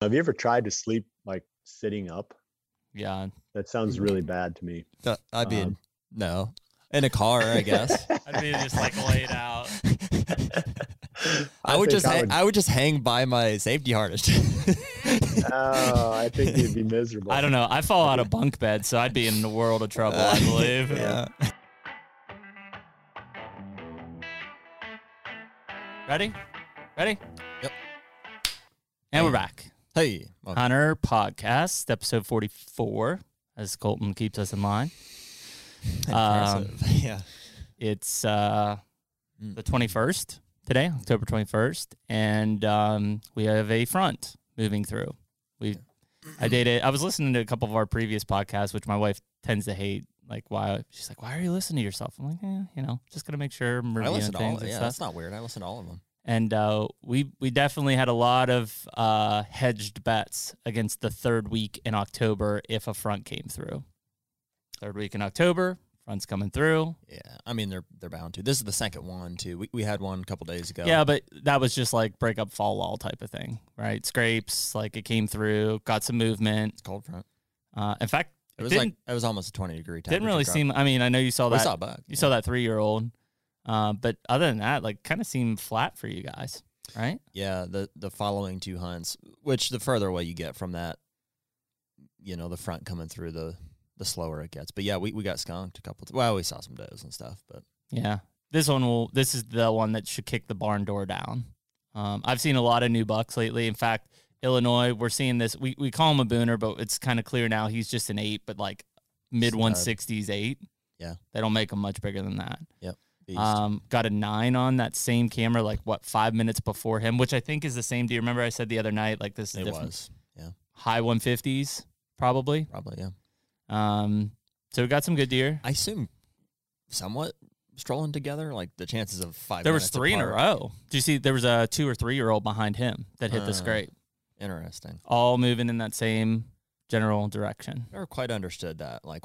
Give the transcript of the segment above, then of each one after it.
Have you ever tried to sleep like sitting up? Yeah. That sounds really bad to me. I mean, Um, no, in a car, I guess. I'd be just like laid out. I, would just, I ha- would- I would just hang by my safety harness. Oh, I think you'd be miserable. I don't know. I fall out of bunk bed, so I'd be in a world of trouble, I believe. yeah. Ready? Ready? Yep. And we're back. Hey, welcome. Hunter Podcast, episode 44, as Colton keeps us in line. Um, yeah. It's uh, Mm. the 21st today, October 21st, and um, we have a front moving through. We, I dated. I was listening to a couple of our previous podcasts, which my wife tends to hate. Like, why? She's like, "Why are you listening to yourself?" I'm like, "Yeah, you know, just gonna make sure I'm I reviewing listen to all. things and Yeah, stuff." that's not weird. I listen to all of them. And uh, we we definitely had a lot of uh, hedged bets against the third week in October if a front came through. Third week in October, front's coming through. Yeah, I mean they're they're bound to. This is the second one too. We we had one a couple days ago. Yeah, but that was just like break up fall wall type of thing, right? Scrapes, like it came through, got some movement. it's cold front. Uh, in fact, It was like it was almost a twenty degree didn't really seem. I mean, I know you saw We that. saw a bug. you saw that three year old, uh, but other than that, like kind of seemed flat for you guys, right? Yeah, the the following two hunts, which the further away you get from that, you know, the front coming through, the the slower it gets. But yeah, we, we got skunked a couple. T- well, we saw some does and stuff, but Yeah. This one will this is the one that should kick the barn door down. Um, I've seen a lot of new bucks lately. In fact, Illinois, we're seeing this. We, we call him a booner, but it's kind of clear now he's just an eight, but like mid one sixties eight. Yeah. They don't make him much bigger than that. beast. Um, got a nine on that same camera, like what, five minutes before him, which I think is the same. Do you remember I said the other night, like this is it different. was high one fifties, probably. probably yeah. Um, so we got some good deer. I assume somewhat strolling together, like the chances of five. There was three in a row. Do you see there was a two or three year old behind him that hit the Uh. scrape? Interesting. all moving in that same general direction. Never quite understood that. Like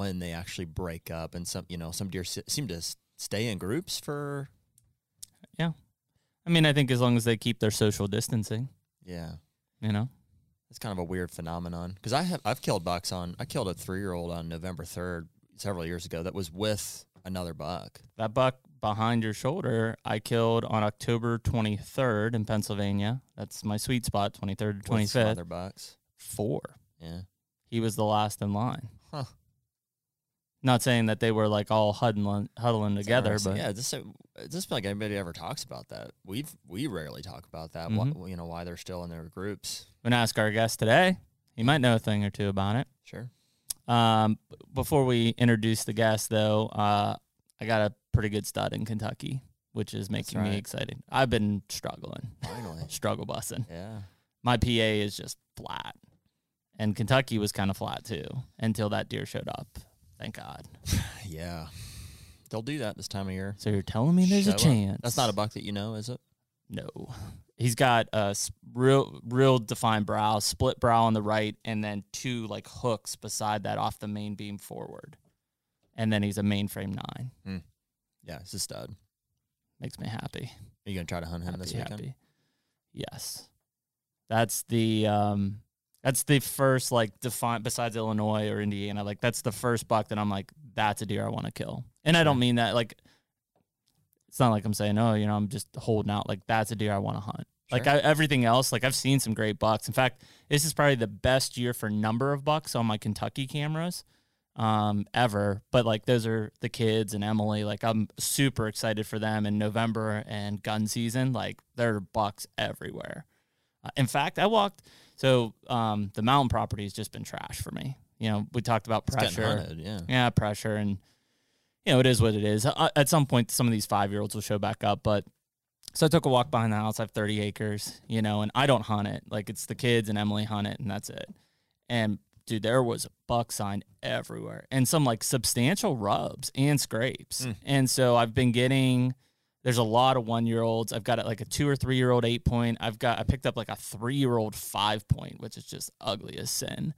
when they actually break up, and some you know some deer se- seem to s- stay in groups for Yeah, I mean, I think as long as they keep their social distancing, yeah. you know. It's kind of a weird phenomenon because I have I've killed bucks on I killed a three year old on November third several years ago that was with another buck. That buck behind your shoulder, I killed on October 23rd in Pennsylvania. That's my sweet spot, 23rd to with some 25th. other bucks. Four. Yeah. He was the last in line. Huh. Not saying that they were like all huddling, huddling It's together, but yeah, just it like anybody ever talks about that. We've we rarely talk about that. Mhm. Why, you know why they're still in their groups. To ask our guest today. He might know a thing or two about it. Sure. Um, before we introduce the guest, though, uh, I got a pretty good stud in Kentucky, which is making me excited. I've been struggling, Finally. struggle bussing. yeah. My PA is just flat, and Kentucky was kind of flat too until that deer showed up. Thank God. Yeah. They'll do that this time of year. So you're telling me there's Show a up. chance? That's not a buck that you know, is it? no. He's got a real, real defined brow, split brow on the right, and then two like hooks beside that off the main beam forward, and then he's a mainframe nine. Yeah, it's a stud. Makes me happy. Are you gonna try to hunt him this weekend? happy. Yes, that's the um, that's the first like define besides Illinois or Indiana. Like that's the first buck that I'm like, that's a deer I want to kill. And I don't mean that like. It's not like I'm saying, oh, you know, I'm just holding out. Like that's a deer I want to hunt. Like I, everything else, like I've seen some great bucks. In fact, this is probably the best year for number of bucks on my Kentucky cameras um, ever. But like those are the kids and Emily. Like I'm super excited for them in November and gun season. Like there are bucks everywhere. Uh, in fact, I walked. So um, the mountain property has just been trash for me. You know, we talked about pressure. hunted, yeah. Yeah, pressure, and you know it is what it is. Uh, At some point, some of these five year olds will show back up. But so I took a walk behind the house. I have thirty acres, you know, and I don't hunt it. Like it's the kids and Emily hunt it, and that's it. And dude, there was a buck sign everywhere, and some like substantial rubs and scrapes. Mm. And so I've been getting. There's a lot of one year olds. I've got like a two or three year old eight point. I've got I picked up like a three year old five point, which is just ugly as sin.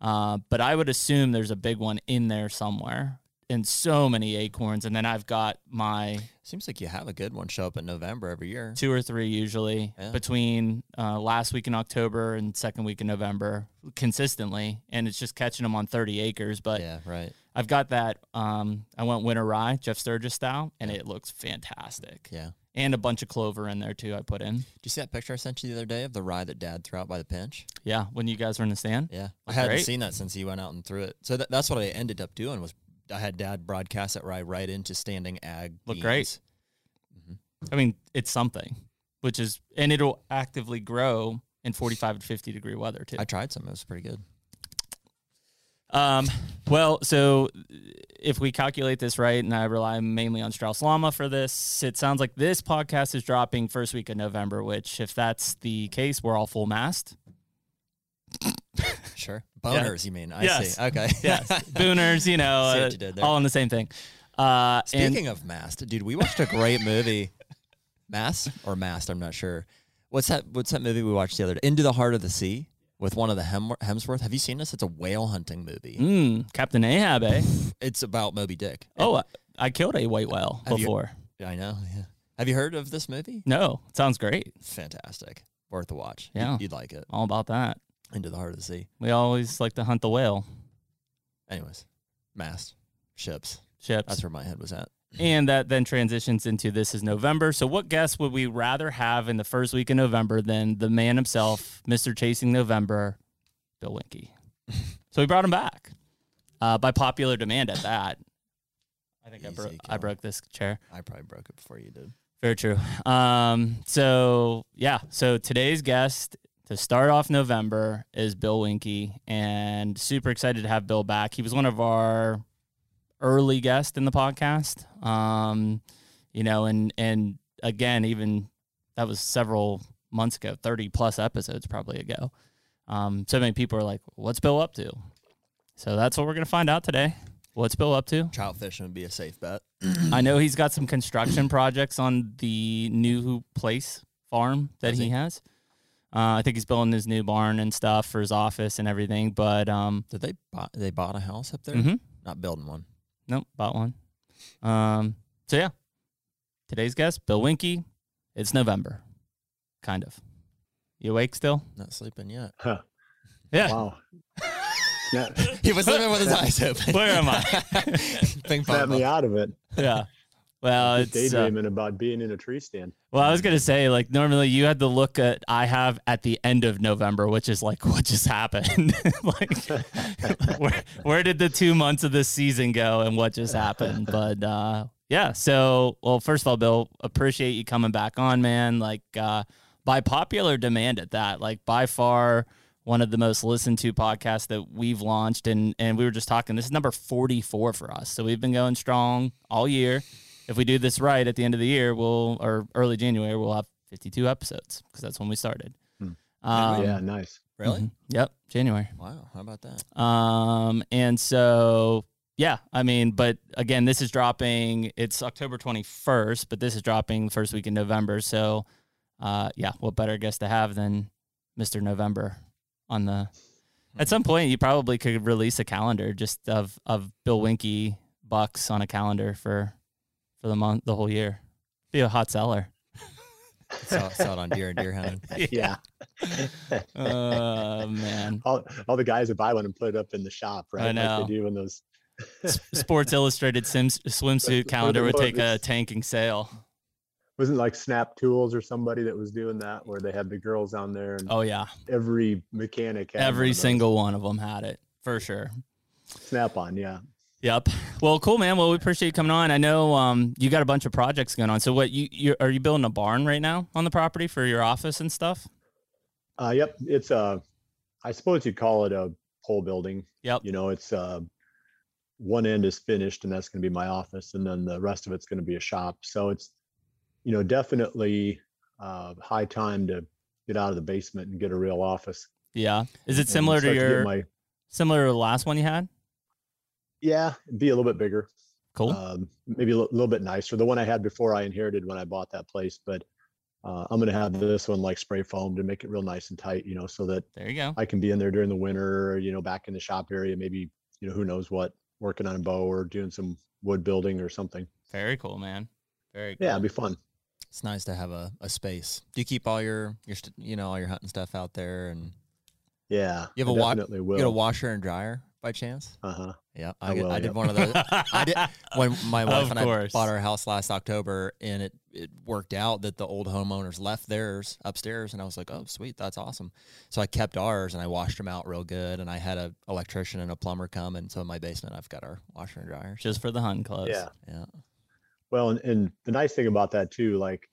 Uh, but I would assume there's a big one in there somewhere. And so many acorns. And then I've got my Seems like you have a good one show up in November every year. two or three usually Yeah. between uh, last week in October and second week in November consistently, and it's just catching them on 30 acres. But yeah, right. I've got that. Um, I went winter rye, Jeff Sturgis style, and it looks fantastic. Yeah. And a bunch of clover in there too. I put in. Did you see that picture I sent you the other day of the rye that Dad threw out by the pinch? Yeah, when you guys were in the stand. Yeah, I hadn't great. seen that since he went out and threw it. So that, that's what I ended up doing was I had Dad broadcast that rye right into standing ag. Look beans. great. I mean, it's something, which is, and it'll actively grow in 45 to 50 degree weather too. I tried some. It was pretty good. Um, well, so if we calculate this right, and I rely mainly on Strauss Lama for this, it sounds like this podcast is dropping first week of November. Which, if that's the case, we're all full mast. Sure. Boners, you mean? I Yes. see. Okay. Yes, Booners, you know, uh, you all in the same thing. Uh, and Speaking of Mast, dude, we watched a great movie. Mast or Mast, I'm not sure. What's that? What's that movie we watched the other day? Into the Heart of the Sea with one of the Hem- Hemsworth. Have you seen this? It's a whale hunting movie. mm, Captain Ahab, eh? It's about Moby Dick. Oh, I, I killed a white whale Have you- before. I know. Yeah. Have you heard of this movie? No, it sounds great. Fantastic. Worth a watch. Yeah. You'd like it. All about that. Into the Heart of the Sea. We always like to hunt the whale Anyways, Mast ships. ships. That's where my head was at. And that then transitions into this is November. So, what guests would we rather have in the first week of November than the man himself, Mr. Chasing November, Bill Winke? so, we brought him back uh, by popular demand at that. I think I, Easy bro- I broke this chair. I probably broke it before you did. Very true. Um, so, yeah. So, today's guest to start off November is Bill Winke, and super excited to have Bill back. He was one of our early guests in the podcast. Um, you know, and and again, even that was several months ago, thirty plus episodes probably ago. Um, so many people are like, "What's Bill up to?" So that's what we're gonna find out today. What's Bill up to? Trout fishing would be a safe bet. I know he's got some construction projects on the new place farm that Does he he? has. Uh, I think he's building his new barn and stuff for his office and everything. But um, Did they buy, they bought a house up there? mhm. Not building one. Nope, bought one. Um, so yeah, today's guest, Bill Winke. It's November, kind of. You awake still? Not sleeping yet. Huh. Yeah. Wow. Snap, he was sleeping with his eyes open. Where am I? Ping snap pong. me out of it. Yeah. Well, it's uh, daydreaming about being in a tree stand. well. I was gonna say like normally you had the look at I have at the end of November, which is like what just happened. like where where did the two months of this season go and what just happened? But uh, yeah. So well, first of all, Bill, appreciate you coming back on, man. Like uh, by popular demand at that. Like by far one of the most listened to podcasts that we've launched and and we were just talking this is number 44 for us so we've been going strong all year if we do this right at the end of the year we'll or early january we'll have 52 episodes because that's when we started Hmm. um, yeah, nice. Really? mhm. yep january Wow. How about that? um, and so yeah, I mean, but again, this is dropping. It's October twenty first, but this is dropping first week in November. So, uh, yeah, what better guest to have than Mister November on the? At some point, you probably could release a calendar just of of Bill Winke bucks on a calendar for for the month, the whole year. Be a hot seller. Saw, saw it on deer and deer hunting. Yeah. Oh man. all, all the guys that buy one and put it up in the shop, right? I know. Like they do in those. Sports Illustrated Sims swimsuit calendar would take a tanking sale. Wasn't like Snap Tools or somebody that was doing that where they had the girls on there and Oh yeah, every mechanic had one every of single one of them had it for sure. Snap on, yeah. Yep. Well, cool, man. Well, we appreciate you coming on. I know um, you got a bunch of projects going on. So, what you, you are you building a barn right now on the property for your office and stuff? Uh, yep, it's a. I suppose you'd call it a pole building. Yep. You know, it's uh, one end is finished, and that's going to be my office, and then the rest of it's going to be a shop. So it's, you know, definitely uh, high time to get out of the basement and get a real office. Yeah. Is it similar to your my? similar to the last one you had? Yeah, be a little bit bigger. Cool. um, maybe a little bit nicer. The one I had before I inherited when I bought that place, but uh, I'm gonna have this one like spray foam to make it real nice and tight, you know, so that there you go. I can be in there during the winter, or, you know, back in the shop area, maybe, you know, who knows what working on a bow or doing some wood building or something. Very cool, man. Very cool. Yeah, it'd be fun. It's nice to have a, a space. Do you keep all your your st- you know all your hunting stuff out there and Yeah, You have I a wa- definitely you got a washer and dryer by chance? Uh huh. Yeah, I I, will, I did one of those. I did when my wife Of and I bought our house last October, and it it worked out that the old homeowners left theirs upstairs, and I was like, oh sweet, that's awesome. So I kept ours, and I washed them out real good, and I had an electrician and a plumber come, and so in my basement I've got our washer and dryer. Just for the hunting clubs. Yeah. Yeah, Well, and, and the nice thing about that too, like,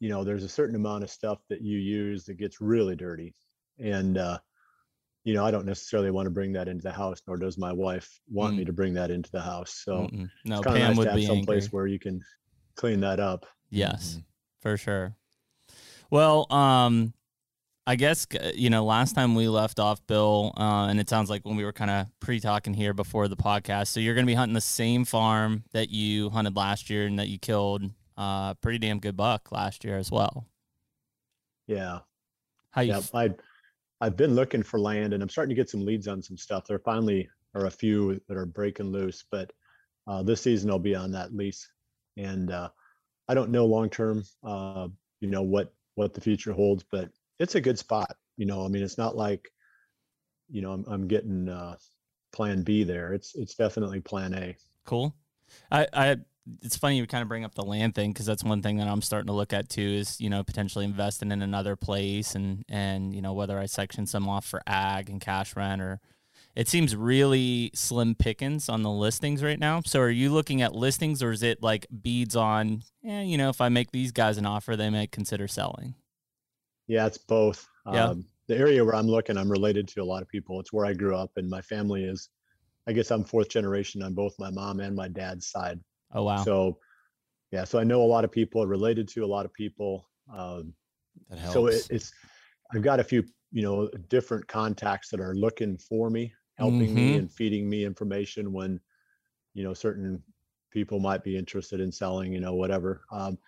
you know, there's a certain amount of stuff that you use that gets really dirty. And, uh, you know, I don't necessarily want to bring that into the house, nor does my wife want me Mm. to bring that into the house. So Mm-mm. no, it's kind of nice would to have some place where you can clean that up. Yes, Mhm. for sure. Well, um, I guess you know last time we left off, Bill, uh, and it sounds like when we were kind of pre-talking here before the podcast. So you're going to be hunting the same farm that you hunted last year, and that you killed uh, pretty damn good buck last year as well. Yeah. How you? Yeah. I, I've been looking for land and I'm starting to get some leads on some stuff. There finally are a few that are breaking loose, but uh, this season I'll be on that lease. And uh, I don't know long term, uh, you know, what what the future holds, but it's a good spot. You know, I mean, it's not like, you know, I'm, I'm getting uh, plan B there. It's it's definitely plan A. Cool. I, I it's funny you kind of bring up the land thing because that's one thing that I'm starting to look at too is you know potentially investing in another place and and you know whether I section some off for ag and cash rent or it seems really slim pickings on the listings right now. So are you looking at listings or is it like beads on? Yeah, you know if I make these guys an offer, they might consider selling. Yeah, it's both. Yeah. Um, the area where I'm looking, I'm related to a lot of people. It's where I grew up, and my family is. I guess I'm fourth generation on both my mom and my dad's side. Oh wow. So, yeah, so I know a lot of people, related to a lot of people. Um, that helps. so it, it's, I've got a few, you know, different contacts that are looking for me, helping me, Mhm. and feeding me information when, you know, certain people might be interested in selling, you know, whatever. Um,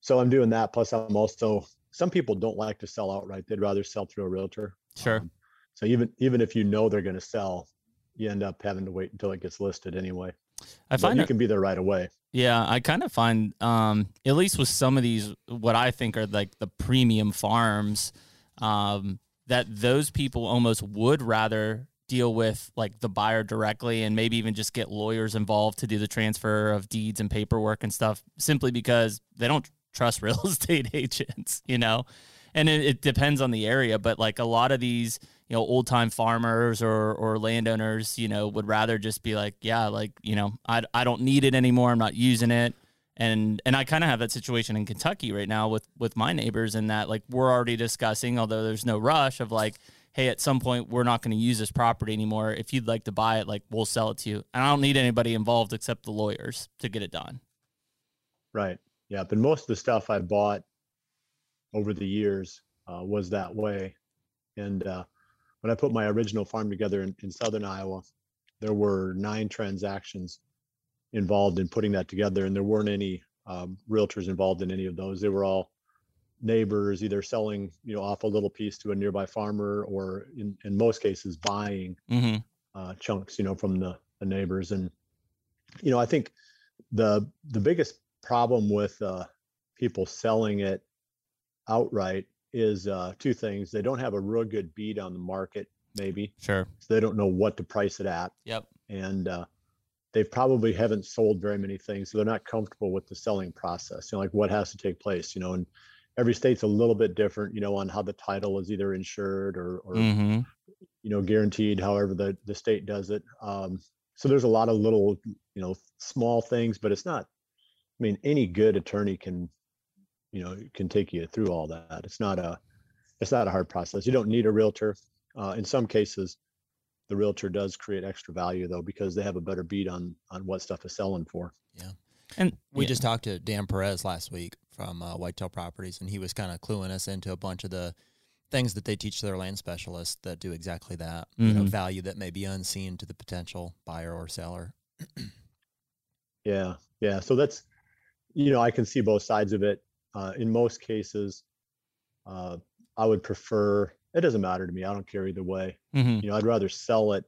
so I'm doing that. Plus, I'm also some people don't like to sell outright; they'd rather sell through a realtor. Sure. Um, so even even if you know they're going to sell, you end up having to wait until it gets listed anyway. I But find you it, can be there right away. Yeah, I kind of find, um, at least with some of these, what I think are like the premium farms, um, that those people almost would rather deal with like the buyer directly and maybe even just get lawyers involved to do the transfer of deeds and paperwork and stuff simply because they don't trust real estate agents, you know? And it, it depends on the area, but like a lot of these, you know, old time farmers or or landowners, you know, would rather just be like, yeah, like, you know, I, I don't need it anymore. I'm not using it. And and I kind of have that situation in Kentucky right now with with my neighbors and that like we're already discussing, although there's no rush of like, hey, at some point we're not going to use this property anymore. If you'd like to buy it, like we'll sell it to you. And I don't need anybody involved except the lawyers to get it done. Right. Yeah. But most of the stuff I bought over the years uh, was that way. And uh, when I put my original farm together in, in southern Iowa, there were nine transactions involved in putting that together, and there weren't any um, realtors involved in any of those. They were all neighbors, either selling, you know, off a little piece to a nearby farmer, or in, in most cases, buying Mm-hmm. uh, chunks, you know, from the, the neighbors. And, you know, I think the the biggest problem with uh, people selling it outright is uh, two things. They don't have a real good beat on the market, maybe. Sure. So they don't know what to price it at. Yep. And uh, they probably haven't sold very many things. So they're not comfortable with the selling process, you know, like what has to take place, you know, and every state's a little bit different, you know, on how the title is either insured or, or Mm-hmm. you know, guaranteed, however the, the state does it. Um, so there's a lot of little, you know, small things, but it's not, I mean, any good attorney can, you know, can take you through all that. It's not a, it's not a hard process. You don't need a realtor. Uh, in some cases, the realtor does create extra value though, because they have a better beat on, on what stuff is selling for. Yeah. And We yeah. just talked to Dan Perez last week from uh, Whitetail Properties, and he was kind of cluing us into a bunch of the things that they teach their land specialists that do exactly that. You know, Mhm. value that may be unseen to the potential buyer or seller. Yeah, yeah. So that's, you know, I can see both sides of it. Uh, in most cases, uh, I would prefer. It doesn't matter to me. I don't care either way. Mhm. You know, I'd rather sell it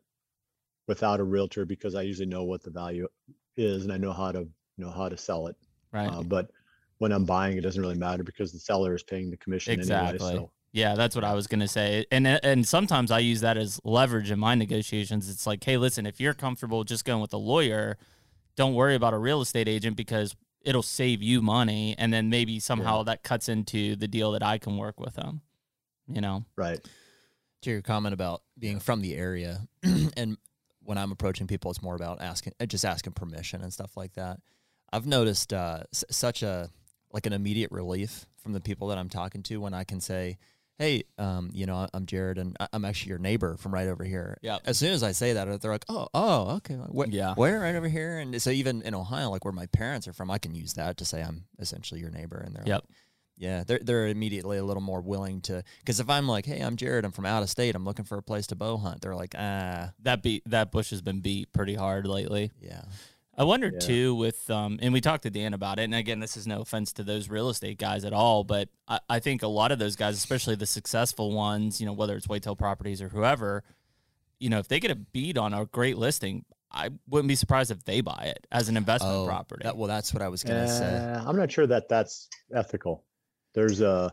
without a realtor because I usually know what the value is and I know how to you know how to sell it. Right. Uh, but when I'm buying, it doesn't really matter because the seller is paying the commission Exactly. anyway. So Yeah, that's what I was gonna say, and and sometimes I use that as leverage in my negotiations. It's like, hey, listen, if you're comfortable just going with a lawyer, don't worry about a real estate agent because it'll save you money, and then maybe somehow that cuts into the deal that I can work with them. You know, right. to your comment about being from the area and when i'm approaching people it's more about asking uh, just asking permission and stuff like that i've noticed uh, s- such a like an immediate relief from the people that i'm talking to when i can say hey um, you know i'm jared and i'm actually your neighbor from right over here Yeah. as soon as i say that they're like oh oh okay where, Yeah. where right over here and so even in ohio like where my parents are from i can use that to say i'm essentially your neighbor and they're Yep. like yeah, they're they're immediately a little more willing to because if I'm like, hey, I'm Jared, I'm from out of state, I'm looking for a place to bow hunt. They're like, ah, that beat that bush has been beat pretty hard lately. yeah, I wonder Yeah. too with um and we talked to Dan about it and again this is no offense to those real estate guys at all but I, I think a lot of those guys especially the successful ones you know whether it's Whitetail Properties or whoever you know if they get a beat on a great listing I wouldn't be surprised if they buy it as an investment property Oh, That, well, that's what I was gonna say. Uh, I'm not sure that that's ethical. There's a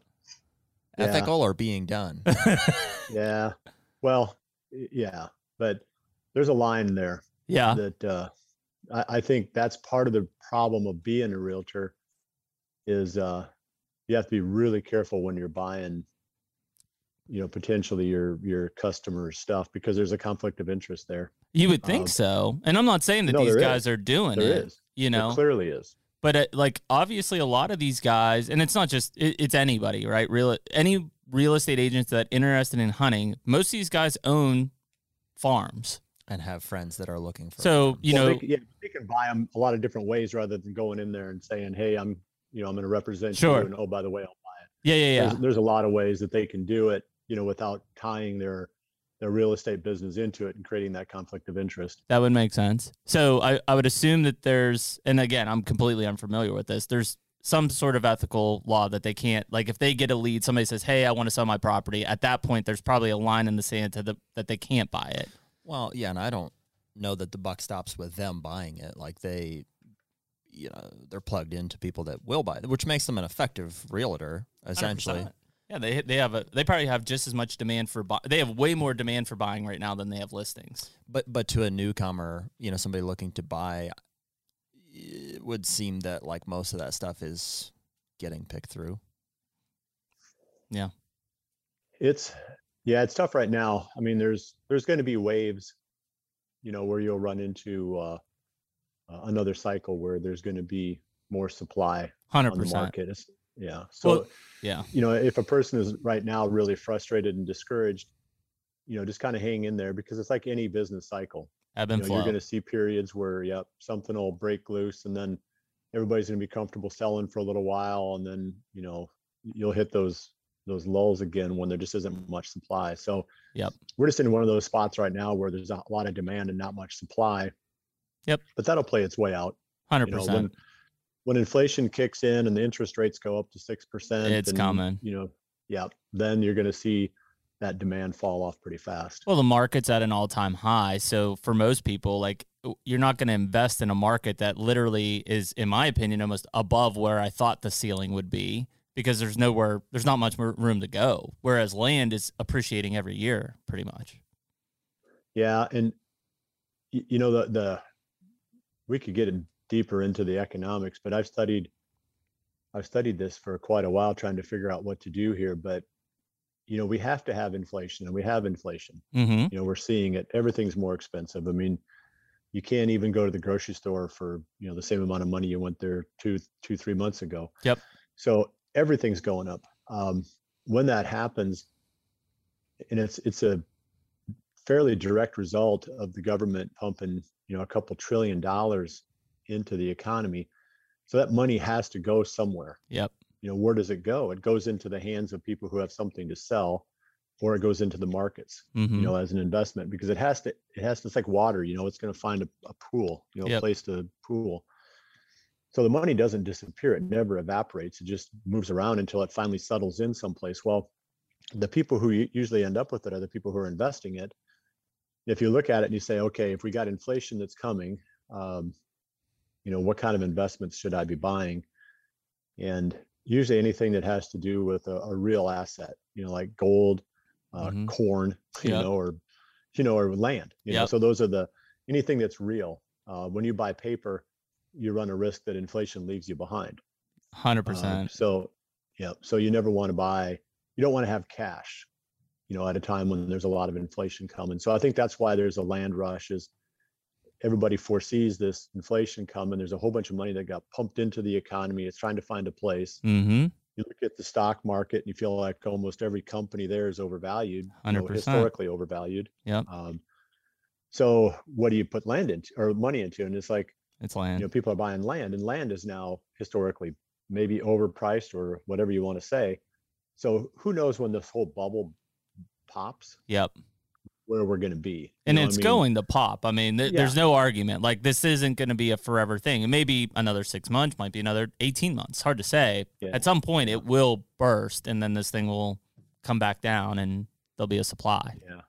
yeah. Ethical or being done. yeah. Well, yeah, but there's a line there yeah that uh, I, I think that's part of the problem of being a realtor is uh, you have to be really careful when you're buying, you know, potentially your your customer's stuff because there's a conflict of interest there. you would think um, so and I'm not saying that no, these guys is. are doing There it is. you There know clearly is. but uh, like obviously a lot of these guys and it's not just it, it's anybody right real any real estate agents that interested in hunting most of these guys own farms and have friends that are looking for. so you Well, know they, yeah, they can buy them a lot of different ways rather than going in there and saying, "Hey, I'm, you know, I'm going to represent Sure. you," and oh, by the way, I'll buy it. yeah yeah yeah there's, there's a lot of ways that they can do it, you know, without tying their their real estate business into it and creating that conflict of interest. that would make sense so I, I would assume that there's and again i'm completely unfamiliar with this there's some sort of ethical law that they can't like if they get a lead somebody says hey i want to sell my property at that point there's probably a line in the sand to the that they can't buy it well, yeah, and I don't know that the buck stops with them buying it. Like they, you know, they're plugged into people that will buy it, which makes them an effective realtor essentially. 100%. Yeah, they they have a they probably have just as much demand for bu- they have way more demand for buying right now than they have listings. But but to a newcomer, you know, somebody looking to buy, it would seem that like most of that stuff is getting picked through. Yeah, it's yeah, it's tough right now. I mean, there's there's going to be waves, you know, where you'll run into uh, uh, another cycle where there's going to be more supply Hundred on the market. It's, yeah, so. Well, yeah, you know, if a person is right now really frustrated and discouraged, you know, just kind of hang in there because it's like any business cycle. ebb You and know, flow. you're going to see periods where, yep, something will break loose and then everybody's going to be comfortable selling for a little while. And then, you know, you'll hit those, those lulls again when there just isn't much supply. So Yep. we're just in one of those spots right now where there's a lot of demand and not much supply. Yep. But that'll play its way out. Hundred You know, when, percent. when inflation kicks in and the interest rates go up to six percent, It's coming. You know, yeah, then you're going to see that demand fall off pretty fast. Well, the market's at an all time high, so for most people, like you're not going to invest in a market that literally is, in my opinion, almost above where I thought the ceiling would be because there's nowhere, there's not much more room to go. Whereas land is appreciating every year, pretty much. Yeah, and you know the the we could get deeper into the economics, but I've studied I've studied this for quite a while trying to figure out what to do here, but you know, we have to have inflation and we have inflation. Mm-hmm. You know, we're seeing it. Everything's more expensive. I mean, you can't even go to the grocery store for, you know, the same amount of money you went there two, two, three months ago. Yep. So everything's going up. Um, when that happens, and it's it's a fairly direct result of the government pumping, you know, a couple trillion dollars into the economy. So that money has to go somewhere. Yep. You know, where does it go? It goes into the hands of people who have something to sell, or it goes into the markets, Mm-hmm. you know, as an investment because it has to, it has to, it's like water, you know, it's going to find a, a pool, you know, Yep. a place to pool. So the money doesn't disappear. It never evaporates. It just moves around until it finally settles in someplace. Well, the people who usually end up with it are the people who are investing it. If you look at it and you say, okay, if we got inflation that's coming, um, you know, what kind of investments should I be buying? And usually anything that has to do with a, a real asset, you know, like gold, uh, Mhm. corn, you Yep. know, or you know, or land. You know, so those are the anything that's real. Uh, when you buy paper, you run a risk that inflation leaves you behind. Hundred Uh, percent. so, yeah. So you never want to buy. You don't want to have cash, you know, at a time when there's a lot of inflation coming. So I think that's why there's a land rush. Is everybody foresees this inflation coming? There's a whole bunch of money that got pumped into the economy. It's trying to find a place. Mm-hmm. You look at the stock market, and you feel like almost every company there is overvalued, you know, historically overvalued. Yeah. Um, so what do you put land into or money into? And it's like It's land. you know people are buying land and land is now historically maybe overpriced or whatever you want to say so who knows when this whole bubble pops Yep. where we're going to be And what I it's mean? going to pop. I mean, th- there's no argument. Like this isn't going to be a forever thing. It may be another six months, might be another 18 months. Hard to say. Yeah. At some point, it will burst, and then this thing will come back down, and there'll be a supply. yeah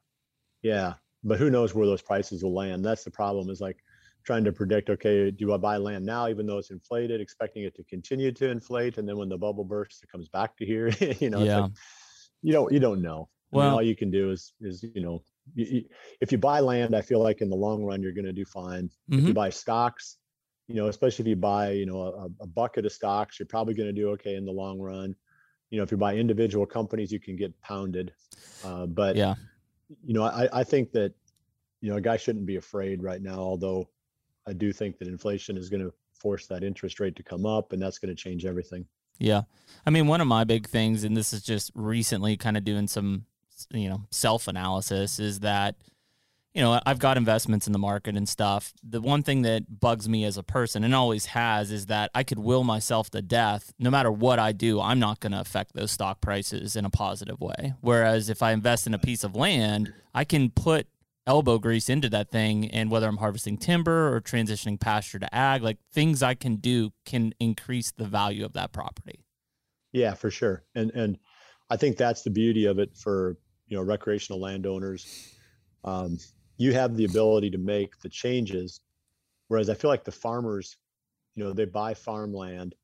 yeah but who knows where those prices will land that's the problem is like trying to predict okay do i buy land now even though it's inflated expecting it to continue to inflate and then when the bubble bursts it comes back to here you know Yeah. like, you don't you don't know I mean, all you can do is is you know you, you, if you buy land i feel like in the long run you're going to do fine if Mhm. you buy stocks you know especially if you buy you know a, a bucket of stocks you're probably going to do okay in the long run you know if you buy individual companies you can get pounded uh, but Yeah. you know I, I think that you know a guy shouldn't be afraid right now although i do think that inflation is going to force that interest rate to come up and that's going to change everything Yeah. I mean, one of my big things, and this is just recently kind of doing some, you know, self analysis, is that, you know, I've got investments in the market and stuff. The one thing that bugs me as a person and always has is that I could will myself to death. No matter what I do, I'm not going to affect those stock prices in a positive way. Whereas if I invest in a piece of land, I can put elbow grease into that thing and whether I'm harvesting timber or transitioning pasture to ag, like things I can do can increase the value of that property. Yeah, for sure. And and I think that's the beauty of it for you know recreational landowners. Um, you have the ability to make the changes, whereas I feel like the farmers, you know, they buy farmland,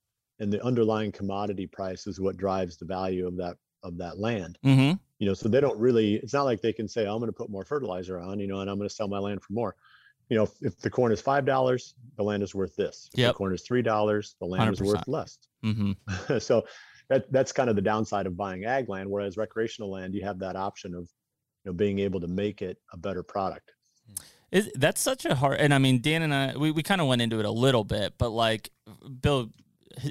and the underlying commodity price is what drives the value of that of that land. Mm-hmm. You know, so they don't really. It's not like they can say, "I'm going to put more fertilizer on," you know, and I'm going to sell my land for more. You know, if, if the corn is five dollars, the land is worth this. If Yep. the corn is three dollars, the land is worth 100%. less. Mm-hmm. so that that's kind of the downside of buying ag land whereas recreational land you have that option of you know being able to make it a better product Is that's such a hard and I mean Dan and I we, we kind of went into it a little bit, but like Bill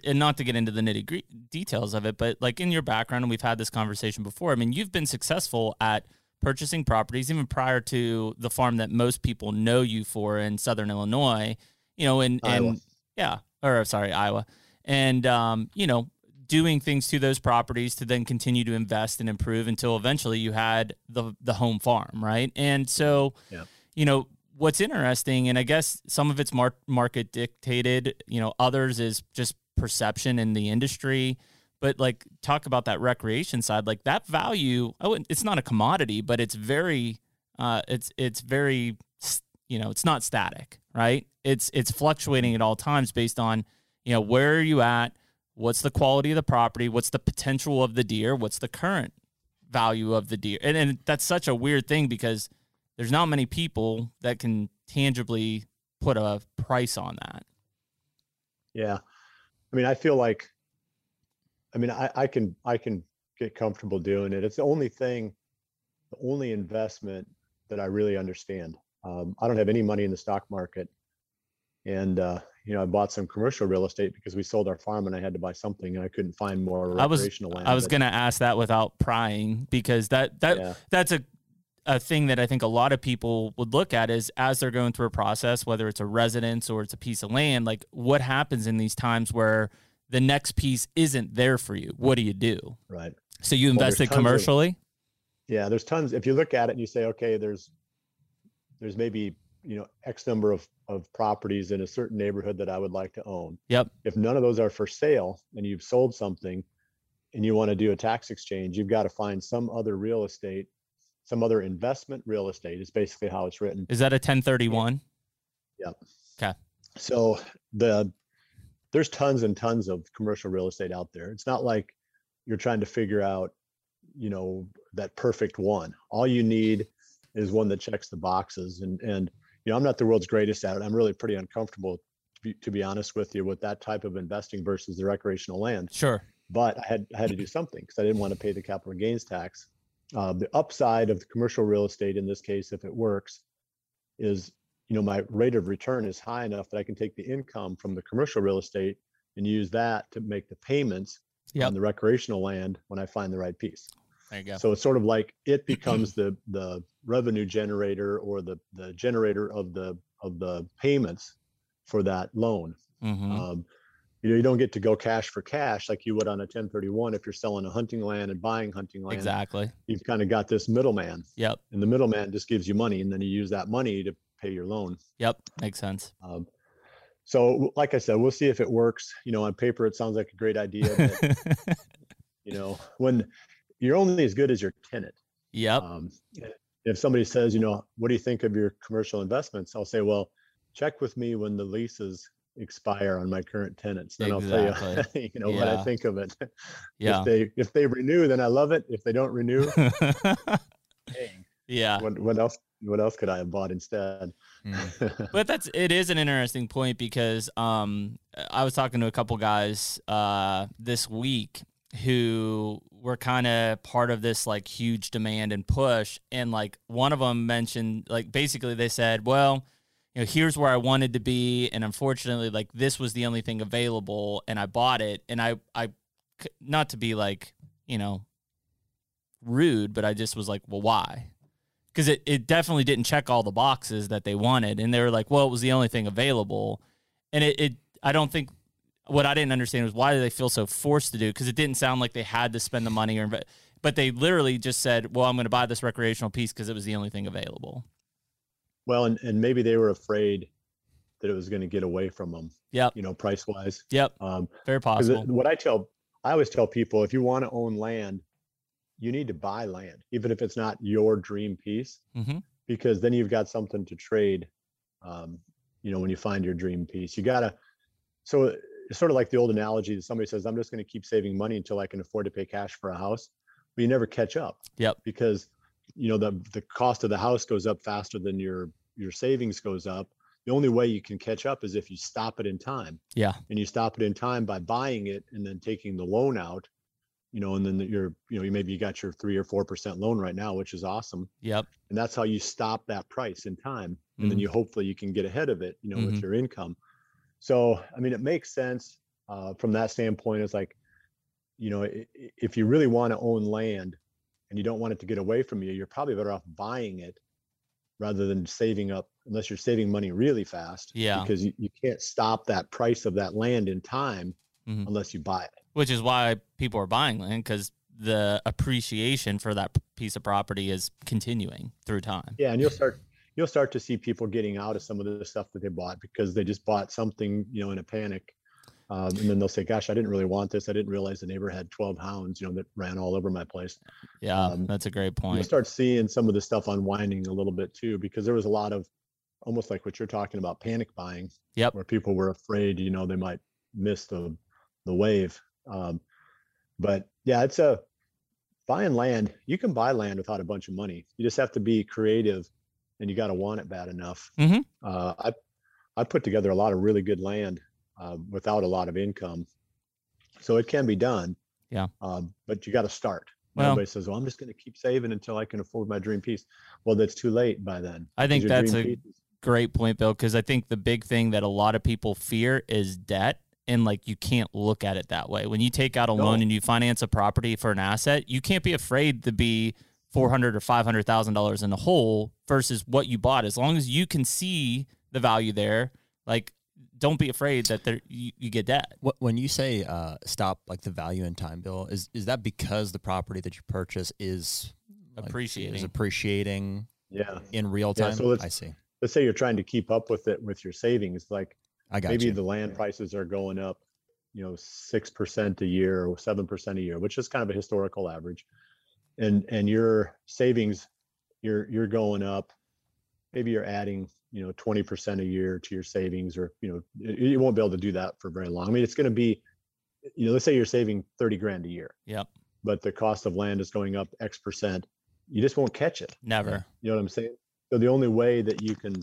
and not to get into the nitty gritty details of it, but like in your background, and we've had this conversation before. I mean, you've been successful at purchasing properties even prior to the farm that most people know you for in Southern Illinois. You know, and Iowa. and yeah, or sorry, Iowa, and um, you know, doing things to those properties to then continue to invest and improve until eventually you had the the home farm, right? And so, Yeah. you know, what's interesting, and I guess some of it's mar- market dictated, you know, others is just perception in the industry. But like, talk about that recreation side, like that value. Oh, it's not a commodity, but it's very, uh, it's it's very, you know, it's not static, right? It's it's fluctuating at all times based on, you know, where are you at, what's the quality of the property, what's the potential of the deer, what's the current value of the deer, and and that's such a weird thing because there's not many people that can tangibly put a price on that. yeah i mean i feel like i mean i, I can i can get comfortable doing it. It's the only thing the only investment that i really understand. Um, i don't have any money in the stock market. And uh, you know i bought some commercial real estate because we sold our farm and i had to buy something and i couldn't find more I was- land I was but- gonna ask that without prying because that that yeah. that's a a thing that I think a lot of people would look at is as they're going through a process, whether it's a residence or it's a piece of land, like what happens in these times where the next piece isn't there for you? What do you do? right So you Well, invested of- commercially? Yeah, there's tons. If you look at it and you say, okay, there's there's maybe you know X number of of properties in a certain neighborhood that I would like to own. Yep. If none of those are for sale and you've sold something and you want to do a tax exchange, you've got to find some other real estate some other investment real estate is basically how it's written. Is that a 1031? Yep. Okay. So the there's tons and tons of commercial real estate out there. It's not like you're trying to figure out, you know, that perfect one. All you need is one that checks the boxes. And and you know, I'm not the world's greatest at it. I'm really pretty uncomfortable to be, to be honest with you with that type of investing versus the recreational land. Sure. But I had I had to do something because I didn't want to pay the capital gains tax. Uh, the upside of the commercial real estate in this case, if it works, is you know my rate of return is high enough that I can take the income from the commercial real estate and use that to make the payments Yep. on the recreational land when I find the right piece. There you go. So it's sort of like it becomes the the revenue generator or the the generator of the of the payments for that loan. hmm Um, you know, you don't get to go cash for cash like you would on a 1031 if you're selling a hunting land and buying hunting land. exactly. You've kind of got this middleman, Yep. and the middleman just gives you money, and then you use that money to pay your loan. Yep. Makes sense. Um, so, like I said, we'll see if it works. You know, on paper, it sounds like a great idea, but you know, when you're only as good as your tenant. yep. Um, if somebody says, you know, what do you think of your commercial investments? I'll say, well, check with me when the leases expire on my current tenants. Then I'll tell you, you know, what I think of it. Yeah. If they if they renew, then I love it. If they don't renew, dang, yeah. what what else what else could I have bought instead? Mm. but that's it is an interesting point because um I was talking to a couple guys uh this week who were kind of part of this like huge demand and push and like one of them mentioned like basically they said well you know here's where I wanted to be and unfortunately like this was the only thing available and I bought it and I I not to be like you know rude but I just was like well why? Because it, it definitely didn't check all the boxes that they wanted and they were like well it was the only thing available and it, it i don't think what i didn't understand was why do they feel so forced to do because it didn't sound like they had to spend the money or but they literally just said well i'm going to buy this recreational piece because it was the only thing available well, and and maybe they were afraid that it was going to get away from them. Yeah. You know, price wise. yep Um, very possible it- what I tell, I always tell people, if you want to own land, you need to buy land, even if it's not your dream piece, Mhm. because then you've got something to trade. Um, you know, when you find your dream piece, you gotta. So it's sort of like the old analogy that somebody says, "I'm just going to keep saving money until I can afford to pay cash for a house," but you never catch up. Yep. Because you know the the cost of the house goes up faster than your your savings goes up. The only way you can catch up is if you stop it in time yeah and you stop it in time by buying it and then taking the loan out you know and then you're you know you maybe you got your three or four percent loan right now which is awesome yep and that's how you stop that price in time and then Mhm. you hopefully you can get ahead of it you know with Mhm. your income so i mean it makes sense uh, from that standpoint it's like you know if you really want to own land and you don't want it to get away from you you're probably better off buying it rather than saving up unless you're saving money really fast Yeah. because you, you can't stop that price of that land in time Mhm. unless you buy it which is why people are buying land because the appreciation for that piece of property is continuing through time yeah and you'll start you'll start to see people getting out of some of the stuff that they bought because they just bought something you know in a panic um, and then they'll say gosh i didn't really want this i didn't realize the neighbor had 12 hounds you know that ran all over my place yeah Um, that's a great point. you'll start seeing some of the stuff unwinding a little bit too because there was a lot of almost like what you're talking about panic buying Yep. where people were afraid you know they might miss the the wave um, but yeah it's a buying land you can buy land without a bunch of money you just have to be creative and you got to want it bad enough Mhm. uh, i i put together a lot of really good land uh, without a lot of income so it can be done Yeah. um, but you got to start Well- everybody says well i'm just going to keep saving until i can afford my dream piece well that's too late by then I think that's a- piece great point, Bill, because I think the big thing that a lot of people fear is debt. And like you can't look at it that way. When you take out a loan and you finance a property for an asset, you can't be afraid to be four hundred or five hundred thousand dollars in the hole versus what you bought. As long as you can see the value there, like don't be afraid that there you, you get debt. What, when you say uh, stop like the value in time, Bill, is is that because the property that you purchase is like, Appreciating. is appreciating yeah in real Yeah, time? so I see. let's say you're trying to keep up with it with your savings like I got maybe you. the land prices are going up you know 6% a year or 7% a year which is kind of a historical average and and your savings you're you're going up. Maybe you're adding, you know, 20% a year to your savings, or you know, you won't be able to do that for very long. I mean, it's going to be, you know, let's say you're saving 30 grand a year, Yep. but the cost of land is going up X percent. You just won't catch it. Never. You know what I'm saying? So the only way that you can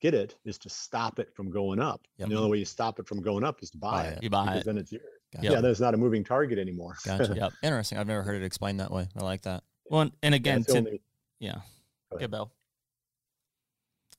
get it is to stop it from going up. Yep. And the only way you stop it from going up is to buy, Buy it. You buy it. then it's yours. Gotcha. Yeah, then it's not a moving target anymore. Gotcha. Yep. Interesting. I've never heard it explained that way. I like that. Well, and- and Yeah, again, it's to, only- yeah. Go Yeah. Bill.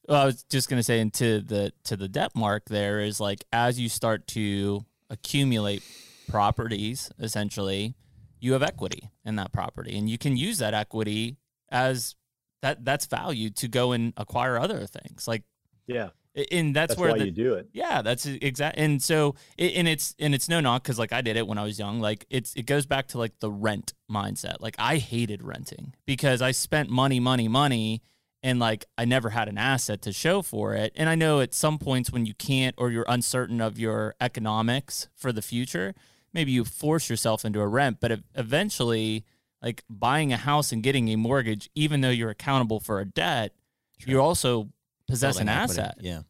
Well, I was just gonna say, into the to the debt mark, there is like as you start to accumulate properties, essentially, you have equity in that property, and you can use that equity as that that's value to go and acquire other things. Like, yeah, and that's, that's, where the you do it. yeah, that's exact. And so, it, and it's and it's no knock because like I did it when I was young. Like it's it goes back to like the rent mindset. Like I hated renting because I spent money, money, money, and like I never had an asset to show for it. And I know at some points when you can't or you're uncertain of your economics for the future, maybe you force yourself into a rent. But eventually, like buying a house and getting a mortgage, even though you're accountable for a debt, Sure. you also possess Building an equity. asset. Yeah.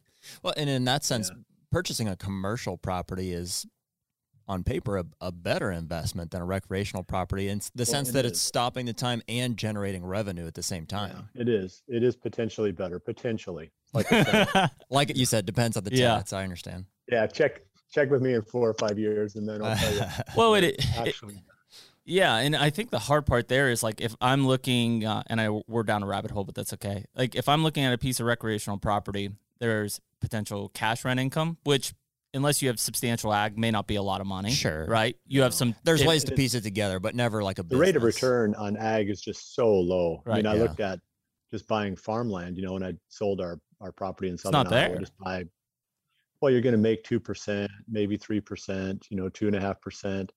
Well, and in that sense, Yeah. purchasing a commercial property is on paper a, a better investment than a recreational property in the Well, sense it that it's stopping the time and generating revenue at the same time. Yeah, it is. It is potentially better. Potentially. Like I Like you said, depends on the Yeah. tenants. I understand. yeah, check check with me in four or five years, and then I'll tell you. well, it, it's it, actually Yeah, and I think the hard part there is like if I'm looking, uh, and I we're down a rabbit hole, but that's okay. Like if I'm looking at a piece of recreational property, there's potential cash rent income, which unless you have substantial ag, may not be a lot of money. Sure. right? You have No. some. There's if- ways to piece it together, but never like a the rate of return on ag is just so low. Right, I mean, Right, I yeah. looked at just buying farmland, you know, when I sold our our property in southern not Iowa, there. just buy. Well, you're going to make two percent, maybe three percent, you know, two and a half percent.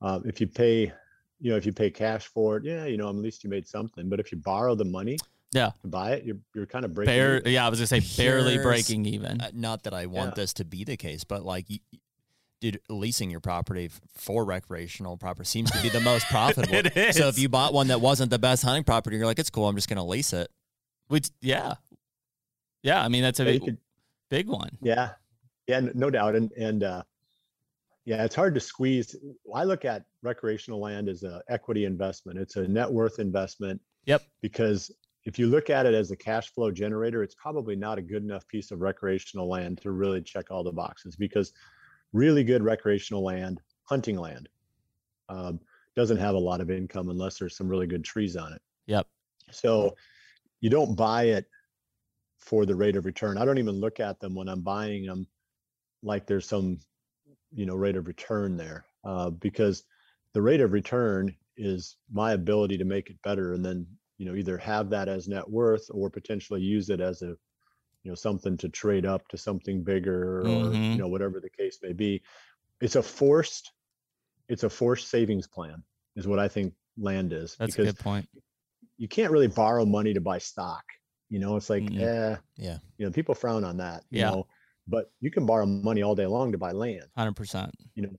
Um, if you pay, you know, if you pay cash for it, yeah, you know, at least you made something. But if you borrow the money, Yeah. buy it, you're you're kind of breaking. Bare, even. yeah, I was gonna say barely Here's- breaking even. Uh, not that I want Yeah. this to be the case, but like, y- y- dude, leasing your property for recreational property seems to be the most profitable. It So if you bought one that wasn't the best hunting property, you're like, it's cool. I'm just going to lease it. Which, yeah, yeah. I mean, that's a Yeah, big, could- big one. Yeah, yeah, no doubt, and and uh, yeah, it's hard to squeeze. I look at recreational land as a equity investment. It's a net worth investment. Yep. Because if you look at it as a cash flow generator, it's probably not a good enough piece of recreational land to really check all the boxes. Because really good recreational land, hunting land, um, doesn't have a lot of income unless there's some really good trees on it. Yep. So you don't buy it for the rate of return. I don't even look at them when I'm buying them like there's some, you know, rate of return there uh, because the rate of return is my ability to make it better and then, you know, either have that as net worth or potentially use it as a, you know, something to trade up to something bigger or, Mhm. you know, whatever the case may be. It's a forced, it's a forced savings plan is what I think land is That's a because good point. you can't really borrow money to buy stock. You know, it's like, Mm-mm. eh, Yeah. you know, people frown on that. You Yeah. know, but you can borrow money all day long to buy land. Hundred percent. You know,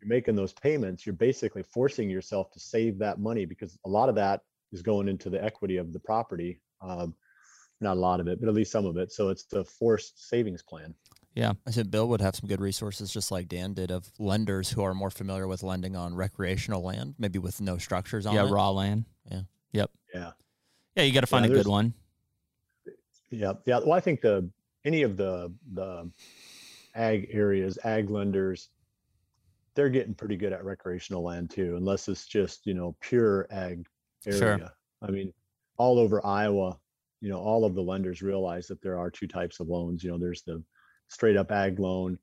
you're making those payments. You're basically forcing yourself to save that money because a lot of that is going into the equity of the property. Um, not a lot of it, but at least some of it. So it's the forced savings plan. Yeah, I said Bill would have some good resources, just like Dan did, of lenders who are more familiar with lending on recreational land, maybe with no structures on Yeah, it. raw land. Yeah. Yep. Yeah. Yeah, you got to find a good one. Yeah, yeah. Well, I think the any of the the ag areas, ag lenders, they're getting pretty good at recreational land too, unless it's just you know pure ag area. Sure. I mean, all over Iowa, you know, all of the lenders realize that there are two types of loans. You know, there's the straight up ag loan,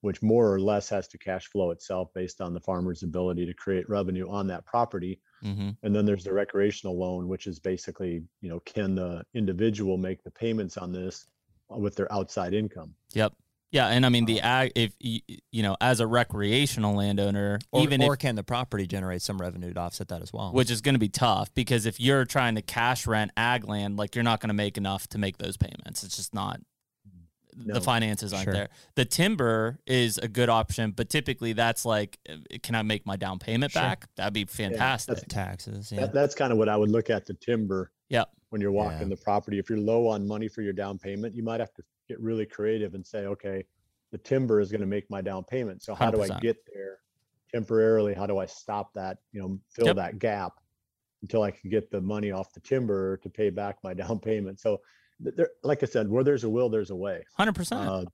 which more or less has to cash flow itself based on the farmer's ability to create revenue on that property. hmm And then there's the recreational loan, which is basically, you know, can the individual make the payments on this with their outside income? Yep. Yeah, and I mean the Um, ag. If y- you know, as a recreational landowner, Or, even or if can the property generate some revenue to offset that as well? which is going to be tough because if you're trying to cash rent ag land, like you're not going to make enough to make those payments. It's just not. No. The finances aren't Sure. there. The timber is a good option, but typically that's like, uh, can I make my down payment Sure. back? That'd be fantastic. taxes. Yeah. That, that's kind of what I would look at the timber. Yep. When you're walking Yeah. the property, if you're low on money for your down payment, you might have to get really creative and say, okay, the timber is going to make my down payment. So how do I get there temporarily? How do I stop that? You know, fill Yep. that gap until I can get the money off the timber to pay back my down payment. So, there, like I said, where there's a will, there's a way. Hundred percent. Uh, yep.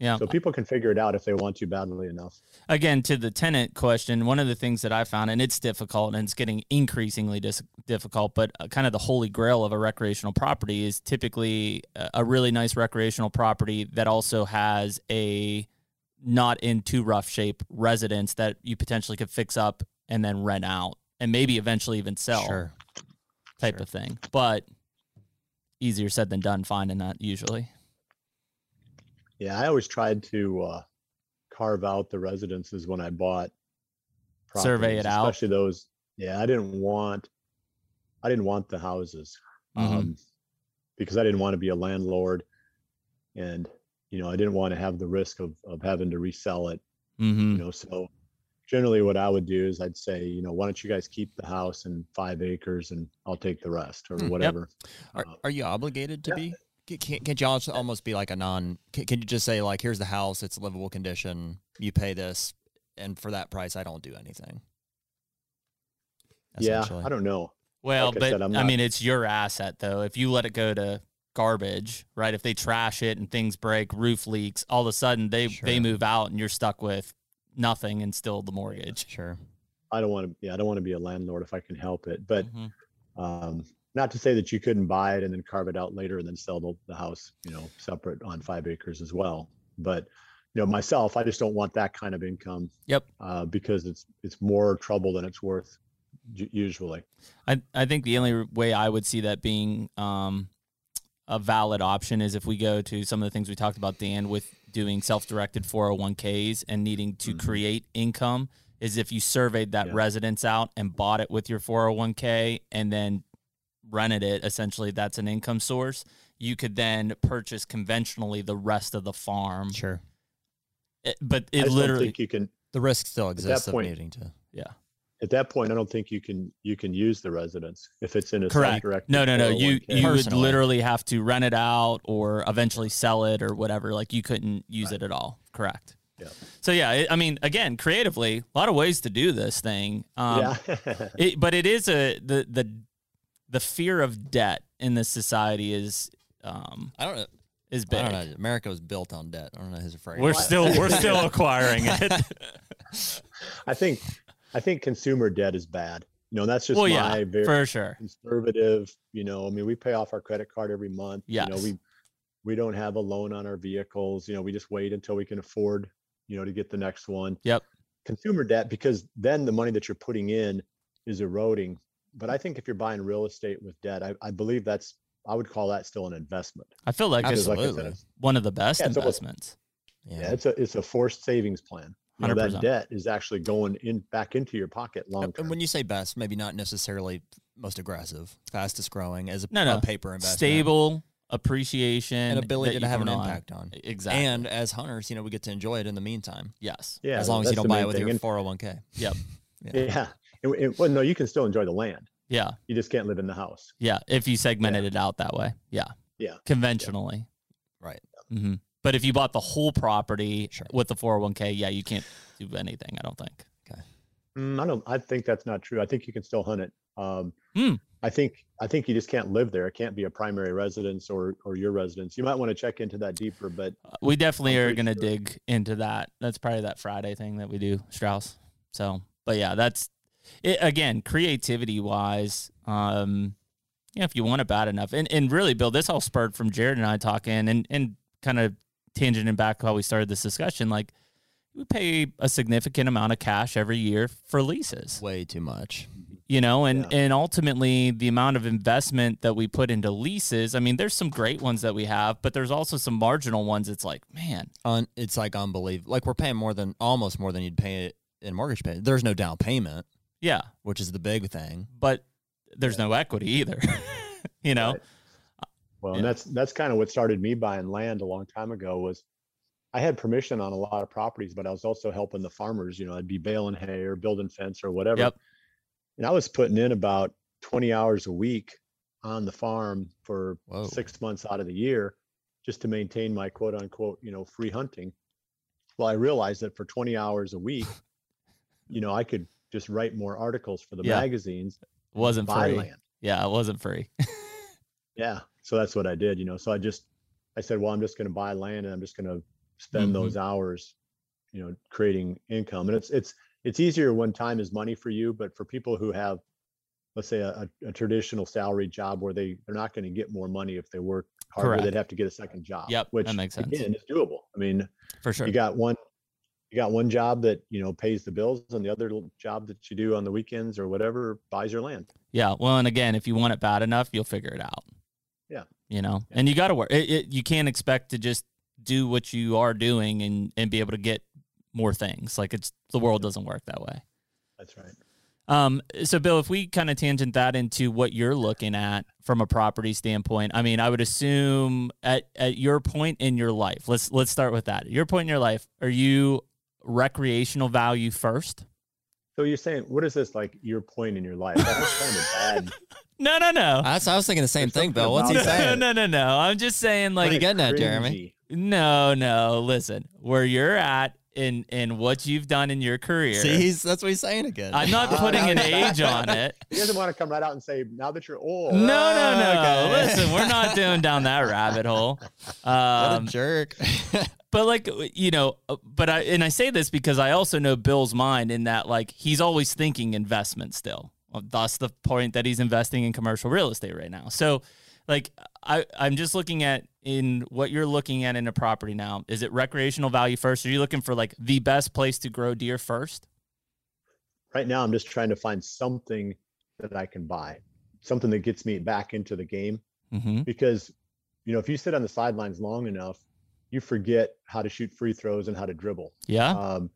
Yeah. So people can figure it out if they want to badly enough. again to the tenant question one of the things that i found and it's difficult and it's getting increasingly dis- difficult but uh, kind of the holy grail of a recreational property is typically a, a really nice recreational property that also has a not in too rough shape residence that you potentially could fix up and then rent out and maybe eventually even sell Sure. type sure. of thing but easier said than done finding that usually Yeah, I always tried to uh, carve out the residences when I bought. Survey it properties, out. especially those. Yeah, I didn't want, I didn't want the houses, Mhm. um, because I didn't want to be a landlord, and you know I didn't want to have the risk of of having to resell it. mm-hmm. You know, so generally what I would do is I'd say, you know, why don't you guys keep the house and five acres, and I'll take the rest or Hmm, yep. whatever. Are, Uh, are you obligated to yeah. be? Ca- Can't, can't you almost be like a non? Can, can you just say like, here's the house, it's livable condition, you pay this, and for that price, I don't do anything. yeah, I don't know. Well, Like I but said, I'm I mean, it's your asset though. If you let it go to garbage, right? If they trash it and things break, roof leaks, all of a sudden they they move out and you're stuck with nothing and still the mortgage. Sure. I don't want to. Yeah, I don't want to be a landlord if I can help it. But Mhm. um, not to say that you couldn't buy it and then carve it out later and then sell the, the house, you know, separate on five acres as well. But you know, myself, I just don't want that kind of income Yep. uh, because it's it's more trouble than it's worth usually. I I think the only way I would see that being um a valid option is if we go to some of the things we talked about, Dan, with doing self-directed 401ks and needing to Mhm. create income. Is if you surveyed that Yeah. residence out and bought it with your 401k and then rented it, essentially that's an income source. You could then purchase conventionally the rest of the farm. Sure. It- but it just literally, think you can. The risk still that exists of point- needing to. yeah. At that point, I don't think you can you can use the residence if it's in a Correct. self-directed No, no, no. You 401k. you would literally have to rent it out or eventually sell it or whatever. Like you couldn't use it at all. Correct. Yeah. So yeah, I mean, again, creatively, a lot of ways to do this thing. Um, yeah. it, but it is a the the the fear of debt in this society is um I don't know. is I big. don't know. America was built on debt. I don't know who's afraid. We're still we're still acquiring it. I think I think consumer debt is bad. You know, that's just well, my yeah, very for sure. conservative. You know, I mean, we pay off our credit card every month. You know, we we don't have a loan on our vehicles. You know, we just wait until we can afford, you know, to get the next one. Yep. Consumer debt because then the money that you're putting in is eroding. But I think if you're buying real estate with debt, I, I believe that's I would call that still an investment. I feel like it's like said, Absolutely. one of the best Yeah, it's almost- investments. Yeah. yeah, it's a it's a forced savings plan. You know, that debt is actually going in back into your pocket long term. And when you say best, maybe not necessarily most aggressive, fastest growing as a, No, no. a paper investment. Stable appreciation and ability to have an on. impact on. Exactly. And as hunters, you know, we get to enjoy it in the meantime. yes. yeah, as long as you don't buy it with thing. your 401k. Yep. Yeah. Yeah. And, and- well, no, you can still enjoy the land. Yeah. You just can't live in the house. Yeah. If you segmented it out that way. Yeah. Yeah. Conventionally. Right. hmm But if you bought the whole property Sure. with the 401k, yeah, you can't do anything, I don't think. Mm, I don't. I think that's not true. I think you can still hunt it. Um, Hmm. I think. I think you just can't live there. It can't be a primary residence or or your residence. You might want to check into that deeper. But Uh, We definitely I'm are going to sure. dig into that. That's probably that Friday thing that we do, Strauss. So, but yeah, that's it. Again, creativity wise, um, yeah, if you want it bad enough, and and really, Bill, this all spurred from Jared and I talking, and and kind of tangenting back how we started this discussion. Like, we pay a significant amount of cash every year for leases Way too much. you know and Yeah. and ultimately the amount of investment that we put into leases i mean there's some great ones that we have but there's also some marginal ones it's like man Un, it's like unbelievable. Like we're paying more than almost more than you'd pay in mortgage payment. There's no down payment, yeah which is the big thing. but there's no equity either you know Right. well, Yeah. and that's that's kind of what started me buying land a long time ago. Was I had permission on a lot of properties, but I was also helping the farmers. You know, I'd be baling hay or building fence or whatever. Yep. And I was putting in about 20 hours a week on the farm for Whoa. six months out of the year just to maintain my quote unquote, you know, free hunting. Well, I realized that for 20 hours a week, you know, I could just write more articles for the Yeah. magazines, wasn't free. land. Yeah, it wasn't free. Yeah. So that's what I did, you know. So I just I said, well, I'm just going to buy land and I'm just going to spend Mhm. those hours, you know, creating income. And it's it's it's easier when time is money for you, but for people who have let's say a, a, traditional salary job where they they're not going to get more money if they work harder, Correct. they'd have to get a second job. Yep, that Which makes sense. again is doable. I mean, For sure. you got one you got one job that, you know, pays the bills and the other job that you do on the weekends or whatever buys your land. Yeah. Well, and again, if you want it bad enough, you'll figure it out. Yeah. You know, and you got to work. It, it, you can't expect to just do what you are doing and and be able to get more things. Like it's the world doesn't work that way. That's right. Um, so Bill, if we kind of tangent that into what you're looking at from a property standpoint, I mean, I would assume at, at your point in your life, let's let's start with that. At your point in your life, are you recreational value first? So you're saying, what is this like your point in your life? That's kind of bad. No, no, no. That's, I was thinking the same There's thing, something Bill. What's he about that. no, saying? no, no, no. I'm just saying, What are you like, getting at, Jeremy? No, no. Listen, where you're at in in what you've done in your career. See, he's, that's what he's saying again. I'm not putting an age on it. He doesn't want to come right out and say, now that you're old. No, no, no. okay. Listen, we're not doing down that rabbit hole. what Um, a jerk. but like you know, uh, but I and I say this because I also know Bill's mind in that like he's always thinking investment still. Well, Thus the point that he's investing in commercial real estate right now. So like I I'm just looking at in what you're looking at in a property now. Is it recreational value first? Are you looking for like the best place to grow deer first? Right now, I'm just trying to find something that I can buy, something that gets me back into the game. Mm-hmm. Because, you know, if you sit on the sidelines long enough, you forget how to shoot free throws and how to dribble. Yeah. Um,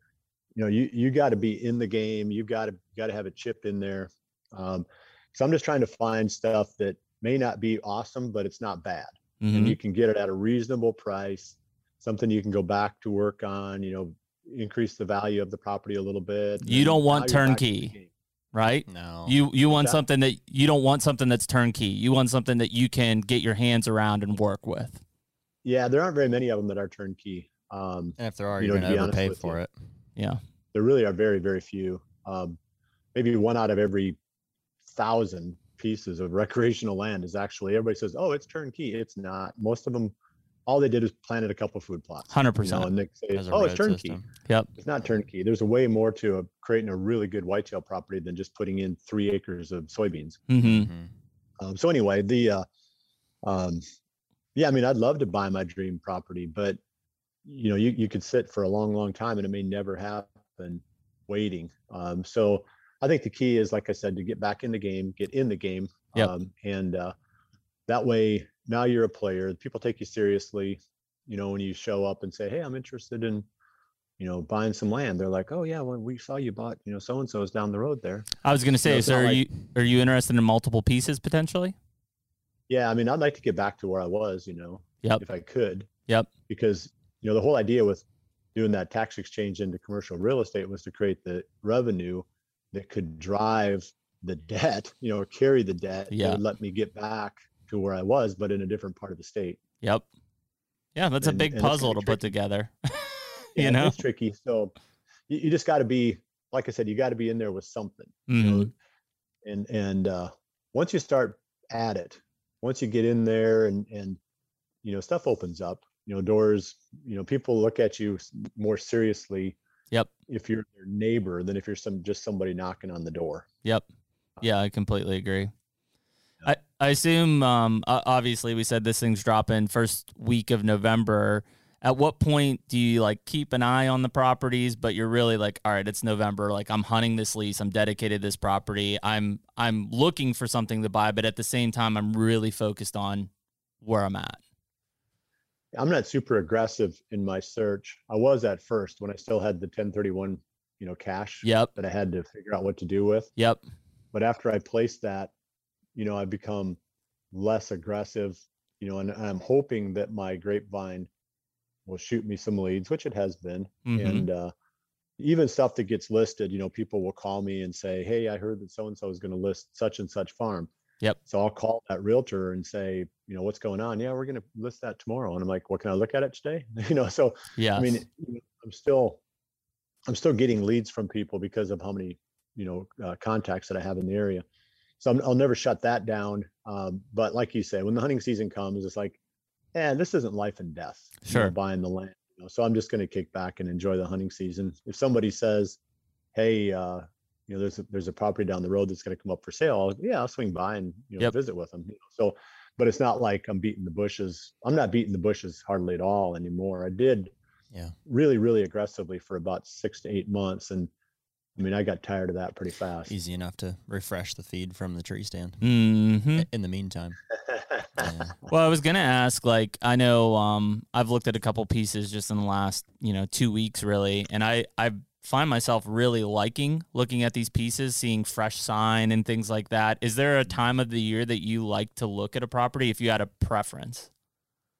you know, you you got to be in the game. You've got to got to have a chip in there. Um, so I'm just trying to find stuff that may not be awesome, but it's not bad. Mhm. and you can get it at a reasonable price something you can go back to work on you know increase the value of the property a little bit You don't want you're back in the turnkey. Right. no. You you want that? something that you don't want something that's turnkey. You want something that you can get your hands around and work with. yeah there aren't very many of them that are turnkey um, and if there are, you you're know, to going be to honest overpay for you. it. Yeah. there really are very very few um, maybe one out of every thousand pieces of recreational land is actually everybody says oh it's turnkey it's not most of them all they did is planted a couple food plots Hundred you know, percent. and they say oh it's turnkey system. Yep. it's not turnkey. There's a way more to a, creating a really good whitetail property than just putting in three acres of soybeans. Mm-hmm. Mhm. Um, so anyway, the uh, um, yeah, I mean, I'd love to buy my dream property, but you know, you you could sit for a long, long time and it may never happen waiting. Um, so I think the key is, like I said, to get back in the game, get in the game, Yep. um, and uh, that way now you're a player. People take you seriously. You know, when you show up and say, "Hey, I'm interested in." You know, buying some land. They're like, "Oh yeah, well, we saw you bought, you know, so and so's down the road there." I was gonna say, it's so are like- you are you interested in multiple pieces potentially? Yeah, I mean, I'd like to get back to where I was, you know, Yep. if I could. Yep. Because, you know, the whole idea with doing that tax exchange into commercial real estate was to create the revenue that could drive the debt, you know, or carry the debt Yeah. would let me get back to where I was, but in a different part of the state. Yep. Yeah, that's a big and it's gonna puzzle to put tricky. together. Yeah, you know. it's tricky. So you, you just got to be, like I said, you got to be in there with something. you know, Mhm. and and uh, once you start at it, once you get in there and and you know stuff opens up, you know doors, you know people look at you more seriously. If you're their neighbor than if you're some just somebody knocking on the door. Yep. Yeah, I completely agree. I, I assume um obviously we said this thing's dropping first week of November. At what point do you like keep an eye on the properties but you're really like all right, it's November, like I'm hunting this lease, I'm dedicated to this property. I'm I'm looking for something to buy, but at the same time I'm really focused on where I'm at. I'm not super aggressive in my search. I was at first when I still had the 1031, you know, cash Yep. that I had to figure out what to do with. Yep. but after I placed that, you know, I've become less aggressive, you know, and I'm hoping that my grapevine will shoot me some leads, which it has been. Mhm. And uh, even stuff that gets listed, you know, people will call me and say, Hey, I heard that so and so is going to list such and such farm. Yep. So I'll call that realtor and say, you know, what's going on? Yeah, we're going to list that tomorrow. And I'm like, well, can I look at it today? you know, so Yeah. I mean, I'm still, I'm still getting leads from people because of how many, you know, uh, contacts that I have in the area. So I'm, I'll never shut that down. Um, but like you say, when the hunting season comes, it's like, eh, this isn't life and death. you know, Sure. buying the land. You know, so I'm just going to kick back and enjoy the hunting season. If somebody says, "Hey, uh, you know, there's a, there's a property down the road that's going to come up for sale," I'll, yeah, I'll swing by and you know Yep. visit with them. You know, so, but it's not like I'm beating the bushes. I'm not beating the bushes hardly at all anymore. I did Yeah. really, really aggressively for about six to eight months, and I mean, I got tired of that pretty fast. Easy enough to refresh the feed from the tree stand. hmm In the meantime, yeah. Well, I was gonna ask, like, I know um, I've looked at a couple pieces just in the last, you know, two weeks, really, and I I find myself really liking looking at these pieces, seeing fresh sign and things like that. Is there a time of the year that you like to look at a property if you had a preference?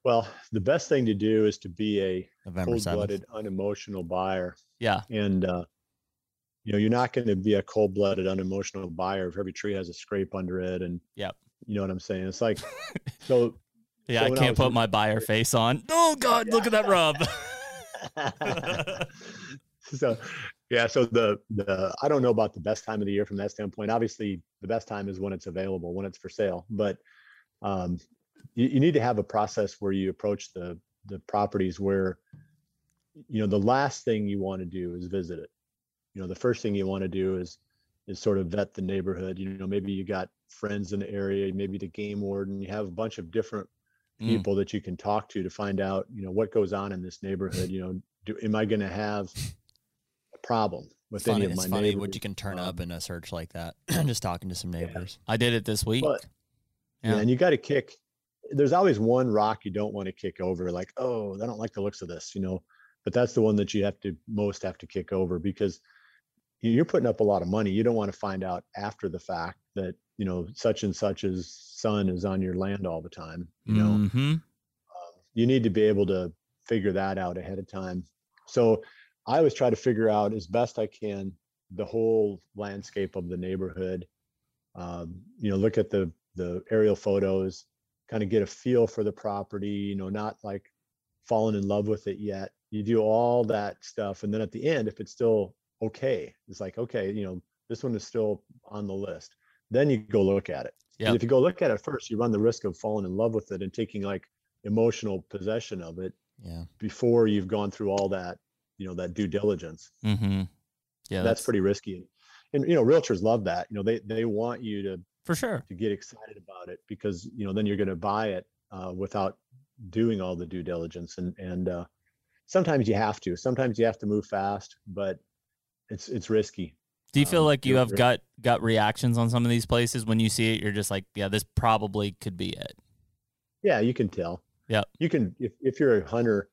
well, the best thing to do is to be a November cold-blooded, unemotional buyer. Yeah, and uh, you know you're not going to be a cold-blooded unemotional buyer if every tree has a scrape under it and Yep. you know what i'm saying it's like so yeah. So I can't was put in- my buyer face on. Oh God, look at that rub. so yeah so the the i don't know about the best time of the year from that standpoint. Obviously the best time is when it's available when it's for sale but um you, you need to have a process where you approach the the properties where you know the last thing you want to do is visit it. You know the first thing you want to do is is sort of vet the neighborhood. You know maybe you got friends in the area maybe the game warden you have a bunch of different Mm. people that you can talk to to find out you know what goes on in this neighborhood you know do am i going to have problem with funny, any of it's my funny neighbors what you can turn up Um, in a search like that. I'm just talking to some neighbors. I did it this week. But- yeah. Yeah. and you got to kick there's always one rock you don't want to kick over like oh i don't like the looks of this you know but that's the one that you have to most have to kick over because you- you're putting up a lot of money you don't want to find out after the fact that you know such and such's son is on your land all the time you know hmm um, you need to be able to figure that out ahead of time. So I always try to figure out as best I can the whole landscape of the neighborhood. Um, you know, look at the the aerial photos, kind of get a feel for the property. You know, not like fallen in love with it yet. You do all that stuff, and then at the end, if it's still okay, it's like okay, you know, this one is still on the list. Then you go look at it. Yep. And if you go look at it first, you run the risk of falling in love with it and taking like emotional possession of it Yeah. before you've gone through all that, you know, that due diligence. mm-hmm. Yeah, that's, pretty risky. And you know, realtors love that. You know, they they want you to for sure. to get excited about it because you know then you're going to buy it uh, without doing all the due diligence. And and uh, sometimes you have to. Sometimes you have to move fast, but it's it's risky. Do you feel Um, like you have gut gut reactions on some of these places when you see it? You're just like, yeah, this probably could be it. Yeah, you can tell. yeah You can if if you're a hunter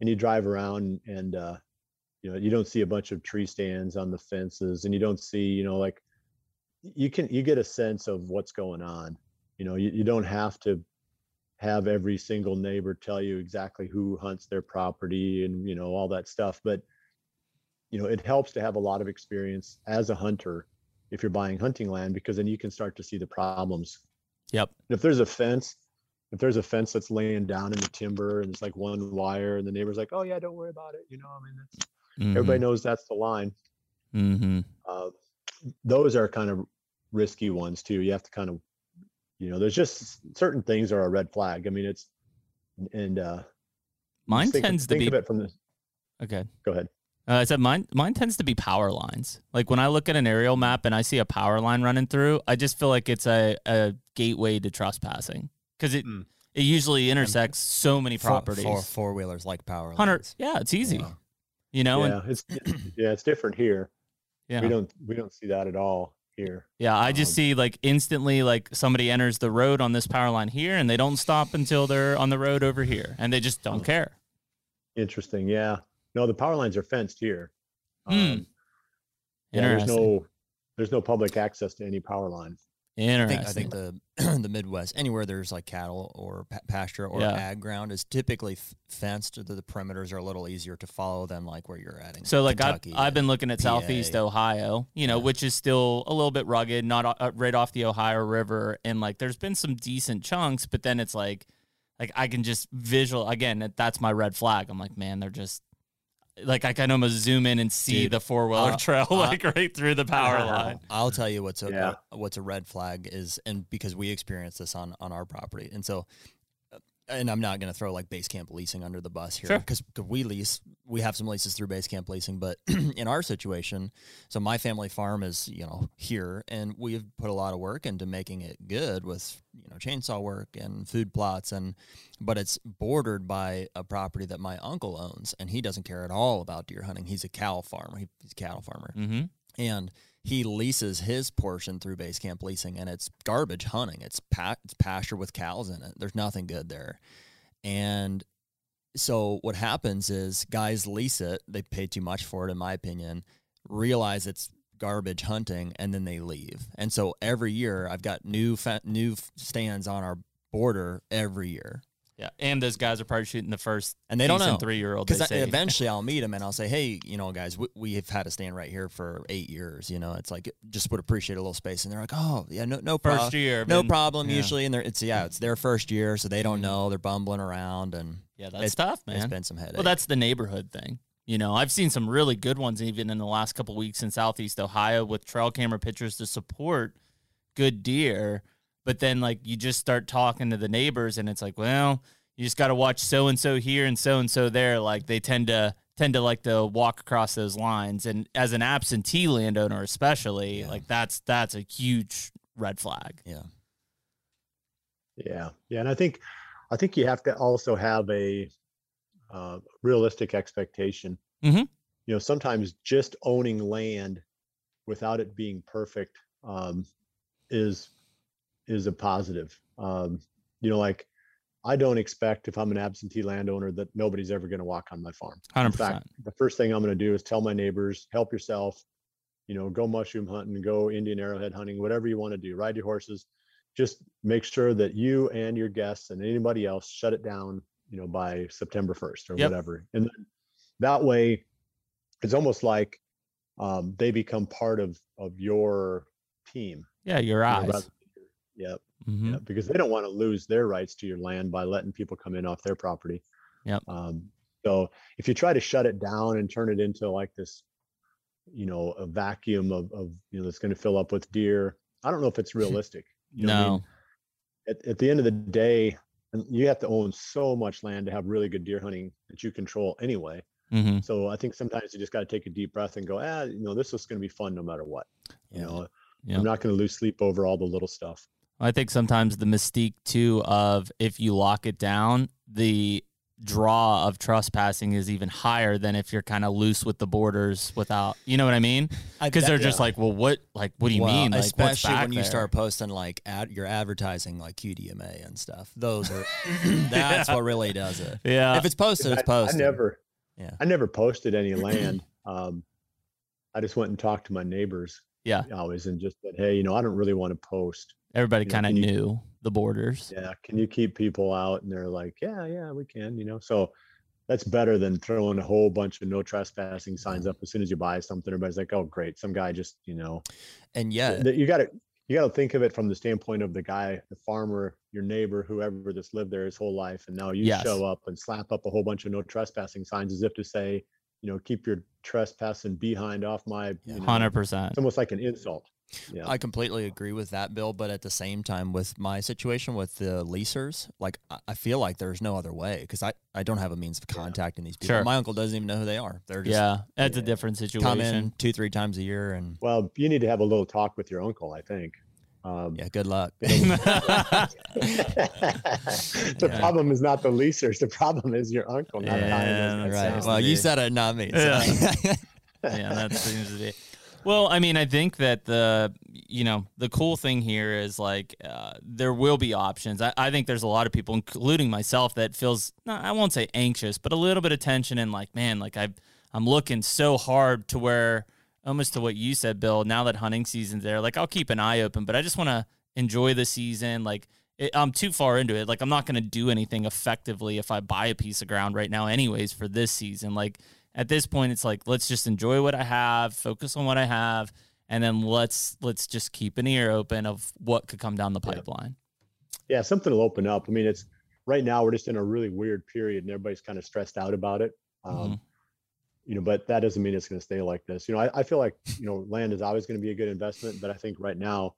and you drive around and uh you know you don't see a bunch of tree stands on the fences and you don't see, you know, like you can you get a sense of what's going on. You know, you, you don't have to have every single neighbor tell you exactly who hunts their property and you know all that stuff, but you know, it helps to have a lot of experience as a hunter if you're buying hunting land because then you can start to see the problems Yep. and if there's a fence, if there's a fence that's laying down in the timber and it's like one wire and the neighbor's like, oh yeah, don't worry about it. You know, I mean, that's, everybody knows that's the line. Mm-hmm. Uh, those are kind of risky ones too. You have to kind of, you know, there's just certain things are a red flag. I mean, it's, and uh, Mine think, tends to be of it from the, okay. go ahead. Uh, I said mine. Mine tends to be power lines. Like when I look at an aerial map and I see a power line running through, I just feel like it's a, a gateway to trespassing because it Mm. it usually intersects so many properties. Four four wheelers like power. Hundred. lines. Yeah, it's easy. Yeah. You know, yeah, and it's, yeah, it's different here. yeah, We don't, we don't see that at all here. yeah. I just um, see like instantly, like somebody enters the road on this power line here, and they don't stop until they're on the road over here, and they just don't Oh. care. Interesting. Yeah. No, the power lines are fenced here. Hmm. Um, yeah, there's no, there's no public access to any power line. I think, I think the the Midwest, anywhere there's like cattle or pa- pasture or Yeah. ag ground, is typically f- fenced. The, the perimeters are a little easier to follow than like where you're at. in So like I've, I've been looking at Southeast Ohio, you know, Yeah. which is still a little bit rugged, not uh, right off the Ohio River, and like there's been some decent chunks, but then it's like, like I can just visual again. That's my red flag. I'm like, man, they're just like I can almost zoom in and see Dude, the four wheeler uh, trail uh, like right through the power line. I'll tell you what's a Yeah. what's a red flag is, and because we experienced this on on our property, and so, uh, and I'm not going to throw like base camp leasing under the bus here Sure. because we lease, we have some leases through base camp leasing, but in our situation, so my family farm is you know here, and we've put a lot of work into making it good with you know chainsaw work and food plots and but it's bordered by a property that my uncle owns and he doesn't care at all about deer hunting he's a cow farmer He- he's a cattle farmer Mm-hmm. and he leases his portion through base camp leasing and it's garbage hunting. It's pa- it's pasture with cows in it. There's nothing good there. And so what happens is guys lease it. They pay too much for it in my opinion realize it's garbage hunting and then they leave. And so every year i've got new fa- new stands on our border every year Yeah, and those guys are probably shooting the first and they don't know three year old. because eventually I'll meet them and I'll say, hey, you know, guys, we, we have had a stand right here for eight years. You know, it's like just would appreciate a little space, and they're like, oh, yeah, no, no problem, first year, no been- problem. yeah. Usually, and they're it's yeah, it's their first year, so they don't mm-hmm. know. They're bumbling around, and Yeah, that's it's tough, It's been some headache. Well, that's the neighborhood thing. You know, I've seen some really good ones even in the last couple weeks in Southeast Ohio with trail camera pictures to support good deer. But then, like, you just start talking to the neighbors, and it's like, well, you just got to watch so and so here and so and so there. Like, they tend to tend to like to walk across those lines, and as an absentee landowner, especially, Yeah. like that's that's a huge red flag. yeah, Yeah, yeah, and I think, I think you have to also have a uh, realistic expectation. Mhm. You know, sometimes just owning land without it being perfect um, is is a positive. Um, you know, like I don't expect if I'm an absentee landowner that nobody's ever going to walk on my farm. In Hundred fact, the first thing I'm going to do is tell my neighbors, help yourself. You know, go mushroom hunting, go Indian arrowhead hunting, whatever you want to do. Ride your horses. Just make sure that you and your guests and anybody else shut it down. You know, by September 1st or Yep. whatever, and then that way, it's almost like um, they become part of of your team. Yeah, your you know, eyes. rather Yep. Mhm. Yeah, because they don't want to lose their rights to your land by letting people come in off their property. Yep. Um, so if you try to shut it down and turn it into like this, you know, a vacuum of, of you know that's going to fill up with deer, I don't know if it's realistic. You know what I No. mean? At, at the end of the day, and you have to own so much land to have really good deer hunting that you control anyway. hmm So I think sometimes you just got to take a deep breath and go, ah, you know, this is going to be fun no matter what. You know, Yeah. I'm not going to lose sleep over all the little stuff. I think sometimes the mystique too of if you lock it down, the draw of trespassing is even higher than if you're kind of loose with the borders without, you know what I mean? Because they're just yeah. like, well, what, like, what do you well, mean? Like, especially back when you there? start posting like ad, you're advertising like QDMA and stuff. Those are that's Yeah. what really does it. Yeah, if it's posted, it's I- I, posted. never, Yeah. I never posted any land. Um, I just went and talked to my neighbors. Yeah. Always and just said, hey, you know, I don't really want to post. Everybody kind of knew the borders. Yeah, can you keep people out? And they're like, yeah, yeah, we can. You know, so that's better than throwing a whole bunch of no trespassing signs up as soon as you buy something. Everybody's like, oh, great, some guy just, you know, And yet, that you got to you got to think of it from the standpoint of the guy, the farmer, your neighbor, whoever that's lived there his whole life, and now you Yes. show up and slap up a whole bunch of no trespassing signs as if to say, you know, keep your trespassing behind off my. You know, Hundred percent. it's almost like an insult. Yeah. I completely agree with that, Bill. But at the same time, with my situation with the leasers, like I- I feel like there's no other way because I, I don't have a means of contacting these people. Sure. My uncle doesn't even know who they are. They're just Yeah, that's a different situation. come in two three times a year, and well, you need to have a little talk with your uncle. I think. Um, yeah, good luck. the Yeah. problem is not the leasers. The problem is your uncle. Not Yeah, tying those guys right. right. down. Well, you said it, not me. so- Yeah. yeah, that seems to be. Well, I mean, I think that the you know the cool thing here is like uh, there will be options. I, I think there's a lot of people, including myself, that feels I won't say anxious, but a little bit of tension and like, man, like I I'm looking so hard to where almost to what you said, Bill. Now that hunting season's there, like I'll keep an eye open, but I just want to enjoy the season. Like it, I'm too far into it. Like I'm not going to do anything effectively if I buy a piece of ground right now, anyways, for this season. Like at this point, it's like let's just enjoy what I have, focus on what I have, and then let's let's just keep an ear open of what could come down the pipeline. Yeah, something will open up. I mean, it's right now we're just in a really weird period and everybody's kind of stressed out about it. Um, Mhm. You know, but that doesn't mean it's going to stay like this. You know, I, I feel like, you know, land is always going to be a good investment, but I think right now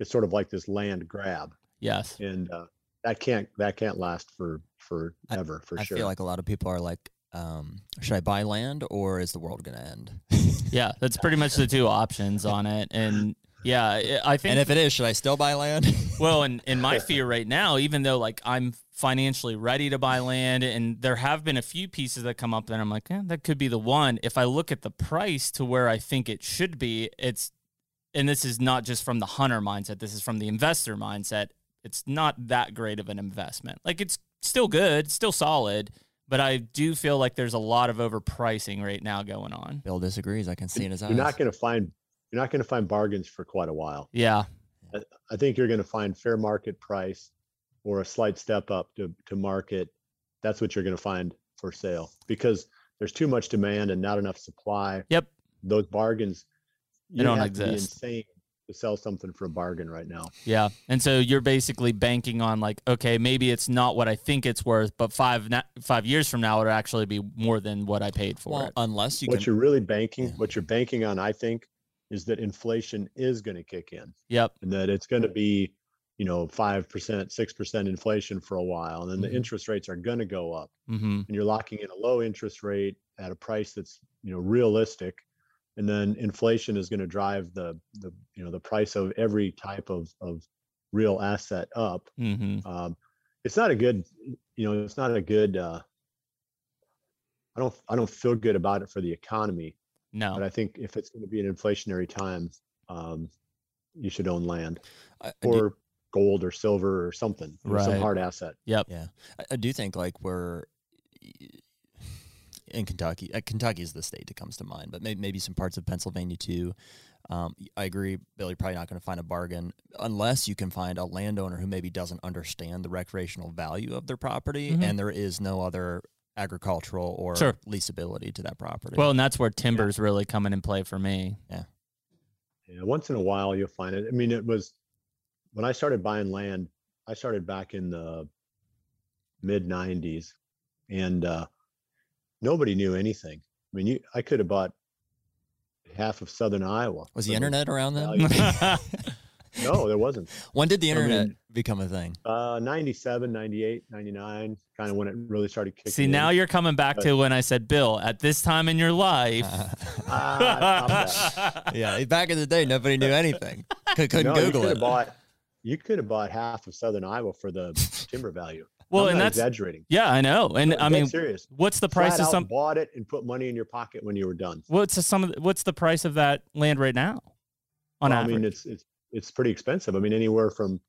it's sort of like this land grab Yes. and uh, that can't, that can't last for, forever, for I sure. I feel like a lot of people are like, um, should I buy land or is the world going to end? Yeah, that's pretty much the two options on it. And yeah, I- think and if it is, should I still buy land? Well, and, and my fear right now, even though like I'm financially ready to buy land, and there have been a few pieces that come up that I'm like, eh, that could be the one. If I look at the price to where I think it should be, it's, and this is not just from the hunter mindset, this is from the investor mindset. It's not that great of an investment. Like it's still good, still solid, but I do feel like there's a lot of overpricing right now going on. Bill disagrees. I can see in his eyes. You're not going to find, you're not going to find bargains for quite a while. Yeah. I think you're going to find fair market price or a slight step up to, to market. That's what you're going to find for sale because there's too much demand and not enough supply. Yep. Those bargains, They you don't have to be exist. insane to sell something for a bargain right now. Yeah. And so you're basically banking on like, okay, maybe it's not what I think it's worth, but five na- five years from now it'll actually be more than what I paid for well, it. unless you what can. you're really banking, Yeah. what you're banking on, I think, is that inflation is going to kick in Yep. and that it's going to be, you know, 5%, 6% inflation for a while. And then Mhm. the interest rates are going to go up. Mm-hmm. and you're locking in a low interest rate at a price that's you know realistic and then inflation is going to drive the the you know the price of every type of of real asset up Mm-hmm. um, it's not a good you know it's not a good uh, i don't i don't feel good about it for the economy No. but i think if it's going to be an inflationary time um, you should own land I, I do, or gold or silver or something you know, some hard asset Yep. yeah, I, I do think like we're in Kentucky. Uh, Kentucky is the state that comes to mind, but maybe maybe some parts of Pennsylvania too. Um, y- I agree, Bill. You're probably not going to find a bargain unless you can find a landowner who maybe doesn't understand the recreational value of their property, Mhm. and there is no other agricultural or Sure. leasability to that property. Well, and that's where timber's really coming in and play for me. Yeah. Yeah, once in a while you'll find it. I mean, it was when I started buying land, I started back in the mid 90s and uh, nobody knew anything. I mean, you, I could have bought half of southern Iowa. was the internet around then? No, there wasn't. when did the I internet mean- become a thing? Uh, 97, 98, 99, kind of when it really started kicking See, in. now you're coming back But- to when I said, Bill, at this time in your life. Stop that. yeah, back in the day, nobody knew anything. Could, couldn't No, Google could it. bought, you could have bought half of southern Iowa for the timber value. Well, I'm and not that's, exaggerating. yeah, I know. And No, I mean, serious. what's the price Flat of some, bought it and put money in your pocket when you were done. what's the, some of the, what's the price of that land right now on Well, average? I mean, it's it's it's pretty expensive. I mean, anywhere from,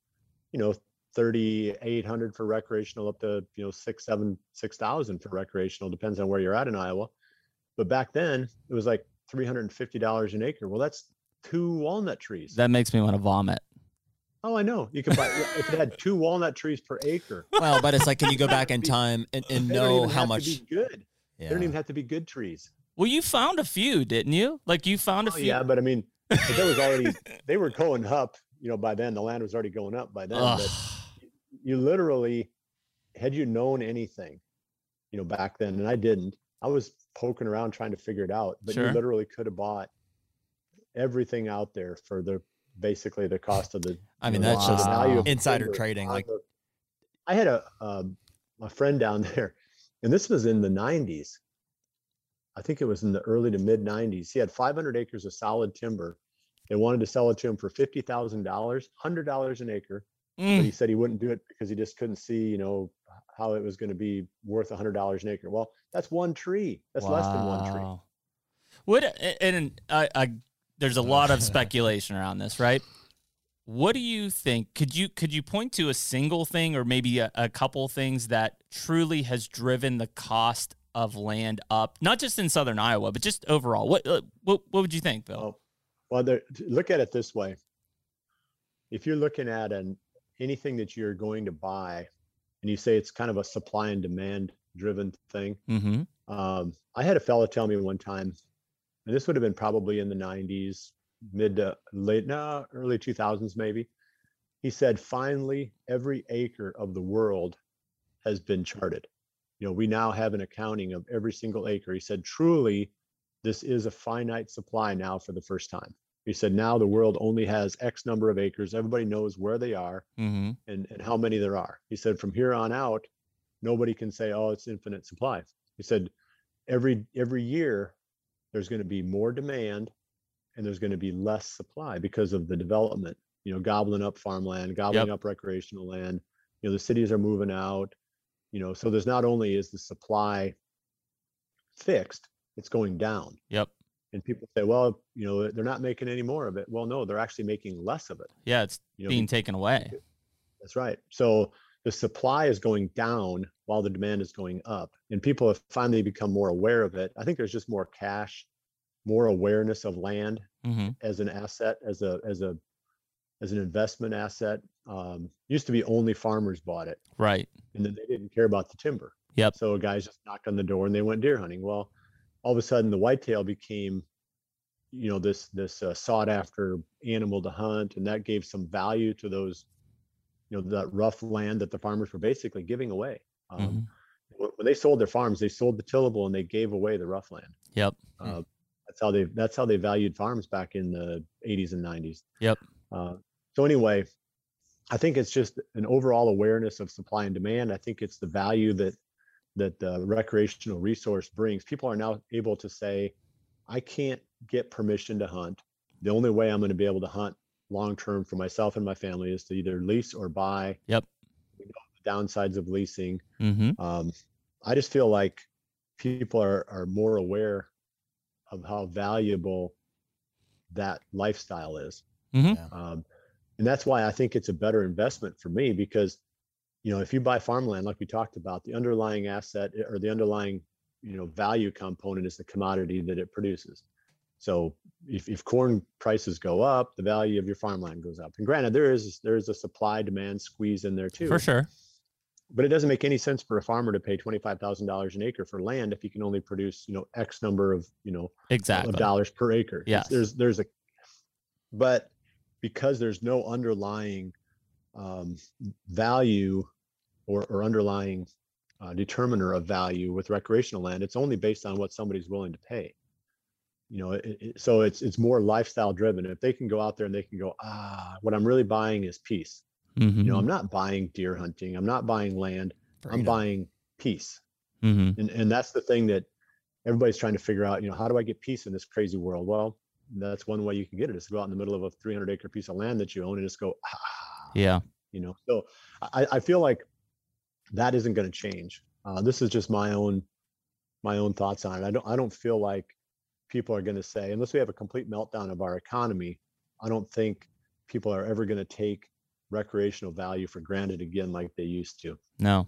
you know, thirty eight hundred for recreational up to you know six seven six thousand for recreational. Depends on where you're at in Iowa. But back then it was like three hundred and fifty dollars an acre. Well, that's two walnut trees. that makes me want to vomit. Oh, I know. You could buy if it had two walnut trees per acre. Well, but it's like, can you go back in time and, and They don't know even how have much? To be good. Yeah. They don't even have to be good trees. Well, you found a few, didn't you? Like you found a Oh, few. yeah, but I mean, but that was already they were going up. You know, by then the land was already going up by then. Ugh. But you literally had you known anything you know back then and i didn't i was poking around trying to figure it out but Sure. you literally could have bought everything out there for the basically the cost of the I mean, that's just value of insider trading, like- the- i had a um, a friend down there and this was in the 90s i think it was in the early to mid 90s he had 500 acres of solid timber they wanted to sell it to him for $50000 $100 an acre but Mm, he said he wouldn't do it because he just couldn't see, you know, how it was going to be worth a hundred dollars an acre. Well, that's one tree. That's less than one tree. wow. A- and I, I there's a lot of speculation around this, right? What do you think? Could you could you point to a single thing or maybe a, a couple things that truly has driven the cost of land up, not just in southern Iowa, but just overall? What uh, what, what would you think, Bill? Oh, well, there, look at it this way. if you're looking at an anything that you're going to buy and you say it's kind of a supply and demand driven thing. Mm-hmm. Um, I had a fellow tell me one time, and this would have been probably in the 90s, mid to late, no, early 2000s maybe. He said, finally, every acre of the world has been charted. You know, we now have an accounting of every single acre. He said, truly, this is a finite supply now for the first time. He said, now the world only has X number of acres. Everybody knows where they are Mm-hmm. and, and how many there are. He said, from here on out, nobody can say, oh, it's infinite supply. He said, every every year there's going to be more demand and there's going to be less supply because of the development, you know, gobbling up farmland, gobbling up recreational land. You know, the cities are moving out, you know, so there's not only is the supply fixed, it's going down. Yep. And people say, well, you know, they're not making any more of it. Well, no, they're actually making less of it. Yeah, it's You know, being taken away. That's right. So the supply is going down while the demand is going up. And people have finally become more aware of it. I think there's just more cash, more awareness of land Mm-hmm. as an asset, as a as a as an investment asset. Um, used to be only farmers bought it, Right. and then they didn't care about the timber. Yep. So guys just knocked on the door and they went deer hunting. Well, all of a sudden the whitetail became, you know, this this uh, sought after animal to hunt, and that gave some value to those, you know, that rough land that the farmers were basically giving away. Um, Mhm. When they sold their farms, they sold the tillable and they gave away the rough land. Yep. Uh, that's how they that's how they valued farms back in the 80s and 90s. Yep. Uh, so anyway, I think it's just an overall awareness of supply and demand. I think it's the value that that the recreational resource brings. People are now able to say, I can't get permission to hunt. The only way I'm going to be able to hunt long term for myself and my family is to either lease or buy. Yep. We know the downsides of leasing. Mm-hmm. Um, I just feel like people are are more aware of how valuable that lifestyle is. Mhm. Um, and that's why I think it's a better investment for me because, you know, if you buy farmland, like we talked about, the underlying asset eh, or the underlying, you know, value component is the commodity that it produces. So if, if corn prices go up, the value of your farmland goes up. And granted, there is there is a supply demand squeeze in there too For sure. but it doesn't make any sense for a farmer to pay twenty-five thousand dollars an acre for land if he can only produce, you know, X number of, you know, Exactly. of dollars per acre. Yes. There's there's a, but because there's no underlying um, value or, or underlying uh, determiner of value with recreational land, it's only based on what somebody's willing to pay. You know, it, it, so it's it's more lifestyle driven. If they can go out there and they can go, ah, what I'm really buying is peace. Mm-hmm. You know, I'm not buying deer hunting. I'm not buying land. I'm buying peace. mm-hmm. And and that's the thing that everybody's trying to figure out, you know, how do I get peace in this crazy world? Well, that's one way you can get it is to go out in the middle of a 300 acre piece of land that you own and just go, ah, Yeah. you know. So I, I feel like that isn't going to change. Uh, this is just my own my own thoughts on it. I don't I don't feel like people are going to say unless we have a complete meltdown of our economy. I don't think people are ever going to take recreational value for granted again like they used to. No.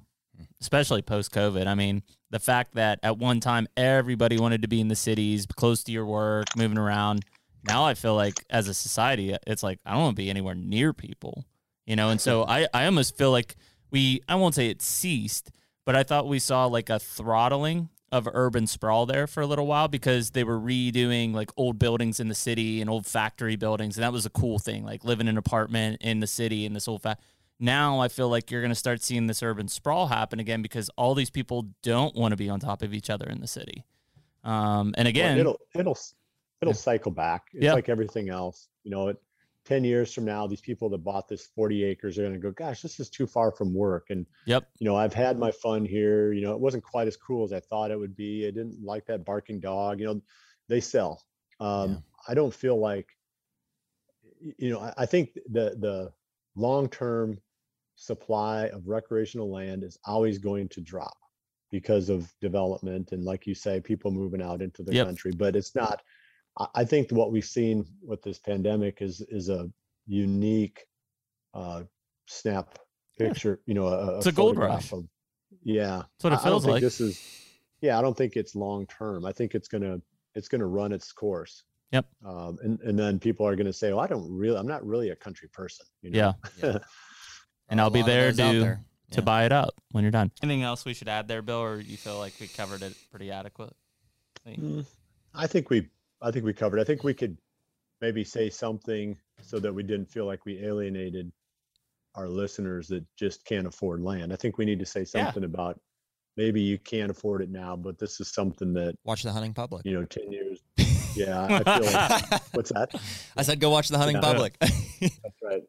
Especially post COVID. I mean, the fact that at one time everybody wanted to be in the cities, close to your work, moving around. Now I feel like as a society, it's like I don't want to be anywhere near people, you know. And so I, I almost feel like we, I won't say it ceased, but I thought we saw like a throttling of urban sprawl there for a little while because they were redoing like old buildings in the city and old factory buildings, and that was a cool thing, like living in an apartment in the city in this old fa- now I feel like you're going to start seeing this urban sprawl happen again because all these people don't want to be on top of each other in the city. Um, and Well, again, it'll it'll it'll Yeah. cycle back. It's Yeah. like everything else. You know, it, ten years from now, these people that bought this forty acres are going to go, "Gosh, this is too far from work." And yep, you know, I've had my fun here. You know, it wasn't quite as cool as I thought it would be. I didn't like that barking dog. You know, they sell. Um, Yeah. I don't feel like, you know, I, I think the the long term supply of recreational land is always going to drop because of development and, like you say, people moving out into the Yep. country. But it's not. I, I think what we've seen with this pandemic is is a unique uh, snap Yeah. picture. You know, a, It's a gold rush. Of, yeah, that's what it I- I don't feels think like. This is, yeah, I don't think it's long term. I think it's gonna it's gonna run its course. Yep. Um, and and then people are going to say, "Well, I don't really, I'm not really a country person." You know? Yeah. Yeah. And I'll be there to- there. to Yeah. buy it up when you're done. Anything else we should add there, Bill, or you feel like we covered it pretty adequately? Mm, I think we, I think we covered. I think we could maybe say something so that we didn't feel like we alienated our listeners that just can't afford land. I think we need to say Yeah. something about maybe you can't afford it now, but this is something that Watch the hunting public. you know, ten years. Yeah, I feel like what's that? I said go watch the hunting Yeah. public. That's right.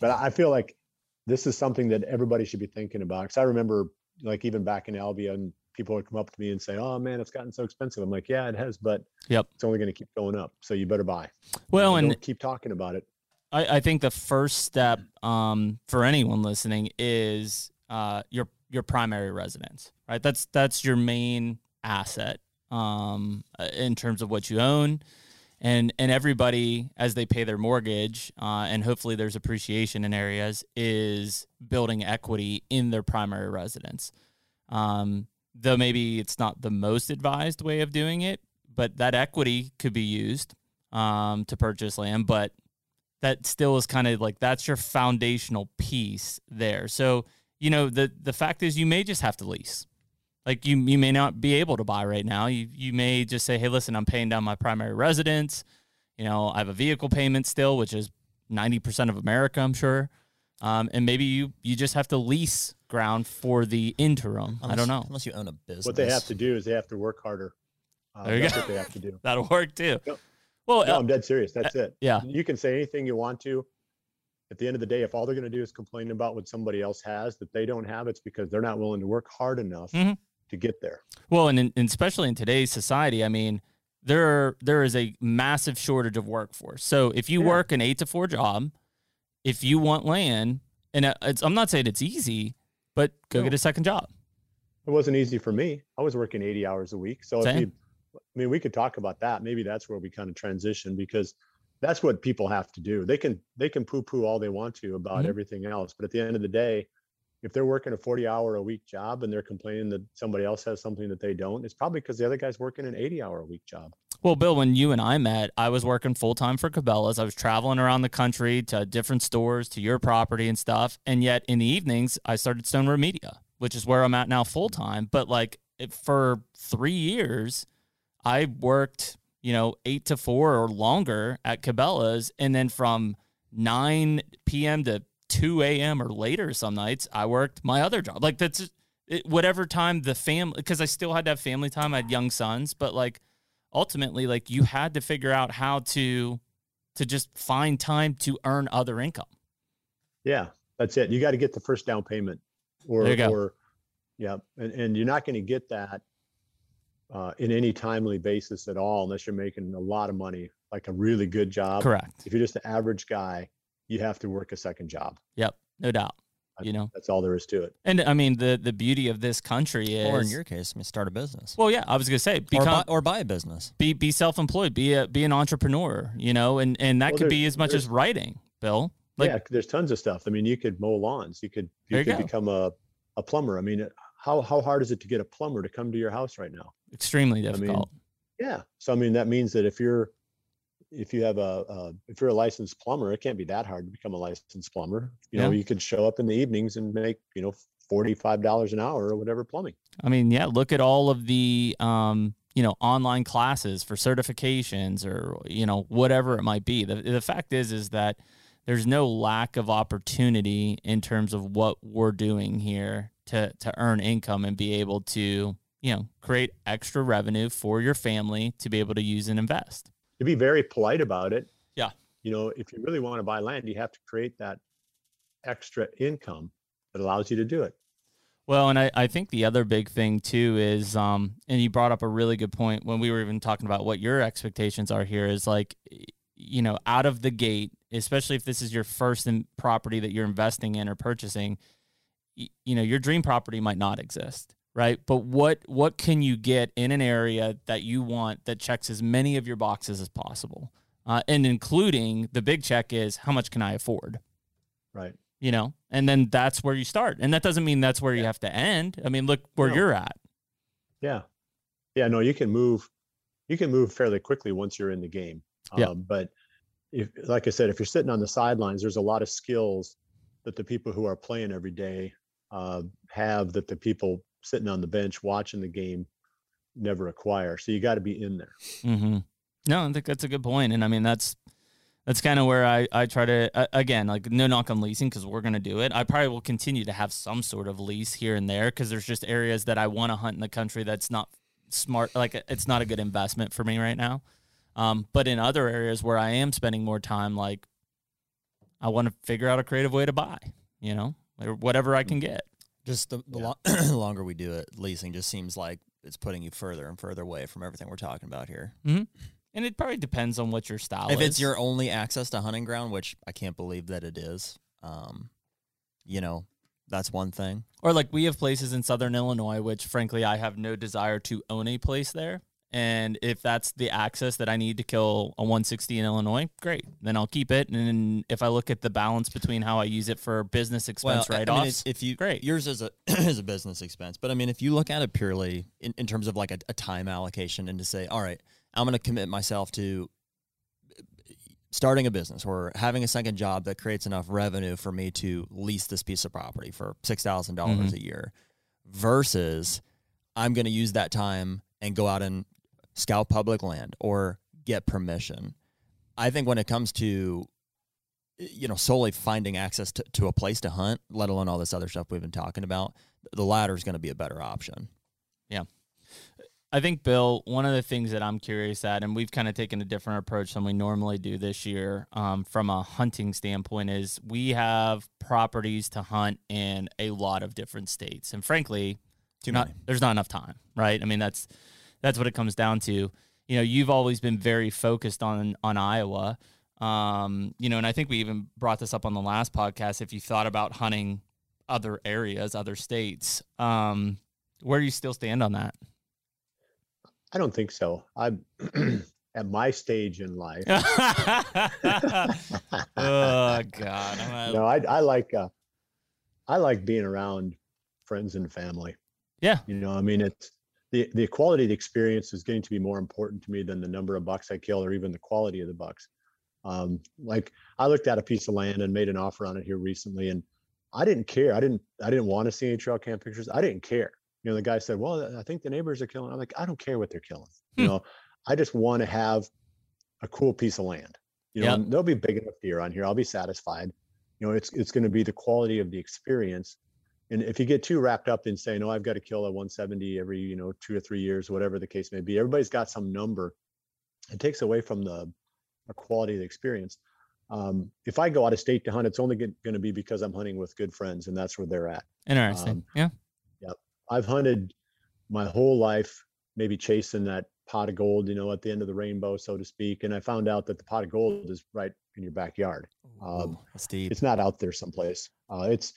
But I I feel like this is something that everybody should be thinking about. Because I remember, like even back in Albion, people would come up to me and say, "Oh man, it's gotten so expensive." I'm like, "Yeah, it has, but Yep. it's only going to keep going up. So you better buy." Well, And keep talking about it. I, I think the first step um, for anyone listening is uh, your your primary residence, right? That's that's your main asset um, in terms of what you own, and and everybody as they pay their mortgage, uh, and hopefully there's appreciation in areas, is building equity in their primary residence. Um, though maybe it's not the most advised way of doing it, but that equity could be used um, to purchase land, but that still is kind of like that's your foundational piece there. So, you know, the the fact is you may just have to lease. Like you you may not be able to buy right now. You you may just say, "Hey, listen, I'm paying down my primary residence. You know, I have a vehicle payment still, which is 90% of America, I'm sure. Um, and maybe you you just have to lease ground for the interim. I don't know. Unless you own a business. What they have to do is they have to work harder. Uh, There you that's go. what they have to do. That'll work too. Yep. Well, No, uh, I'm dead serious. That's it. yeah. You can say anything you want to. At the end of the day, if all they're going to do is complain about what somebody else has that they don't have, it's because they're not willing to work hard enough Mhm. to get there. Well, and, in, and especially in today's society, I mean, there there is a massive shortage of workforce. So if you Yeah. work an eight to four job, if you want land, and uh, it's, I'm not saying it's easy, but go No. get a second job. It wasn't easy for me. I was working 80 hours a week. So if you, I mean, we could talk about that. Maybe that's where we kind of transition because that's what people have to do. They can they can poo poo all they want to about Mhm. everything else, but at the end of the day, if they're working a 40 hour a week job and they're complaining that somebody else has something that they don't, it's probably because the other guy's working an 80 hour a week job. Well, Bill, when you and I met, I was working full time for Cabela's. I was traveling around the country to different stores, to your property and stuff. And yet in the evenings, I started Stone Road Media, which is where I'm at now full time. But like it, for three years, I worked, you know, eight to four or longer at Cabela's. And then from 9 p.m. to 2 a.m. or later some nights, I worked my other job. Like that's it, whatever time the family, because I still had to have family time. I had young sons, but like, ultimately like you had to figure out how to to just find time to earn other income. Yeah, that's it. You got to get the first down payment, or There you go. or yeah, and and you're not going to get that uh, in any timely basis at all unless you're making a lot of money, like a really good job. Correct. If you're just an average guy, you have to work a second job. Yep. No doubt. That's- You know. That's all there is to it. And I mean the the beauty of this country is Or in your case, I mean, start a business. Well, yeah, I was going to say Or buy, or buy a business. be be self-employed, be a be an entrepreneur, you know, and and that Well, could be as much as writing, Bill. Like yeah, there's tons of stuff. I mean, you could mow lawns. You could you you could go. become a a plumber. I mean, how how hard is it to get a plumber to come to your house right now? extremely mean, difficult. Yeah. So I mean, that means that if you're if you have a, a if you're a licensed plumber, it can't be that hard to become a licensed plumber. You know, you could show up in the evenings and make you know forty five dollars an hour or whatever plumbing. I mean, yeah, look at all of the um, you know, online classes for certifications or you know, whatever it might be. The the fact is is that there's no lack of opportunity in terms of what we're doing here to to earn income and be able to, you know, create extra revenue for your family to be able to use and invest. To be very polite about it. Yeah. You know, if you really want to buy land, you have to create that extra income that allows you to do it. Well, and I, I think the other big thing too is, um, and you brought up a really good point when we were even talking about what your expectations are here is like, you know, out of the gate, especially if this is your first in property that you're investing in or purchasing, y- you know, your dream property might not exist, right? But what what can you get in an area that you want that checks as many of your boxes as possible, uh, and including the big check is how much can I afford? Right. you know and then that's where you start and that doesn't mean that's where you have to end i mean look where No. you're at Yeah. Yeah. No, you can move. You can move fairly quickly once you're in the game. Yeah. Um, but if, like I said, if you're sitting on the sidelines, there's a lot of skills that the people who are playing every day uh, have that the people sitting on the bench watching the game never acquire. So you got to be in there. Mm-hmm. No, I think that's a good point, and I mean that's that's kind of where I I try to uh, again like no knock on leasing because we're gonna do it. I probably will continue to have some sort of lease here and there because there's just areas that I want to hunt in the country that's not smart. Like it's not a good investment for me right now. Um, but in other areas where I am spending more time, like I want to figure out a creative way to buy, you know, whatever I can get. Just the, the, Yeah. lo- longer we do it, leasing just seems like it's putting you further and further away from everything we're talking about here. And it probably depends on what your style if is. it's your only access to hunting ground, which I can't believe that it is, um, you know, that's one thing. Or like we have places in Southern Illinois, which frankly I have no desire to own a place there. And if that's the access that I need to kill a 160 in Illinois, great. Then I'll keep it. And then if I look at the balance between how I use it for business expense I- I write-offs, it's- if you great. yours is a is a business expense, but I mean, if you look at it purely in, in terms of like a, a time allocation and to say, all right, I'm going to commit myself to starting a business or having a second job that creates enough revenue for me to lease this piece of property for six thousand dollars Mhm. a year, versus I'm going to use that time and go out and scout public land or get permission. I think when it comes to you know solely finding access to, to a place to hunt, let alone all this other stuff we've been talking about, the latter is going to be a better option. Yeah. I think, Bill, one of the things that I'm curious at, and we've kind of taken a different approach than we normally do this year um, from a hunting standpoint, is we have properties to hunt in a lot of different states. And frankly, Too not, many. there's not enough time, right? I mean, that's that's what it comes down to. You know, you've always been very focused on on Iowa. Um, you know, and I think we even brought this up on the last podcast. If you thought about hunting other areas, other states, um, where do you still stand on that? I don't think so. I'm at my stage in life. oh God! No, I, I like uh, I like being around friends and family. Yeah. You know, I mean, it's the the quality of the experience is getting to be more important to me than the number of bucks I kill or even the quality of the bucks. Um, like I looked at a piece of land and made an offer on it here recently, and I didn't care. I didn't I didn't want to see any trail cam pictures. I didn't care. You know, the guy said, "Well, I think the neighbors are killing." I'm like, I don't care what they're killing. You Hmm. know, I just want to have a cool piece of land. You know, Yep. there'll be big enough deer on here. I'll be satisfied. You know, it's it's going to be the quality of the experience. And if you get too wrapped up in saying, "Oh, I've got to kill a 170 every you know two or three years, whatever the case may be," everybody's got some number. It takes away from the, the quality of the experience. Um, if I go out of state to hunt, it's only going to be because I'm hunting with good friends, and that's where they're at. Interesting. Um, yeah. I've hunted my whole life, maybe chasing that pot of gold, you know, at the end of the rainbow, so to speak. And I found out that the pot of gold is right in your backyard. Um, Ooh. It's not out there someplace. Uh, it's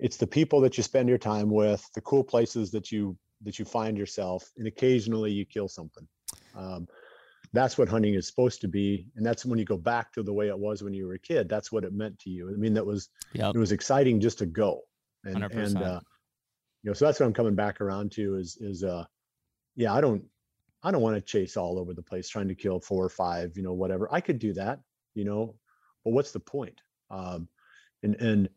it's the people that you spend your time with, the cool places that you that you find yourself, and occasionally you kill something. Um, that's what hunting is supposed to be, and that's when you go back to the way it was when you were a kid. That's what it meant to you. I mean, that was Yep. it was exciting just to go and and 100%. uh you know so that's what i'm coming back around to is is uh yeah i don't i don't want to chase all over the place trying to kill four or five you know whatever i could do that you know but what's the point um and and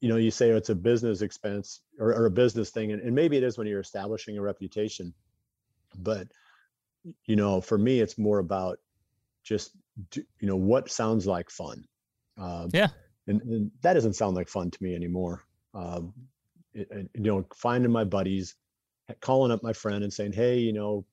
you know you say it's a business expense or, or a business thing and, and maybe it is when you're establishing a reputation but you know for me it's more about just you know what sounds like fun um, Yeah. and, and that doesn't sound like fun to me anymore um, it, it- you know finding my buddies calling up my friend and saying hey you know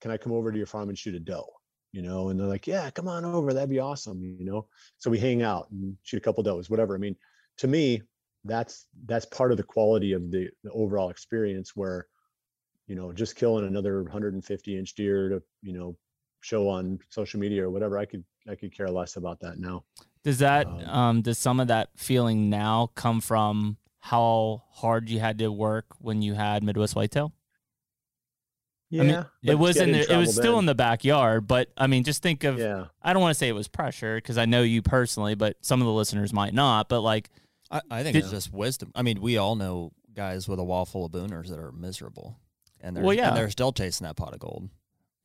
can i come over to your farm and shoot a doe you know and they're like yeah come on over that'd be awesome you know so we hang out and shoot a couple does whatever i mean to me that's that's part of the quality of the, the overall experience where you know just killing another 150 inch deer to you know show on social media or whatever i could i could care less about that now Does that Um, um, does some of that feeling now come from how hard you had to work when you had Midwest Whitetail? yeah I mean, it was in, the, it was still in the the backyard, but I mean, just think of yeah I don't want to say it was pressure because I know you personally, but some of the listeners might not. But like, I, I think Did- it's just wisdom. I mean, we all know guys with a wall full of booners that are miserable, and they're Well, yeah. and they're still chasing that pot of gold.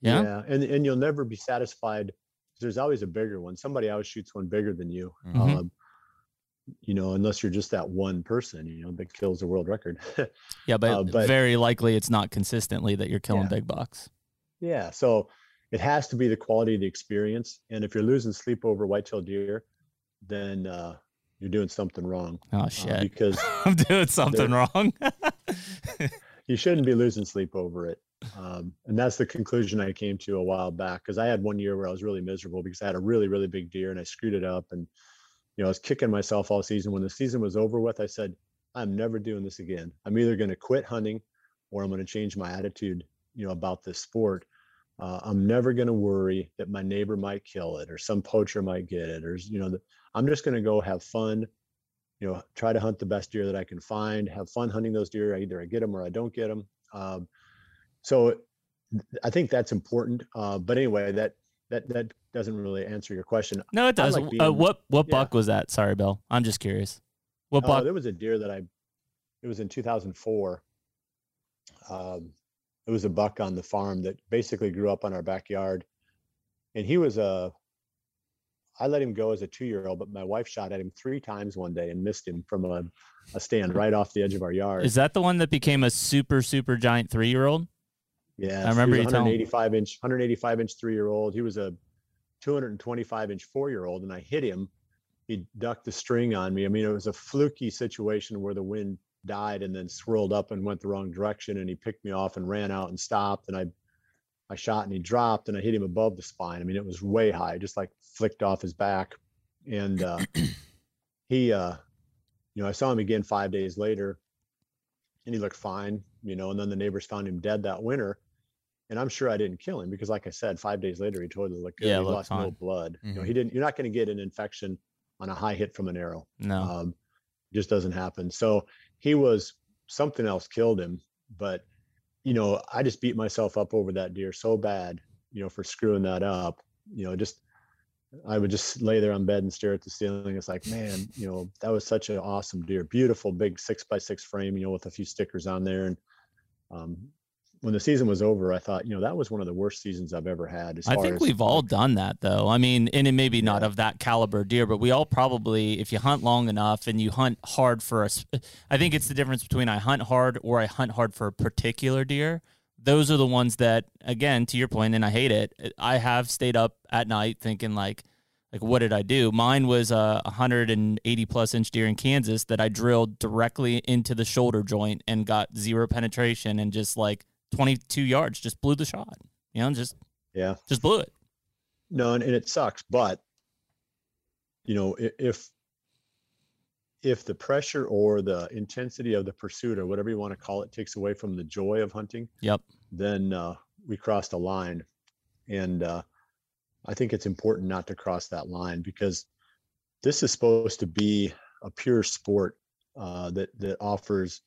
yeah, and and you'll never be satisfied there's always a bigger one. Somebody always shoots one bigger than you. Mhm. Um, you know, unless you're just that one person, you know, that kills the world record. Yeah, but, Uh, but- very likely it's not consistently that you're killing Yeah. big bucks. yeah. So it has to be the quality of the experience. And if you're losing sleep over whitetail deer, then uh, you're doing something wrong. Oh uh, shit. because I'm doing something wrong. you shouldn't be losing sleep over it. Um, and that's the conclusion I came to a while back because I had one year where I was really miserable because I had a really, really big deer and I screwed it up. And, you know, I was kicking myself all season. When the season was over with, I said, I'm never doing this again. I'm either going to quit hunting or I'm going to change my attitude, you know, about this sport. Uh, I'm never going to worry that my neighbor might kill it or some poacher might get it or, you know, the, I'm just going to go have fun, you know, try to hunt the best deer that I can find, have fun hunting those deer. Either I get them or I don't get them. Um, so I think that's important. Uh, but anyway, that that that doesn't really answer your question. no, it does. like uh, being- what what yeah. buck was that? Sorry, Bill. I'm just curious. What Oh, buck? there was a deer that I. It was in 2004. Um, it was a buck on the farm that basically grew up on our backyard, and he was a. I let him go as a two-year-old, but my wife shot at him three times one day and missed him from a, a stand right off the edge of our yard. Is that the one that became a super super giant three year old? Yeah, I remember he you was telling- 185 inch, 185 inch three year old. He was a 225 inch four year old, and I hit him. He ducked the string on me. I mean, it was a fluky situation where the wind died and then swirled up and went the wrong direction, and he picked me off and ran out and stopped, and I, I shot and he dropped, and I hit him above the spine. I mean, it was way high, just like flicked off his back, and uh, he, uh, you know, I saw him again five days later, and he looked fine, you know, and then the neighbors found him dead that winter and I'm sure I didn't kill him because, like I said, five days later he totally looked good. Yeah, he lost no fine. blood. You know, he didn't. You're not going to get an infection on a high hit from an arrow. No. Um, just doesn't happen. So he was something else killed him, but you know, I just beat myself up over that deer so bad, you know, for screwing that up. You know, just I would just lay there on bed and stare at the ceiling. It's like, man, you know, that was such an awesome deer, beautiful big six by six frame, you know, with a few stickers on there. And um, when the season was over, I thought, you know, that was one of the worst seasons I've ever had. As I think we've all done that though. I mean, and it maybe not Yeah. of that caliber deer, but we all probably, if you hunt long enough and you hunt hard for us, I think it's the difference between I hunt hard or I hunt hard for a particular deer. Those are the ones that, again, to your point, and I hate it. I have stayed up at night thinking like, like what did I do? Mine was a 180 plus inch deer in Kansas that I drilled directly into the shoulder joint and got zero penetration and just like 22 yards, just blew the shot. You know, just yeah. just blew it. No, and, and it sucks, but you know, if if the pressure or the intensity of the pursuit or whatever you want to call it takes away from the joy of hunting, Yep. then uh, we crossed a line. And uh, I think it's important not to cross that line because this is supposed to be a pure sport uh, that that offers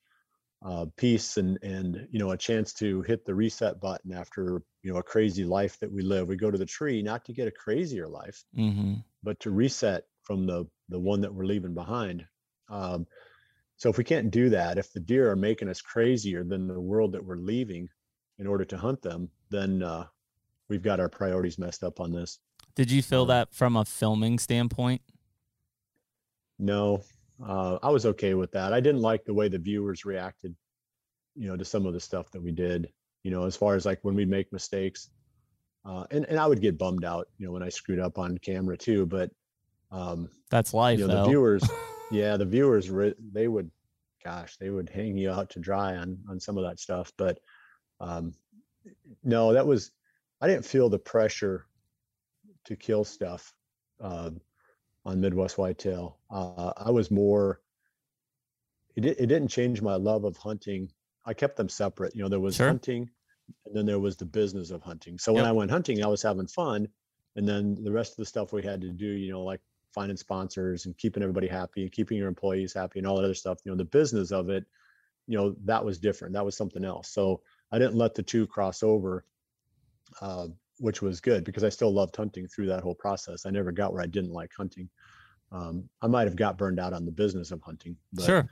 uh, peace and and you know a chance to hit the reset button after you know a crazy life that we live. We go to the tree not to get a crazier life, Mm-hmm. but to reset from the the one that we're leaving behind. Um, so if we can't do that, if the deer are making us crazier than the world that we're leaving in order to hunt them, then uh, we've got our priorities messed up on this. Did you feel that from a filming standpoint? No, uh, I was okay with that. I didn't like the way the viewers reacted, you know, to some of the stuff that we did. You know, as far as like when we make mistakes, uh, and and I would get bummed out, you know, when I screwed up on camera too. But um, That's life, you know, though. the viewers, yeah, the viewers, they would, gosh, they would hang you out to dry on on some of that stuff. But um, no, that was, I didn't feel the pressure to kill stuff uh, on Midwest Whitetail. Uh, I was more. It it didn't change my love of hunting. I kept them separate. You know, there was Sure. hunting, and then there was the business of hunting. So when I went hunting, I was having fun, and then the rest of the stuff we had to do, you know, like finding sponsors and keeping everybody happy and keeping your employees happy and all that other stuff. You know, the business of it, you know, that was different. That was something else. So I didn't let the two cross over, uh, which was good because I still loved hunting through that whole process. I never got where I didn't like hunting. Um, I might have got burned out on the business of hunting, but sure.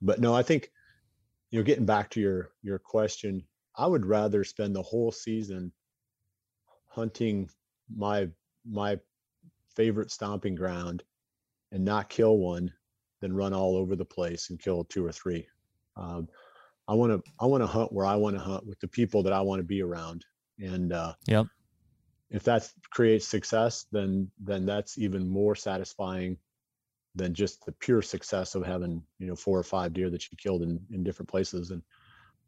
but no, I think you know, getting back to your your question, I would rather spend the whole season hunting my my favorite stomping ground and not kill one than run all over the place and kill two or three. Um, I want to I want to hunt where I want to hunt with the people that I want to be around, and uh, Yep. if that creates success, then then that's even more satisfying than just the pure success of having you know four or five deer that you killed in in different places and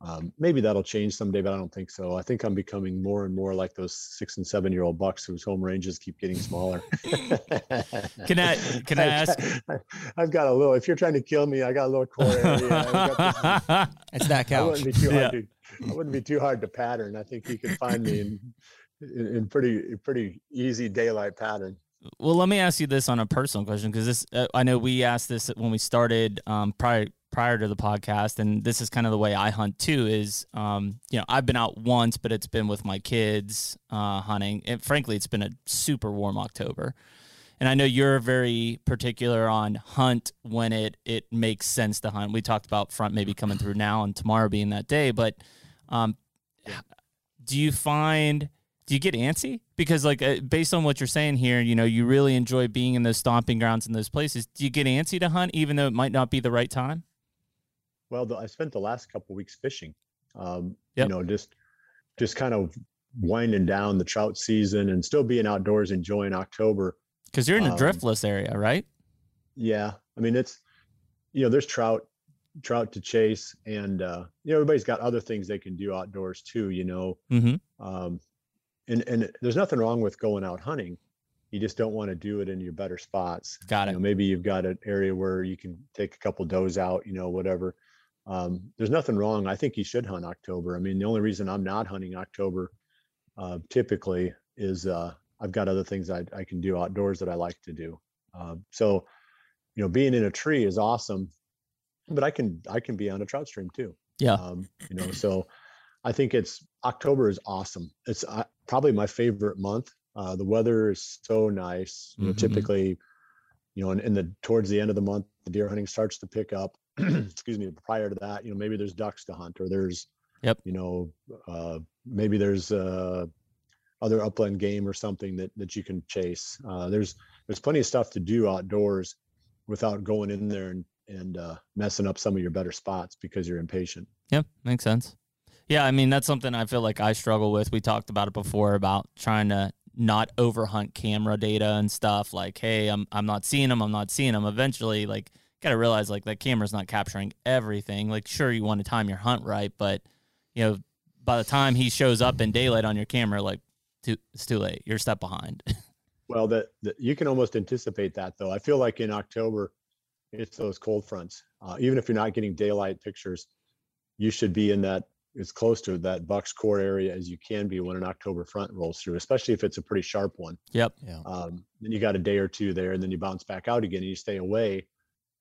um, maybe that'll change someday but i don't think so i think i'm becoming more and more like those six and seven year old bucks whose home ranges keep getting smaller Can I can I I've ask? got- i've got a little if you're trying to kill me i got a little core area I've got this- It's that I wouldn't be too Yeah. hard to I wouldn't be too hard to pattern. I think you can find me in in, in pretty pretty easy daylight pattern. Well, let me ask you this on a personal question because this uh, I know we asked this when we started um, prior prior to the podcast, and this is kind of the way I hunt too. Is um, you know I've been out once, but it's been with my kids uh, hunting, and frankly, it's been a super warm October. And I know you're very particular on hunt when it it makes sense to hunt. We talked about front maybe coming through now and tomorrow being that day, but um, do you find do you get antsy because like uh, based on what you're saying here you know you really enjoy being in those stomping grounds in those places do you get antsy to hunt even though it might not be the right time Well, the, I spent the last couple weeks fishing. Um, Yep. You know, just just kind of winding down the trout season and still being outdoors, enjoying October. because you're in a Um, driftless area right Yeah, I mean it's you know there's trout trout to chase, and uh, you know everybody's got other things they can do outdoors too. You know, mm-hmm um, and and there's nothing wrong with going out hunting. You just don't want to do it in your better spots. got you it know, maybe you've got an area where you can take a couple does out, you know, whatever. Um, there's nothing wrong. I think you should hunt October. I mean, the only reason I'm not hunting October uh, typically is uh, I've got other things I, I can do outdoors that I like to do. Uh, so, you know, being in a tree is awesome, but I can I can be on a trout stream too. Yeah. Um, you know, so I think it's October is awesome. It's uh, probably my favorite month. Uh, the weather is so nice. You know, Mhm. typically, you know, in, in the towards the end of the month, the deer hunting starts to pick up. Excuse me. Prior to that, you know, maybe there's ducks to hunt, or there's, Yep. you know, uh, maybe there's uh, other upland game or something that that you can chase. Uh, there's there's plenty of stuff to do outdoors without going in there and and uh, messing up some of your better spots because you're impatient. Yep, makes sense. Yeah, I mean that's something I feel like I struggle with. We talked about it before about trying to not overhunt camera data and stuff. Like, hey, I'm I'm not seeing them. I'm not seeing them. Eventually, like, got to realize like that camera's not capturing everything. Like, sure, you want to time your hunt right, but you know, by the time he shows up in daylight on your camera, like, too, it's too late. You're a step behind. Well, that, that you can almost anticipate that though. I feel like in October, it's those cold fronts. Uh, even if you're not getting daylight pictures, you should be in that as close to that Bucks core area as you can be when an October front rolls through, especially if it's a pretty sharp one. yep. Yeah. Um, then you got a day or two there, and then you bounce back out again, and you stay away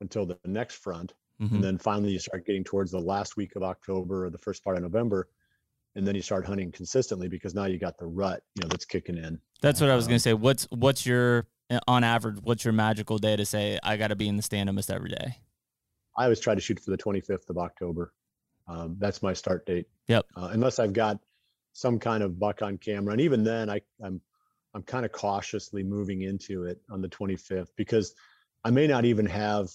until the next front, Mhm. and then finally you start getting towards the last week of October or the first part of November, and then you start hunting consistently because now you got the rut, you know, that's kicking in. That's what I was Um, gonna say. What's what's your on average? What's your magical day to say I got to be in the stand almost every day? I always try to shoot for the 25th of October. Um, that's my start date. Yep. Uh, unless I've got some kind of buck on camera, and even then, I, I'm I'm kind of cautiously moving into it on the 25th because I may not even have,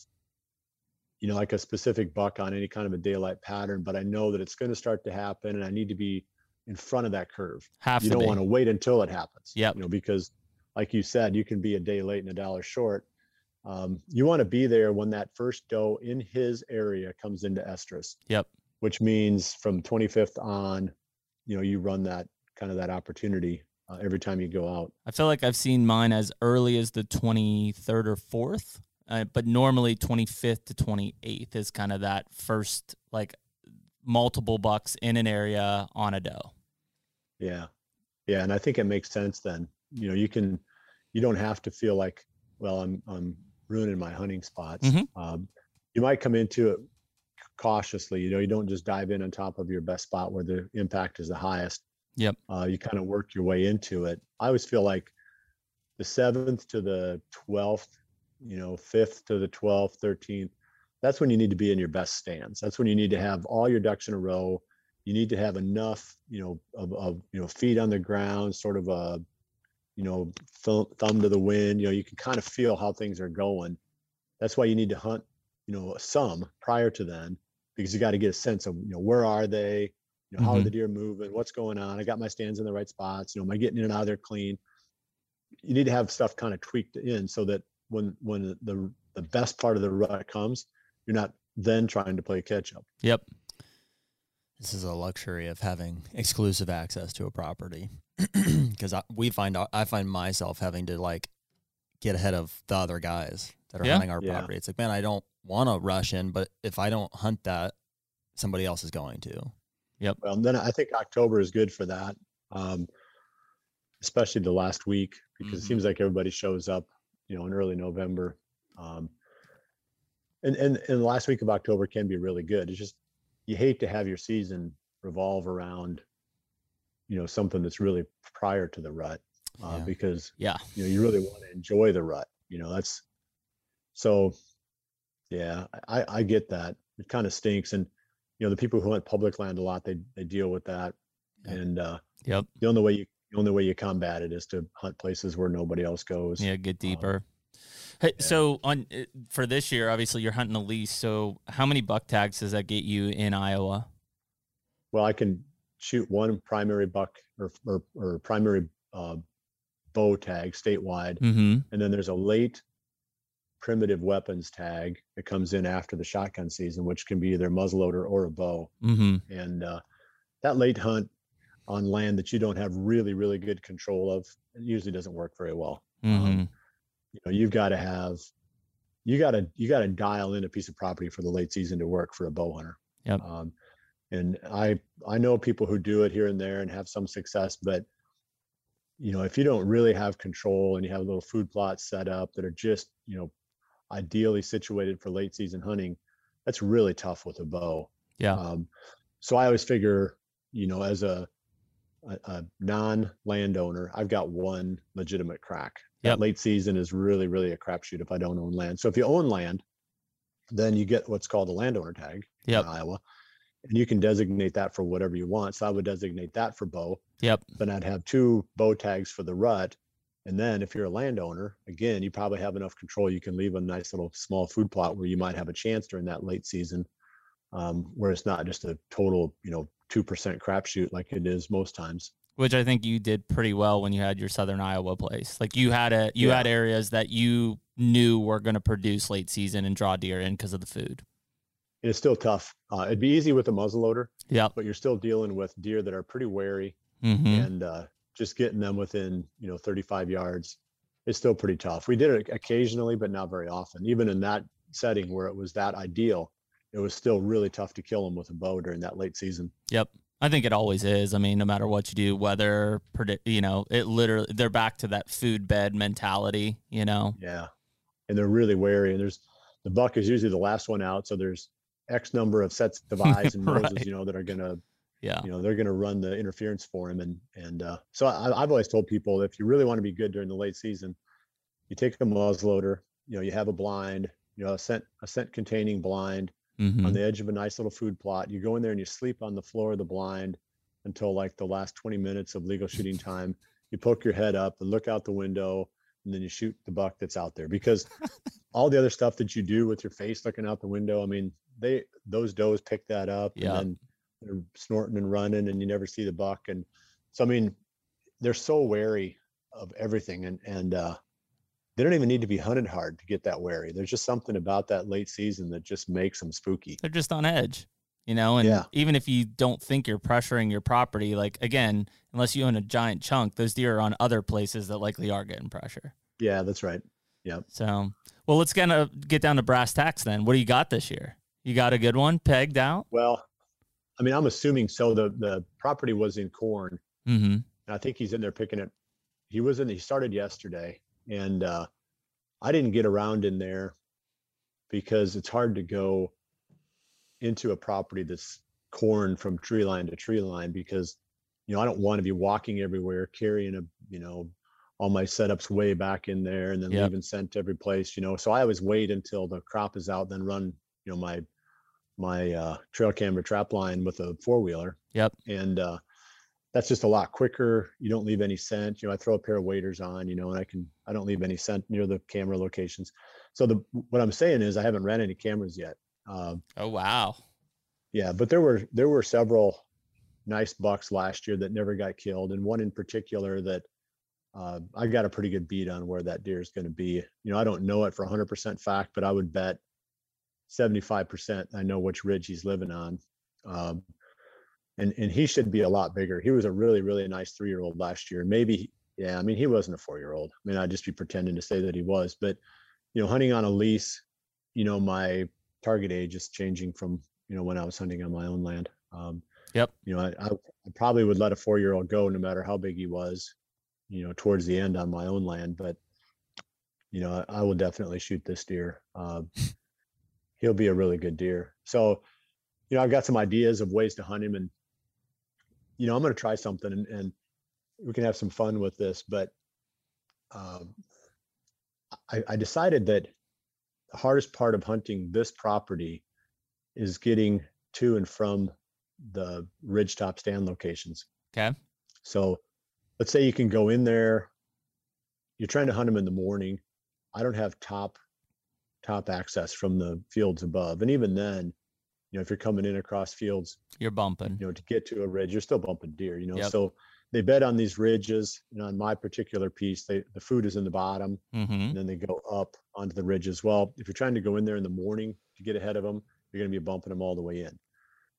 you know, like a specific buck on any kind of a daylight pattern, but I know that it's going to start to happen, and I need to be in front of that curve. Have you don't be. want to wait until it happens. Yep. You know, because like you said, you can be a day late and a dollar short. Um, you want to be there when that first doe in his area comes into estrus. Yep. Which means from 25th on, you know, you run that kind of that opportunity uh, every time you go out. I feel like I've seen mine as early as the 23rd or 4th, uh, but normally 25th to 28th is kind of that first, like, multiple bucks in an area on a doe. Yeah. Yeah. And I think it makes sense then. You know, you can, you don't have to feel like, well, I'm, I'm ruining my hunting spots. Mhm. Um, you might come into it cautiously. You know, you don't just dive in on top of your best spot where the impact is the highest. Yep. Uh, you kind of work your way into it. I always feel like the seventh to the 12th, you know, fifth to the 12th, 13th, that's when you need to be in your best stands. That's when you need to have all your ducks in a row. You need to have enough, you know, of, of you know, feet on the ground, sort of a you know, thumb, thumb to the wind, you know, you can kind of feel how things are going. That's why you need to hunt, you know, some prior to then, because you got to get a sense of, you know, where are they? You know, how are Mhm. the deer moving? What's going on? I got my stands in the right spots. You know, am I getting in and out of there clean? You need to have stuff kind of tweaked in so that when when the the best part of the rut comes, you're not then trying to play catch up. Yep. This is a luxury of having exclusive access to a property because we find I find myself having to like get ahead of the other guys that are Yeah. hunting our Yeah. property. It's like, man, I don't want to rush in, but if I don't hunt that, somebody else is going to. Yep. Well, then I think October is good for that, um, especially the last week because Mhm. it seems like everybody shows up, you know, in early November. Um, and, and and the last week of October can be really good. It's just you hate to have your season revolve around, you know, something that's really prior to the rut, uh, Yeah. because Yeah. you know you really want to enjoy the rut. You know, that's so. Yeah, I I get that. It kind of stinks, and you know the people who hunt public land a lot, they they deal with that, and uh, Yep. the only way you the only way you combat it is to hunt places where nobody else goes. Yeah. Get Um, deeper. Hey, yeah. so on uh, for this year, obviously you're hunting the lease. So how many buck tags does that get you in Iowa? Well, I can shoot one primary buck or or, or primary uh, bow tag statewide, Mm-hmm. and then there's a late primitive weapons tag that comes in after the shotgun season, which can be either a muzzleloader or a bow. Mm-hmm. And uh, that late hunt on land that you don't have really really good control of it usually doesn't work very well. Mm-hmm. you know you've got to have you got to you got to dial in a piece of property for the late season to work for a bow hunter Yep. um, and i i know people who do it here and there and have some success but you know if you don't really have control and you have little food plots set up that are just you know ideally situated for late season hunting that's really tough with a bow yeah. um, so I always figure, you know, as a, a, a non landowner, I've got one legitimate crack. That late season is really, really a crapshoot if I don't own land. So if you own land, then you get what's called a landowner tag Yep. in Iowa, and you can designate that for whatever you want. So I would designate that for bow. Yep. Then I'd have two bow tags for the rut. And then if you're a landowner, again, you probably have enough control. You can leave a nice little small food plot where you might have a chance during that late season, um, where it's not just a total, you know, two percent crapshoot like it is most times. Which I think you did pretty well when you had your Southern Iowa place. Like you had a you Yeah. had areas that you knew were going to produce late season and draw deer in because of the food. It's still tough. Uh, it'd be easy with a muzzleloader, yeah, but you're still dealing with deer that are pretty wary, Mm-hmm. and uh, just getting them within, you know, 35 yards is still pretty tough. We did it occasionally, but not very often. Even in that setting where it was that ideal, it was still really tough to kill them with a bow during that late season. Yep. I think it always is. I mean, no matter what you do, weather, predict, you know, it literally, they're back to that food bed mentality, you know? Yeah. And they're really wary. And there's the buck is usually the last one out. So there's X number of sets of eyes and noses, Right. you know, that are gonna, Yeah. you know, they're gonna run the interference for him. And and uh, so I, I've always told people if you really want to be good during the late season, you take a muzzleloader, you know, you have a blind, you know, a scent a scent containing blind Mm-hmm. on the edge of a nice little food plot. You go in there and you sleep on the floor of the blind until like the last 20 minutes of legal shooting time. You poke your head up and look out the window, and then you shoot the buck that's out there. Because all the other stuff that you do with your face looking out the window, I mean, they those does pick that up, Yeah. and then they're snorting and running, and you never see the buck. And so, I mean, they're so wary of everything, and and uh, they don't even need to be hunted hard to get that wary. There's just something about that late season that just makes them spooky. They're just on edge, you know? And Yeah. even if you don't think you're pressuring your property, like again, unless you own a giant chunk, those deer are on other places that likely are getting pressure. Yeah, that's right. Yeah. So, well, let's kind of get down to brass tacks then. What do you got this year? You got a good one pegged out? Well, I mean, I'm assuming so. The the property was in corn, Mm-hmm. and I think he's in there picking it. He was in. He started yesterday, and uh, I didn't get around in there because it's hard to go into a property that's corn from tree line to tree line because you know I don't want to be walking everywhere carrying a you know all my setups way back in there and then Yep. leaving scent every place. You know, so I always wait until the crop is out, then run you know my my uh, trail camera trap line with a four wheeler Yep. and uh, that's just a lot quicker. You don't leave any scent. You know, I throw a pair of waders on, you know, and I can I don't leave any scent near the camera locations. So the what I'm saying is I haven't ran any cameras yet. Um, Oh wow. yeah, but there were there were several nice bucks last year that never got killed, and one in particular that uh, I got a pretty good beat on where that deer is going to be. You know, I don't know it for 100% fact, but I would bet 75% I know which ridge he's living on. Um, and and he should be a lot bigger. He was a really really nice three year old last year. Maybe yeah, I mean he wasn't a four year old. I mean I'd just be pretending to say that he was, but you know hunting on a lease, you know my target age is changing from you know when I was hunting on my own land. Um, Yep. You know I, I probably would let a four year old go no matter how big he was, you know towards the end on my own land, but you know I, I will definitely shoot this deer. Uh, he'll be a really good deer. So you know I've got some ideas of ways to hunt him and you know, I'm going to try something and, and we can have some fun with this. But um, I, I decided that the hardest part of hunting this property is getting to and from the ridgetop stand locations. Okay. So let's say you can go in there, you're trying to hunt them in the morning. I don't have top top access from the fields above. And even then, you know, if you're coming in across fields, You're bumping. you know, to get to a ridge, you're still bumping deer, you know. Yep. So they bed on these ridges. You know, on my particular piece, they the food is in the bottom, Mm-hmm. and then they go up onto the ridge as well. If you're trying to go in there in the morning to get ahead of them, you're going to be bumping them all the way in.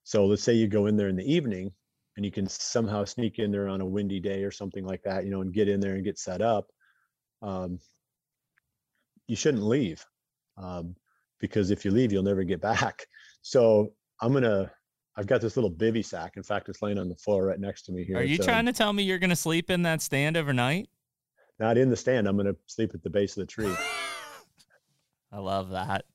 So let's say you go in there in the evening, and you can somehow sneak in there on a windy day or something like that, you know, and get in there and get set up. Um, you shouldn't leave, um, because if you leave, you'll never get back. So I'm gonna. I've got this little bivy sack. In fact, it's laying on the floor right next to me here. Are you um, trying to tell me you're gonna sleep in that stand overnight? Not in the stand. I'm gonna sleep at the base of the tree. I love that.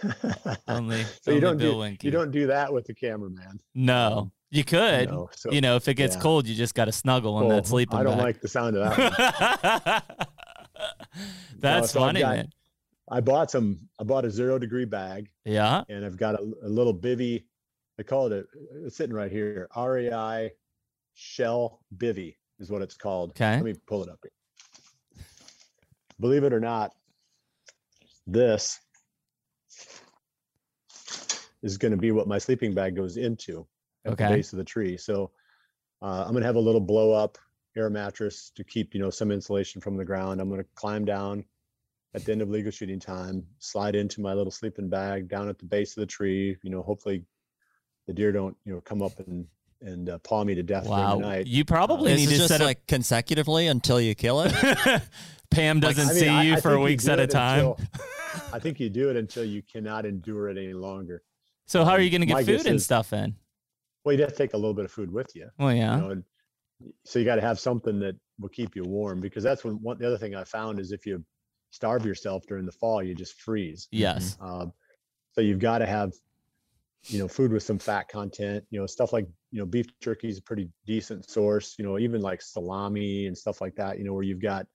Only, so you don't Bill do you don't do that with the cameraman. No, you could. No, so you know, if it gets yeah. cold, you just got to snuggle in well, that sleeping I don't bag. like the sound of that. One. That's so I've funny, got- man. I bought some. I bought a zero degree bag, Yeah. and I've got a, a little bivy. I call it a. It's sitting right here. REI shell bivy is what it's called. Okay. Let me pull it up here. Believe it or not, this is going to be what my sleeping bag goes into at Okay. the base of the tree. So uh, I'm going to have a little blow up air mattress to keep, you know, some insulation from the ground. I'm going to climb down at the end of legal shooting time, slide into my little sleeping bag down at the base of the tree. You know, hopefully the deer don't, you know, come up and and uh, paw me to death during Wow. the night. You probably Is need to just set like consecutively until you kill it? Pam doesn't I mean, see I- you I for think you weeks at a time. until- I think you do it until you cannot endure it any longer. so how are um, you going to get my food and is- stuff in? Well, you have to take a little bit of food with you. Well, yeah. You know, and so you got to have something that will keep you warm because that's when one the other thing I found is if you starve yourself during the fall, you just freeze. yes. Um, so you've got to have, you know, food with some fat content. You know, stuff like you know beef jerky is a pretty decent source. You know, even like salami and stuff like that. You know, where you've got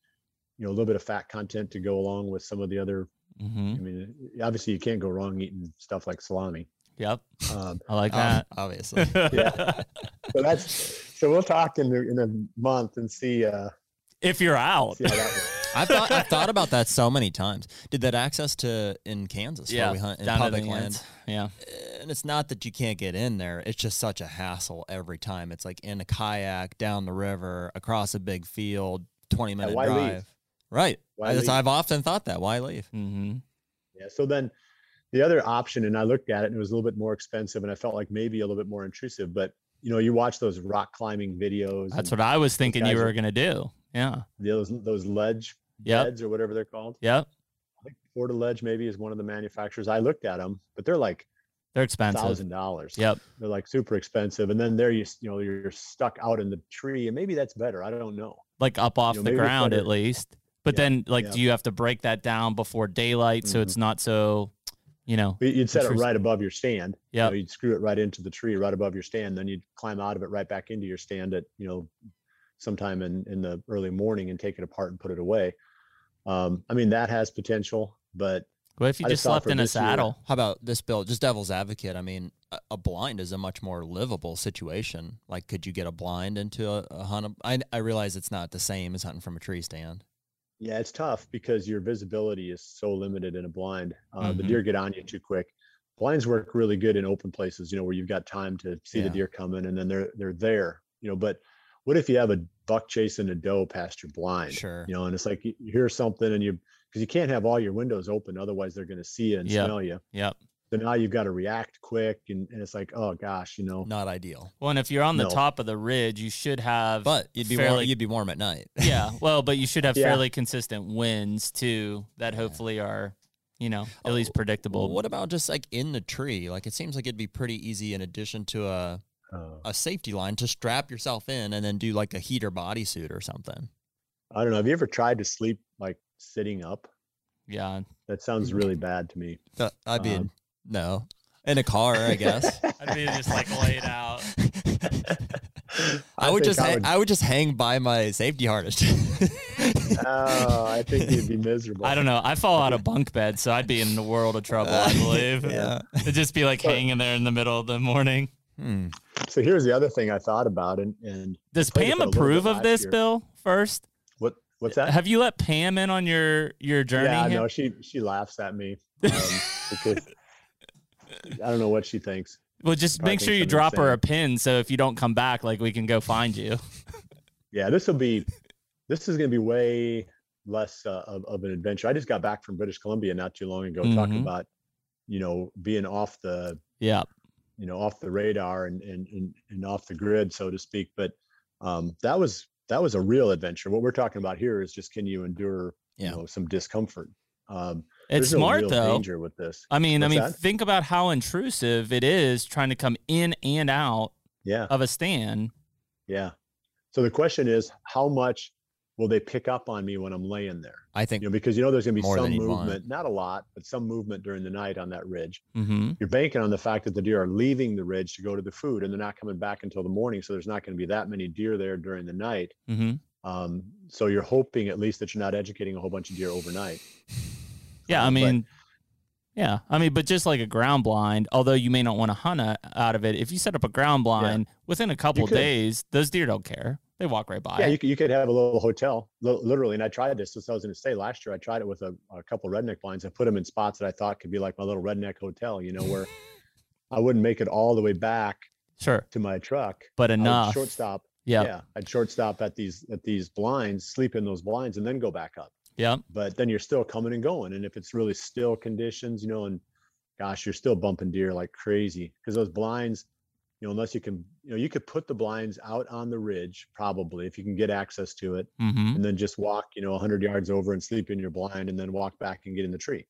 you know a little bit of fat content to go along with some of the other. hmm I mean, obviously you can't go wrong eating stuff like salami. Yep. Um, I like Um, that. obviously. yeah. so that's so we'll talk in a- in a month and see uh if you're out. See how that works. I've thought I've thought about that so many times. Did that access to in Kansas yeah. where we hunt in down public land? Yeah. And it's not that you can't get in there. It's just such a hassle every time. It's like in a kayak down the river across a big field, twenty minute why leave? drive. Right. Why That's- leave? I've often thought that. Why leave? Mm-hmm. Yeah. So then the other option, and I looked at it and it was a little bit more expensive and I felt like maybe a little bit more intrusive, but you know, you watch those rock climbing videos. That's what I was thinking you were going to do. Yeah. those those ledge Yep. beds or whatever they're called. Yep. I think Portaledge maybe is one of the manufacturers. I looked at them, but they're like They're expensive. thousand dollars. Yep. They're like super expensive. And then there you you know you're stuck out in the tree and maybe that's better. I don't know. Like up off know, the ground at least. But Yeah, then, like, yeah. do you have to break that down before daylight so Mhm. it's not so, you know? You'd set it right above your stand. You know, you'd screw it right into the tree right above your stand. Then you'd climb out of it right back into your stand at, you know, sometime in, in the early morning and take it apart and put it away. Um, I mean, that has potential, but What if you I just slept in a this year- saddle? How about this bill? Just devil's advocate. I mean, a- blind is a much more livable situation. Like, could you get a blind into a, a hunt? I I realize it's not the same as hunting from a tree stand. Yeah, it's tough because your visibility is so limited in a blind. Uh, The Mhm. deer get on you too quick. Blinds work really good in open places, you know, where you've got time to see Yeah. the deer coming, and then they're they're there, you know. But what if you have a buck chasing a doe past your blind? Sure. You know, and it's like you you hear something, and you because you can't have all your windows open, otherwise they're going to see you and Yeah. smell you. Yep. So now you've got to react quick, and, and it's like, oh gosh, you know, Not ideal. Well, and if you're on the No. top of the ridge, you should have. But you'd be warm, you'd be warm at night. yeah. Well, but you should have Yeah. fairly consistent winds too, that hopefully are, you know, at oh, least Oh, predictable. What about just like in the tree? Like it seems like it'd be pretty easy in addition to a uh, a safety line to strap yourself in and then do like a heater bodysuit or something. I don't know. Have you ever tried to sleep like sitting up? yeah. That sounds really bad to me. I'd be Um, no in a car, I guess. I'd be just like laid out. I, would just hang, would- I would just hang by my safety harness. Oh, I think you'd be miserable. I don't know. I fall out of bunk bed, so I'd be in the world of trouble. I believe. yeah. It'd just be like But- hanging there in the middle of the morning. Hmm. So here's the other thing I thought about, and and Does Pam it a little bit approve of this, year. Bill? First, what what's that? have you let Pam in on your your journey? yeah, here? no, she she laughs at me um, because I don't know what she thinks. Well, just probably make sure you drop her a pin, so if you don't come back, like we can go find you. Yeah, this will be this is going to be way less uh, of, of an adventure. I just got back from British Columbia not too long ago, talking Mhm. about you know being off the Yeah. You know off the radar and and and, and off the grid so to speak but um that was that was a real adventure what we're talking about here is just can you endure Yeah. you know some discomfort um It's there's no smart though. danger with this I mean, I mean, that? think about how intrusive it is trying to come in and out yeah of a stand. yeah so the question is how much will they pick up on me when i'm laying there I think you know because you know there's going to be some movement not a lot but some movement during the night on that ridge Mm-hmm. you're banking on the fact that the deer are leaving the ridge to go to the food and they're not coming back until the morning so there's not going to be that many deer there during the night Mm-hmm. Um, so you're hoping at least that you're not educating a whole bunch of deer overnight. Yeah, Uh, I but- mean, yeah, I mean, but just like a ground blind, although you may not want to hunt out of it, if you set up a ground blind within a couple of days, those deer don't care. They walk right by. yeah, you could, you could have a little hotel, literally. And I tried this. This I was going to say last year. I tried it with a, a couple redneck blinds. I put them in spots that I thought could be like my little redneck hotel. You know, where I wouldn't make it all the way back sure, to my truck. but enough. shortstop. Yeah, Yeah, I'd shortstop at these at these blinds, sleep in those blinds, and then go back up. yeah, But then you're still coming and going. And if it's really still conditions, you know, and gosh, you're still bumping deer like crazy because those blinds, you know, unless you can, you know, you could put the blinds out on the ridge probably if you can get access to it, mm-hmm. and then just walk, you know, 100 yards over and sleep in your blind, and then walk back and get in the tree.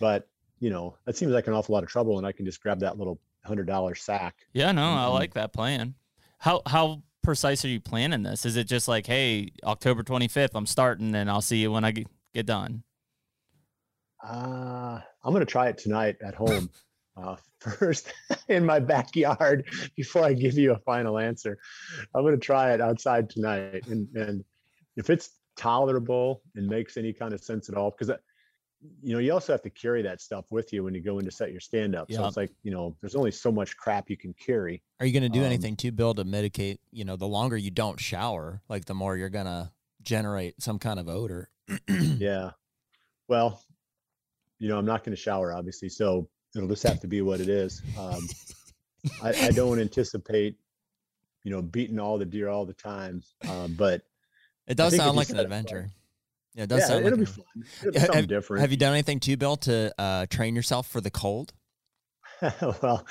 But you know, that seems like an awful lot of trouble, and I can just grab that little hundred dollar sack. yeah. No, I like that plan. How how precise are you planning this? Is it just like, hey, October twenty fifth, I'm starting, and I'll see you when I get, get done? Uh, I'm gonna try it tonight at home. Uh, first in my backyard before I give you a final answer. I'm gonna try it outside tonight, and and if it's tolerable and makes any kind of sense at all, because you know you also have to carry that stuff with you when you go in to set your stand up. So Yeah. it's like you know there's only so much crap you can carry. Are you going to do Um, anything to build to mitigate? You know, the longer you don't shower, like the more you're going to generate some kind of odor. Yeah. Well, you know I'm not gonna shower obviously, so it'll just have to be what it is. Um, I, I don't anticipate, you know, beating all the deer all the time. Um, but It does sound like an set it adventure. Yeah, it does yeah, sound it'll like be a- fun. It'll be Ha- something different. Have you done anything too, Bill, to uh, train yourself for the cold? well,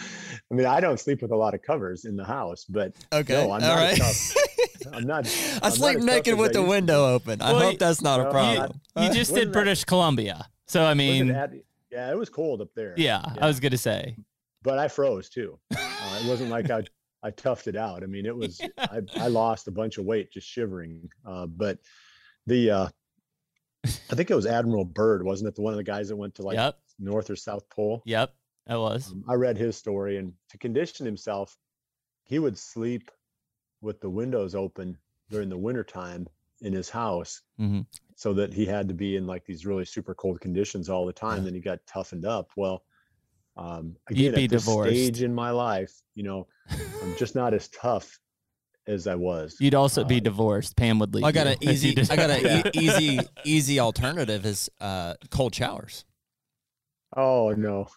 I mean, I don't sleep with a lot of covers in the house, but Okay, no, I'm all not right. I'm not. I I'm sleep as tough naked with the used window be. open. I Well, hope that's not a problem. You Uh, just wasn't did that- British Columbia, so I Wasn't mean, that- yeah, it was cold up there. yeah, I was gonna say, but I froze too. Uh, it wasn't like I I toughed it out. I mean, it was I, I lost a bunch of weight just shivering. Uh, but the uh, I think it was Admiral Byrd, wasn't it? The one of the guys that went to like yep, North or South Pole. yep, that was. Um, I read his story, and to condition himself, he would sleep with the windows open during the wintertime in his house hmm so that he had to be in like these really super cold conditions all the time. Yeah. Then he got toughened up. Well, Um, You'd be at this divorced. stage in my life, you know, I'm just not as tough as I was. You'd also be Uh, divorced. Pam would leave. I got an easy. I got an that. e- easy, easy alternative is uh, cold showers. Oh no.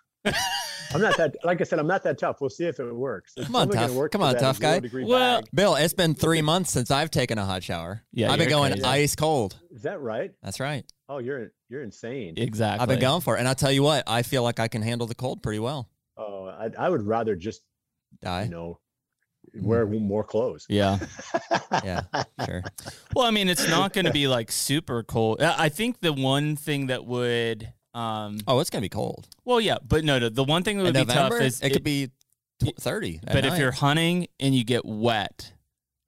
I'm not that like I said, I'm not that tough. We'll see if it works. It's Come on, tough. work Come on, that tough guy. Well- bag. Bill, it's been three months since I've taken a hot shower. Yeah, I've been going crazy. ice cold. Is that right? That's right. Oh, you're you're insane. Exactly. I've been going for it, and I tell you what, I feel like I can handle the cold pretty well. Oh, I, I would rather just Die. you know wear mm. more clothes. Yeah. Yeah, sure. Well, I mean, it's not going to be like super cold. I I think the one thing that would, um, Oh, it's gonna be cold. well, yeah, but no, no, the one thing that In would be November, tough is it could be tw- thirty. at But if you're hunting and you get wet,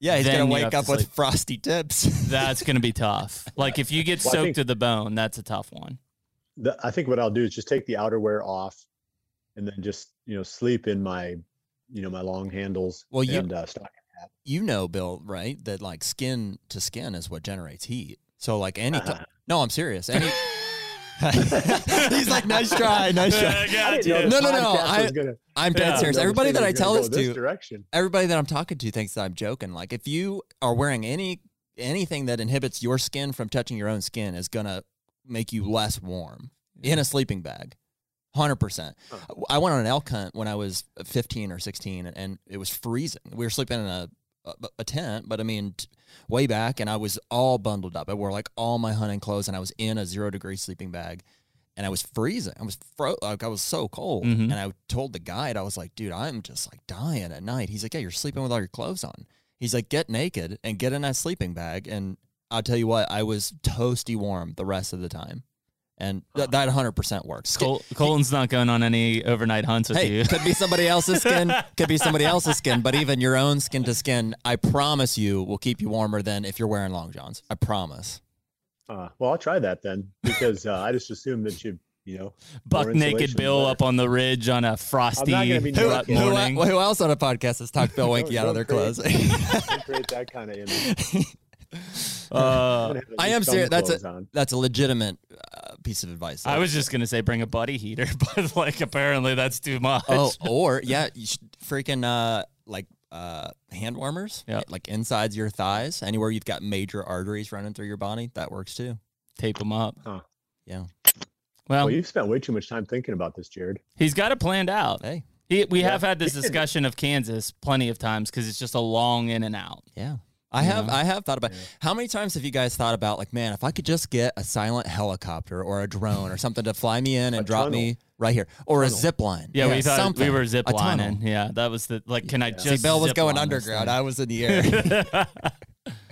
yeah, he's gonna wake up to with frosty tips. that's going to be tough. Like if you get Well, soaked think- to the bone, that's a tough one. The, I think what I'll do is just take the outerwear off, and then just you know sleep in my you know my long handles. Well, you- and uh, stocking hat. you know, Bill, right? That like skin to skin is what generates heat. So like any time. No, I'm serious. Any. he's like, nice try, nice try. I didn't know you. this No, no, no, I, I'm dead I serious. Everybody that I tell this this to, direction. everybody that I'm talking to thinks that I'm joking. Like if you are wearing any anything that inhibits your skin from touching your own skin is gonna make you less warm in a sleeping bag. Hundred percent. I went on an elk hunt when I was 15 or 16, and, and it was freezing. We were sleeping in a a, a tent, but I mean, t- way back, and I was all bundled up. I wore like all my hunting clothes, and I was in a zero degree sleeping bag, and I was freezing. I was fro- like I was so cold, Mhm. and I told the guide, I was like, dude, I'm just like dying at night. He's like, yeah, you're sleeping with all your clothes on. He's like, get naked and get in that sleeping bag, and I'll tell you what, I was toasty warm the rest of the time, and th- that 100 percent works. Col- Colton's not going on any overnight hunts with Hey, you. could be somebody else's skin, could be somebody else's skin, but even your own skin to skin, I promise you, will keep you warmer than if you're wearing long johns. I promise. Uh, well, I'll try that then because uh, I just assumed that you you know Buck naked Bill better. up on the ridge on a frosty gonna be rut naked. Who, morning. who else on a podcast has talked Bill Winke out of their Don't clothes? create that kind of image. Uh, I'm gonna have I these am thumb serious. That's a on. that's a legitimate uh, piece of advice. I was just gonna say bring a buddy heater, but like apparently that's too much. Oh, or yeah, you should freaking uh like uh hand warmers, Yep. like insides your thighs, anywhere you've got major arteries running through your body, that works too. Tape them up. Huh. Yeah. Well, Well, you've spent way too much time thinking about this, Jared. he's got it planned out. Hey, He, we Yeah. have had this discussion of Kansas plenty of times because it's just a long in and out. yeah. I have know? I have thought about Yeah. how many times have you guys thought about like man if I could just get a silent helicopter or a drone or something to fly me in and A drop tunnel. me right here or a zip line Yeah, we thought something. we were zip lining. Yeah, that was the like. Can I Yeah. just? See, See, Bill was zip going underground. I was in the air.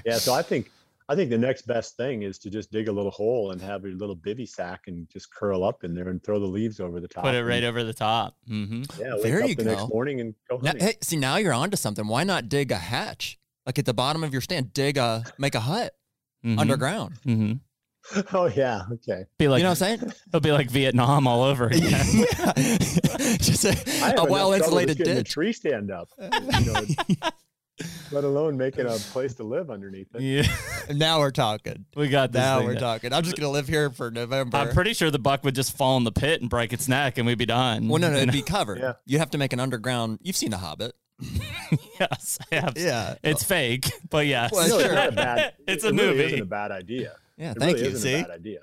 Yeah, so I think I think the next best thing is to just dig a little hole and have your little bivy sack and just curl up in there and throw the leaves over the top. Put it right over the top. Mm-hmm. Yeah, wake There up you the go. next morning and go Now, hey, see, now you're onto something. Why not dig a hatch? Like at the bottom of your stand, dig a make a hut hmm underground. hmm Oh yeah, okay. Be like you know what I'm saying? it'll be like Vietnam all over again. Just a, I have a well insulated getting the ditch. tree stand up. You know, let alone making a place to live underneath it. yeah, Now we're talking. we got this. Now thing we're down. talking. I'm just gonna live here for November. I'm pretty sure the buck would just fall in the pit and break its neck, and we'd be done. well, no, no, it'd know? be covered. Yeah. You have to make an underground. You've seen The Hobbit. yes, have. Yeah. It's fake, but yes. Well, No, sure. it's not a bad. It's it a really movie. Isn't a bad idea. Yeah. It thank really you. Isn't See. a bad idea.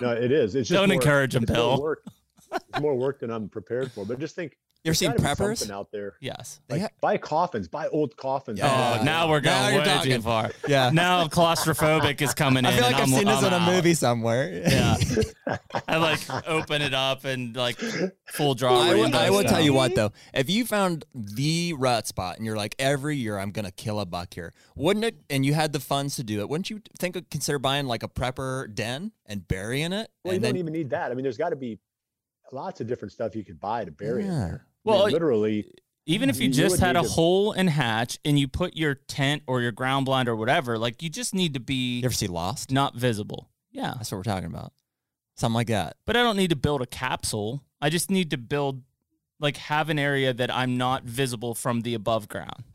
No, it is. It's just Don't more- encourage 'em, it's more Work. It's more work than I'm prepared for. But just think, You ever there's seen gotta be preppers? out there? Yes. Like ha- buy coffins, buy old coffins. Yeah. Oh, now we're Now going you're way talking. too far. Yeah. Now claustrophobic is coming in. I feel like I've I'm, seen this I'm in a out. movie somewhere. Yeah. I like open it up and like full draw. I will, I will tell you what though, if you found the rut spot and you're like every year I'm gonna kill a buck here, wouldn't it? And you had the funds to do it, wouldn't you think of consider buying like a prepper den and burying it? Well, you and don't even need that. I mean, there's got to be lots of different stuff you could buy to bury in Yeah. there. I Well, mean, literally, Even if you, You- you just had a to- hole and hatch and you put your tent or your ground blind or whatever, like you just need to be you ever see Lost? not visible. Yeah. That's what we're talking about. Something like that. But I don't need to build a capsule. I just need to build like have an area that I'm not visible from the above ground.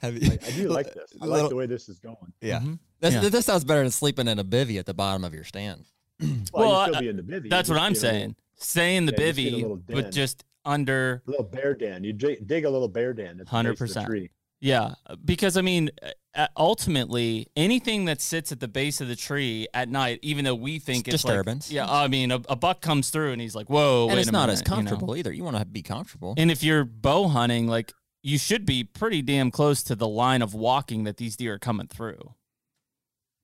Have you, I, I do like this. I like the way this is going. yeah. Mhm. This, Yeah. this sounds better than sleeping in a bivvy at the bottom of your stand. Well, Well, you I- still be in the bivvy. That's what I'm you know, saying. Stay in the Yeah, just get a bivy, but just under A little bear den. You dig, dig a little bear den. at the base of the 100%. Yeah, because I mean, uh, ultimately, anything that sits at the base of the tree at night, even though we think It's it's, like- disturbance. yeah, I mean, a, a buck comes through and he's like, "Whoa!" and wait it's a not as minute," you know? comfortable either. You want to be comfortable. And if you're bow hunting, like you should be pretty damn close to the line of walking that these deer are coming through.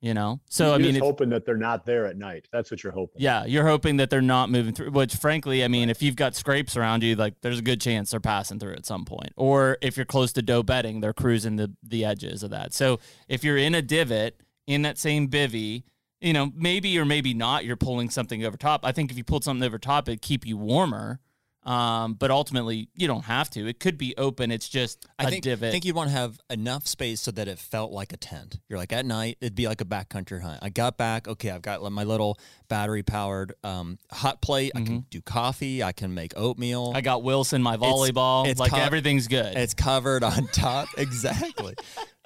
You know, so You're I mean, hoping that they're not there at night. That's what you're hoping. yeah, you're hoping that they're not moving through. Which, frankly, I mean, if you've got scrapes around you, like there's a good chance they're passing through at some point. Or if you're close to doe bedding, they're cruising the the edges of that. So if you're in a divot in that same bivy, you know, maybe or maybe not, you're pulling something over top. I think if you pulled something over top, it'd keep you warmer. Um, but ultimately, you don't have to. It could be open. It's just a I think, divot. I think you'd want to have enough space so that it felt like a tent. You're like at night, it'd be like a backcountry hunt. I got back, okay, I've got my little battery powered um, hot plate. I can do coffee. I can make oatmeal. I got Wilson, my volleyball. it's like co- everything's good. it's covered on top. exactly.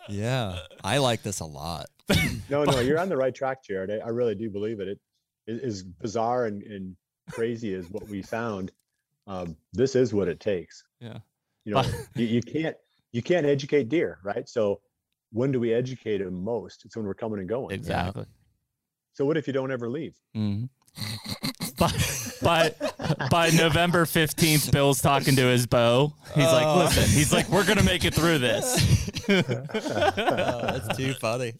Yeah, I like this a lot. No, no, you're on the right track, Jared. I, I really do believe it. It is bizarre and, and crazy as what we found. Um, this is what it takes. Yeah. You know, you, you can't you can't educate deer, right? So when do we educate them most? It's when we're coming and going. exactly. So what if you don't ever leave? hmm by, by by November fifteenth, Bill's talking to his bow. He's Oh. like, "Listen," he's like, "We're gonna make it through this." that's too funny.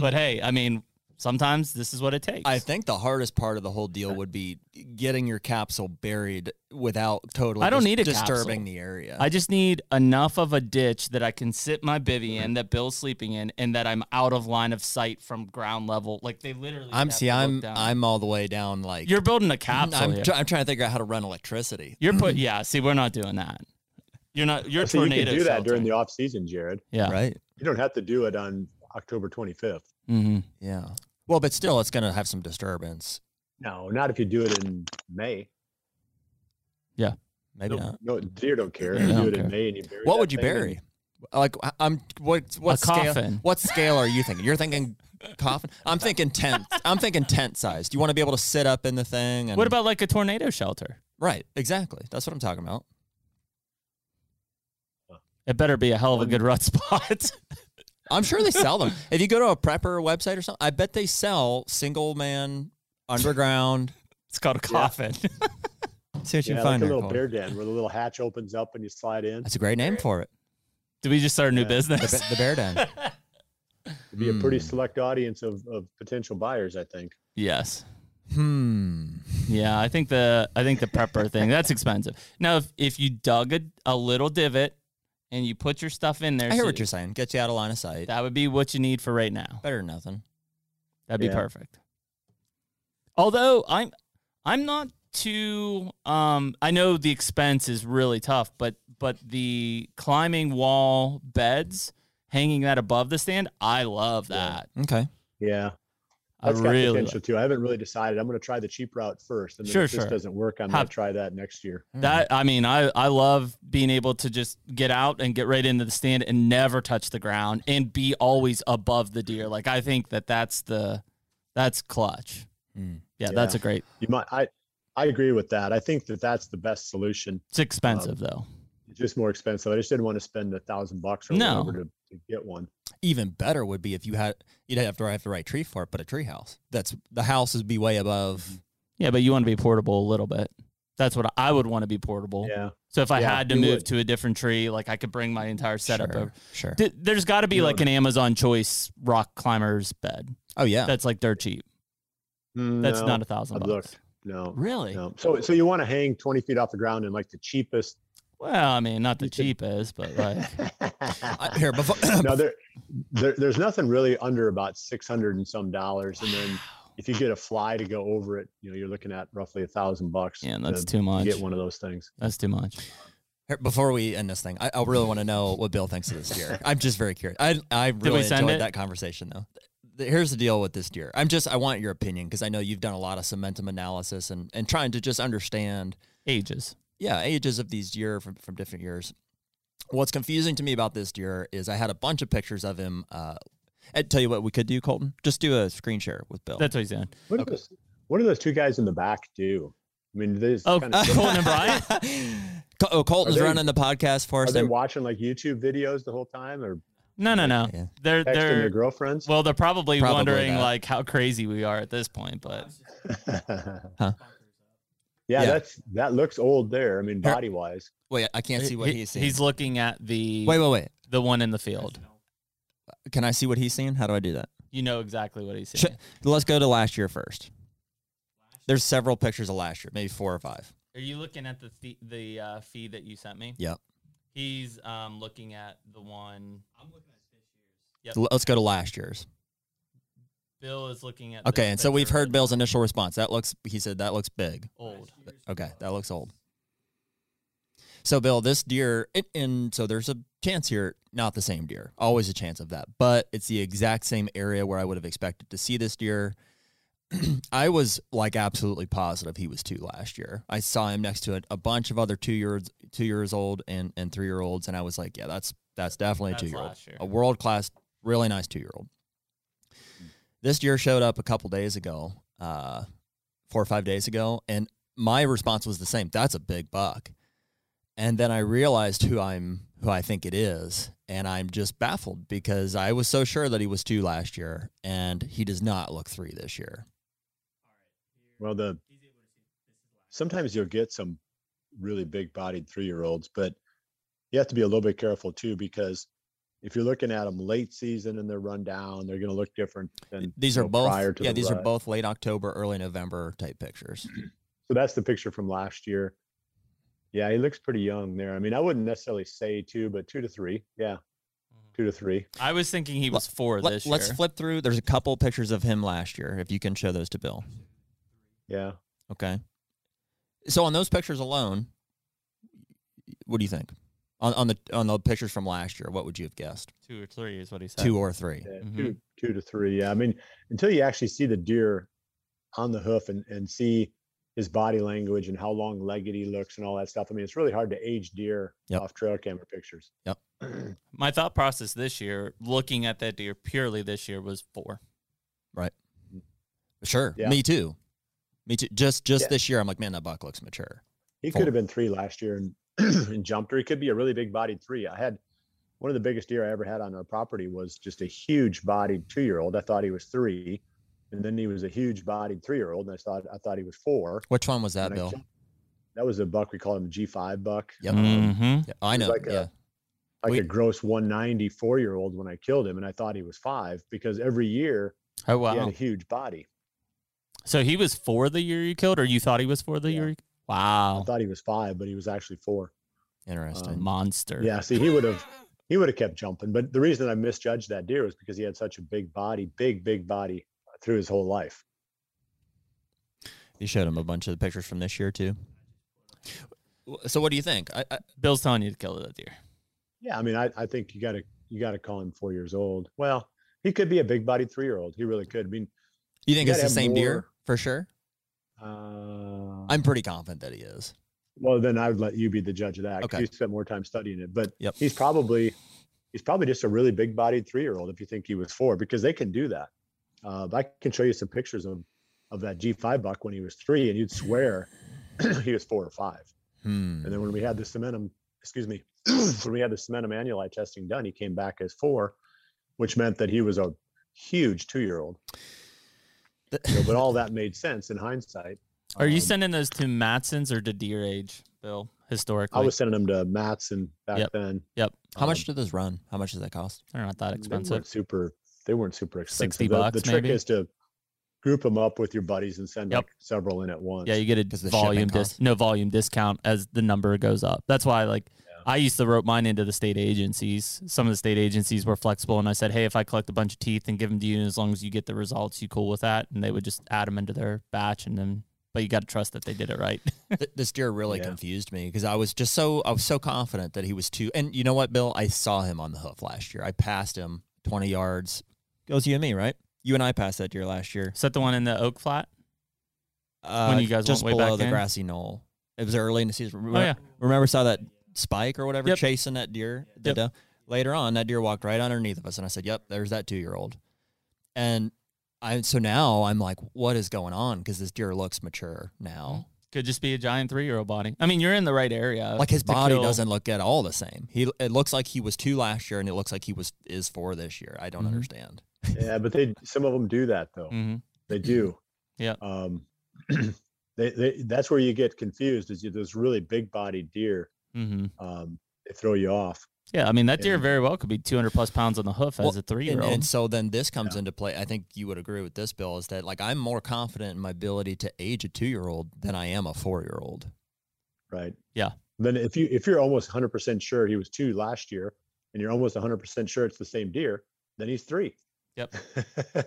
but hey, I mean, sometimes this is what it takes. I think the hardest part of the whole deal would be getting your capsule buried without totally I don't dis- need a disturbing capsule. the area. I just need enough of a ditch that I can sit my bivy in, that Bill's sleeping in, and that I'm out of line of sight from ground level. Like they literally. I'm see. I'm down. I'm all the way down. Like You're building a capsule. I'm, here. try- I'm trying to figure out how to run electricity. You're put. Yeah. See, we're not doing that. You're not. You're so you can do that during the off season, Jared. Yeah. Right. You don't have to do it on October 25th. hmm Yeah. Well, but still, it's going to have some disturbance. No, not if you do it in May. Yeah, maybe No, not. no deer don't care. They You do don't it in. May and you bury. What would you thing in- bury? Like I'm what what A scale? coffin. What scale are you thinking? You're thinking coffin. I'm thinking tent. I'm thinking tent size. Do you want to be able to sit up in the thing? And, What about like a tornado shelter? right? Exactly. That's what I'm talking about. It better be a hell of a good rut spot. I'm sure they sell them. if you go to a prepper website or something, I bet they sell single man underground. it's called a coffin. See what you Yeah, can find like a little bear den where the little hatch opens up and you slide in. That's a great name for it. Did we just start a new Yeah. The, business? ba- the bear den. It'd be a pretty Hmm. select audience of, of potential buyers, I think. yes. Hmm. Yeah, I think the I think the prepper thing that's expensive. Now, if, if you dug a, a little divot and you put your stuff in there, I hear so what you're saying. Get you out of line of sight. that would be what you need for right now. Better than nothing. That'd be Yeah. perfect. Although I'm I'm not too um I know the expense is really tough, but but the climbing wall beds, hanging that above the stand, I love Yeah. that. Okay. Yeah. I That's got really potential too. I haven't really decided. I'm going to try the cheap route first. And then Sure, if this sure. doesn't work, I'm going to try that next year. That I mean, I I love being able to just get out and get right into the stand and never touch the ground and be always above the deer. Like I think that that's the that's clutch. Mm. Yeah, that's a great. You might. I I agree with that. I think that that's the best solution. It's expensive though. It's just more expensive. I just didn't want to spend a thousand bucks or No. whatever to, to get one. Even better would be if you had you'd have to have the right tree for it, but a tree house. That's the house would be way above. Mm-hmm. Yeah, but you want to be portable a little bit. That's what I would want to be portable. Yeah. So if I Yeah, had to move would. to a different tree, like I could bring my entire setup sure, over. Sure. Th- There's got to be You know, like an Amazon Choice rock climber's bed. Oh yeah. That's like dirt cheap. That's not a thousand I've bucks. No. Really? No. So so you want to hang 20 feet off the ground in like the cheapest. Well, I mean, not the You could- cheapest, but like I- here before. no, there, there, there's nothing really under about 600 and some dollars. And then if you get a fly to go over it, you know, you're looking at roughly a thousand bucks. Yeah, that's to too much. Get one of those things. That's too much. Here, before we end this thing, I, I really want to know what Bill thinks of this deer. I'm just very curious. I I really enjoyed it? that conversation though. Here's the deal with this deer. I'm just I want your opinion because I know you've done a lot of cementum analysis and and trying to just understand Ages. Yeah ages of these deer from from different years. What's confusing to me about this deer is I had a bunch of pictures of him. Uh, I'd tell you what we could do, Colton. Just do a screen share with Bill. That's what he's doing. What, do those, what do those two guys in the back do? I mean, this Oh, kind of. Colton and Brian? Col- oh, Colton's they- running the podcast for us. they They- watching like YouTube videos the whole time, or No, no, no. Yeah. They're texting their they're girlfriends? well, they're probably, Probably wondering that. like how crazy we are at this point, but yeah, Yeah. that's that looks old there. I mean, body wise. Wait, I can't see what he- he's seeing. he's looking at the wait, wait, wait. the one in the field. Can I see what he's seeing? How do I do that? You know exactly what he's Sh- saying. Let's go to last year first. There's several pictures of last year, maybe four or five. Are you looking at the th- the uh, feed that you sent me? Yep. He's um, looking at the one. I'm looking at this year's. L- Let's go to last year's. Bill is looking at. Okay, and so we've heard Bill's initial response. That looks, he said, that looks big. old. Okay, that looks old. So, Bill, this deer, it, and so there's a chance here, not the same deer, always a chance of that, but it's the exact same area where I would have expected to see this deer. I was like absolutely positive he was two last year. I saw him next to a, a bunch of other two years two years old and and three year olds, and I was like, yeah, that's that's definitely That's a two year old, a world class, really nice two year old. This deer showed up a couple days ago, uh, four or five days ago, and my response was the same. That's a big buck. And then I realized who I'm who I think it is, and I'm just baffled because I was so sure that he was two last year, and he does not look three this year. Well, the sometimes you'll get some really big bodied three year olds, but you have to be a little bit careful too because if you're looking at them late season and they're run down, they're going to look different than These you are know, both prior to yeah, the these are both late October, early November type pictures. So that's the picture from last year. Yeah, he looks pretty young there. I mean, I wouldn't necessarily say two, but two to three. Yeah, mm-hmm. two to three. I was thinking he was four Let, this Year. let's flip through. There's a couple pictures of him last year. If you can show those to Bill. Yeah. Okay. So on those pictures alone, what do you think? On on the on the pictures from last year, what would you have guessed? Two or three is what he said. Two or three? Yeah, Mhm. two, two to three. Yeah, I mean, until you actually see the deer on the hoof and, and see his body language and how long legged he looks and all that stuff. I mean, it's really hard to age deer Yep. off trail camera pictures. Yep. My thought process this year, looking at that deer purely this year, was four. Right. Sure. Yeah. Me too. Me too. Just just Yeah. this year, I'm like, man, that buck looks mature. He Four. could have been three last year and, and jumped, or he could be a really big bodied three. I had one of the biggest deer I ever had on our property was just a huge bodied two year old. I thought he was three. And then he was a huge bodied three year old. And I thought I thought he was four. Which one was that, And Bill? killed- That was a buck we call him G five buck. Yep. Um, Mm-hmm. Yeah, I know. like a- like We- a gross 194 year old when I killed him, and I thought he was five because every year Oh he had a huge body. So he was four the year you killed, or you thought he was four the Yeah. year? You... I thought he was five, but he was actually four. Interesting. um, monster. Yeah, see, he would have he would have kept jumping, but the reason I misjudged that deer was because he had such a big body, big big body through his whole life. you showed him a bunch of the pictures from this year too. So what do you think? I, I, Bill's telling you to kill that deer. Yeah, I mean, I, I think you got to you got to call him four years old. Well, he could be a big bodied three year old. He really could. I mean, you think You it's the gotta have same deer for sure? Uh, I'm pretty confident that he is. Well, then I would let you be the judge of that. 'cause Okay. You spent more time studying it, but Yep. he's probably he's probably just a really big bodied three year old if you think he was four because they can do that. Uh, I can show you some pictures of of that G5 buck when he was three, and you'd swear he was four or five. Hmm. And then when we had the cementum, excuse me, when we had the cementum annuli testing done, he came back as four, which meant that he was a huge two year. You know, but all that made sense in hindsight. Are you Um, sending those to Matson's or to Deer Age, Bill? Historically, I was sending them to Matson back Yep. then. Yep, How much Um, did those run? How much does that cost? they're not that They expensive. weren't super. They weren't super expensive. 60 The- bucks, The, trick maybe? is to group them up with your buddies and send Yep. like several in at once. Yeah, you get a volume dis- no volume discount as the number goes up. That's why like Yeah. I used to rope mine into the state agencies. Some of the state agencies were flexible, and I said, "Hey, if I collect a bunch of teeth and give them to you, as long as you get the results, you cool with that?" And they would just add them into their batch, and then. But you got to trust that they did it right. This deer really Yeah. confused me because I was just so I was so confident that he was two. And you know what, Bill? I saw him on the hoof last year. I passed him 20 yards. Goes you and me, right? You and I passed that deer last year. Is that the one in the oak flat? Uh, when you guys just went way below back the in? grassy knoll. It was early in the season. Remember, Oh yeah, remember saw that spike or whatever Yep. chasing that deer. The Yep. doe? Later on, that deer walked right underneath of us, and I said, "Yep, there's that two year old." And I so now I'm like, what is going on? Because this deer looks mature now. Could just be a giant three year old body. I mean, you're in the right area. Like his body kill- doesn't look at all the same. He it looks like he was two last year, and it looks like he was is four this year. I don't Mhm. understand. Yeah, but they some of them do that though. Mhm. They do. Yeah. Um, they, they that's where you get confused. Is you, those really big bodied deer. Mhm. Um, they throw you off. Yeah, I mean that deer And- very well could be 200 plus pounds on the hoof Well, as a three year And, old. and so then this comes Yeah. into play. I think you would agree with this, Bill, is that like I'm more confident in my ability to age a two year old than I am a four year old. right? Yeah. Then if you if you're almost 100 percent sure he was two last year, and you're almost 100 percent sure it's the same deer, then he's three. Yep.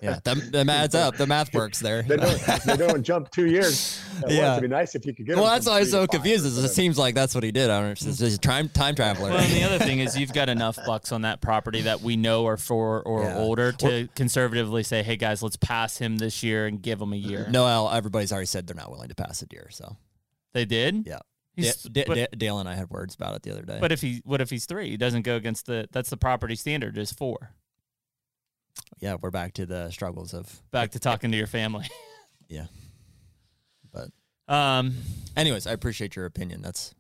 Yeah, that, that adds up. The math works there. they don't they don't jump two years. At. Yeah. It'd be nice if you could get. well, that's from why I'm so five confused. Is it seems like that's what he did. I don't know. It's just a time time traveler. Well, and the other thing is you've got enough bucks on that property that we know are four or Yeah. older to conservatively say, hey guys, let's pass him this year and give him a year. Noel, everybody's already said they're not willing to pass a deer. So They did? Yeah. He's, Da- Da- but, Da- Dale and I had words about it the other day. but if he what if he's three? He doesn't go against the that's the property standard is four. Yeah, we're back to the struggles of. Back to talking to your family. Yeah. But Um anyways, I appreciate your opinion. That's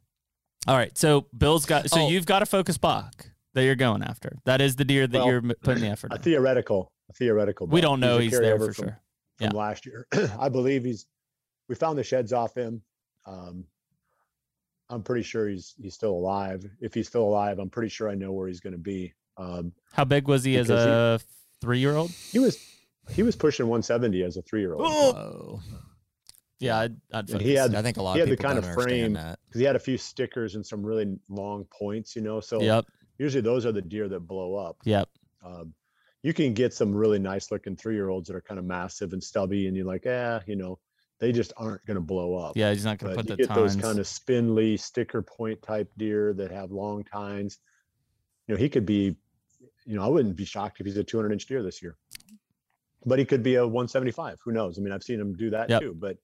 all right. So Bill's got so Oh. you've got a focus buck that you're going after. That is the deer that Well, you're putting the effort a in. theoretical, a theoretical. We don't know a he's there for from- sure. From Yeah. last year, I believe he's. We found the sheds off him. Um, I'm pretty sure he's he's still alive. If he's still alive, I'm pretty sure I know where he's going to be. Um, How big was he as Because he- a three year old? he was he was pushing 170 as a three year old oh, Yeah, I'd, I'd And he had- I think a lot he of had the people kind of understand frame- that. because he had a few stickers and some really long points. You know, so Yep. usually those are the deer that blow up. Yep. Um, you can get some really nice looking three year olds that are kind of massive and stubby, and you're like, eh, you know, they just aren't going to blow up. Yeah, he's not going to put you the get those kind of spindly sticker point type deer that have long tines. You know, he could be, you know, I wouldn't be shocked if he's a 200 inch deer this year, but he could be a 175. Who knows? I mean, I've seen him do that Yep. too, but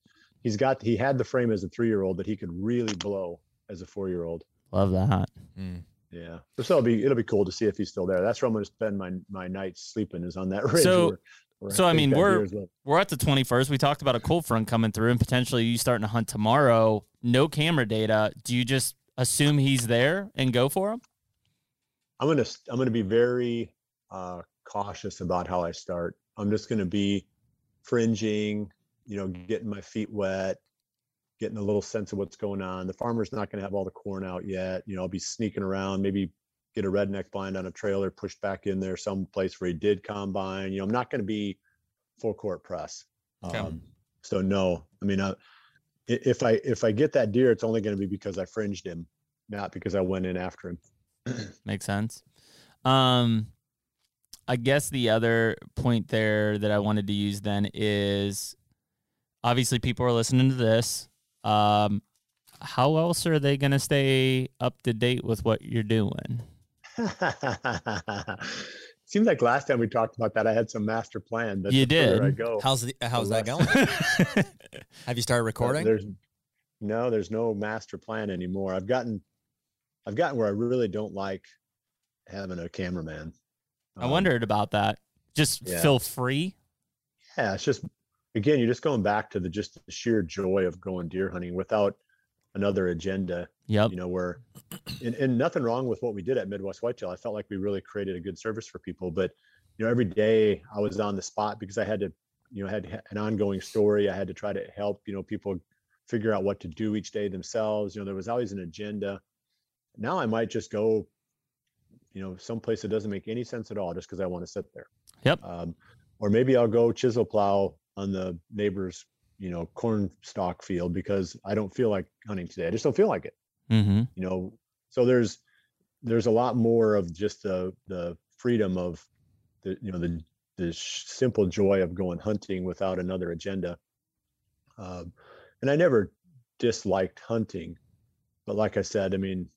he's got, he had the frame as a three year old that he could really blow as a four year old. Love that. Mm. Yeah. So it'll be, it'll be cool to see if he's still there. That's where I'm going to spend my, my nights sleeping is on that ridge. So- where- where so, I think mean, we're- deer We're at the 21st. We talked about a cold front coming through and potentially you starting to hunt tomorrow. No camera data. Do you just assume he's there and go for him? I'm gonna I'm gonna be very uh, cautious about how I start. I'm just gonna be fringing, you know, getting my feet wet, getting a little sense of what's going on. The farmer's not gonna have all the corn out yet. You know, I'll be sneaking around, maybe get a redneck blind on a trailer, pushed back in there someplace where he did combine. You know, I'm not gonna be full court press. Okay. Um, so no, I mean, uh, i- if I if I get that deer, it's only gonna be because I fringed him, not because I went in after him. Makes sense. Um, I guess the other point there that I wanted to use then is obviously people are listening to this. Um, how else are they going to stay up to date with what you're doing? Seems like last time we talked about that, I had some master plan. But You the further I did. go, How's the, how's that going? Have you started uh, recording? There's no, there's no master plan anymore. I've gotten, I've gotten where I really don't like having a cameraman. I Um, wondered about that. Just yeah. feel free. Yeah, it's just again, you're just going back to the just the sheer joy of going deer hunting without another agenda. Yep. you know where and, and nothing wrong with what we did at midwest whitetail i felt like we really created a good service for people but you know every day i was on the spot because i had to you know had an ongoing story i had to try to help you know people figure out what to do each day themselves you know there was always an agenda now i might just go you know someplace that doesn't make any sense at all just because i want to sit there Yep. um, or maybe i'll go chisel plow on the neighbor's you know corn stalk field because i don't feel like hunting today i just don't feel like it Mm-hmm. you know so there's there's a lot more of just the the freedom of the you know the the simple joy of going hunting without another agenda um, and i never disliked hunting but like i said i mean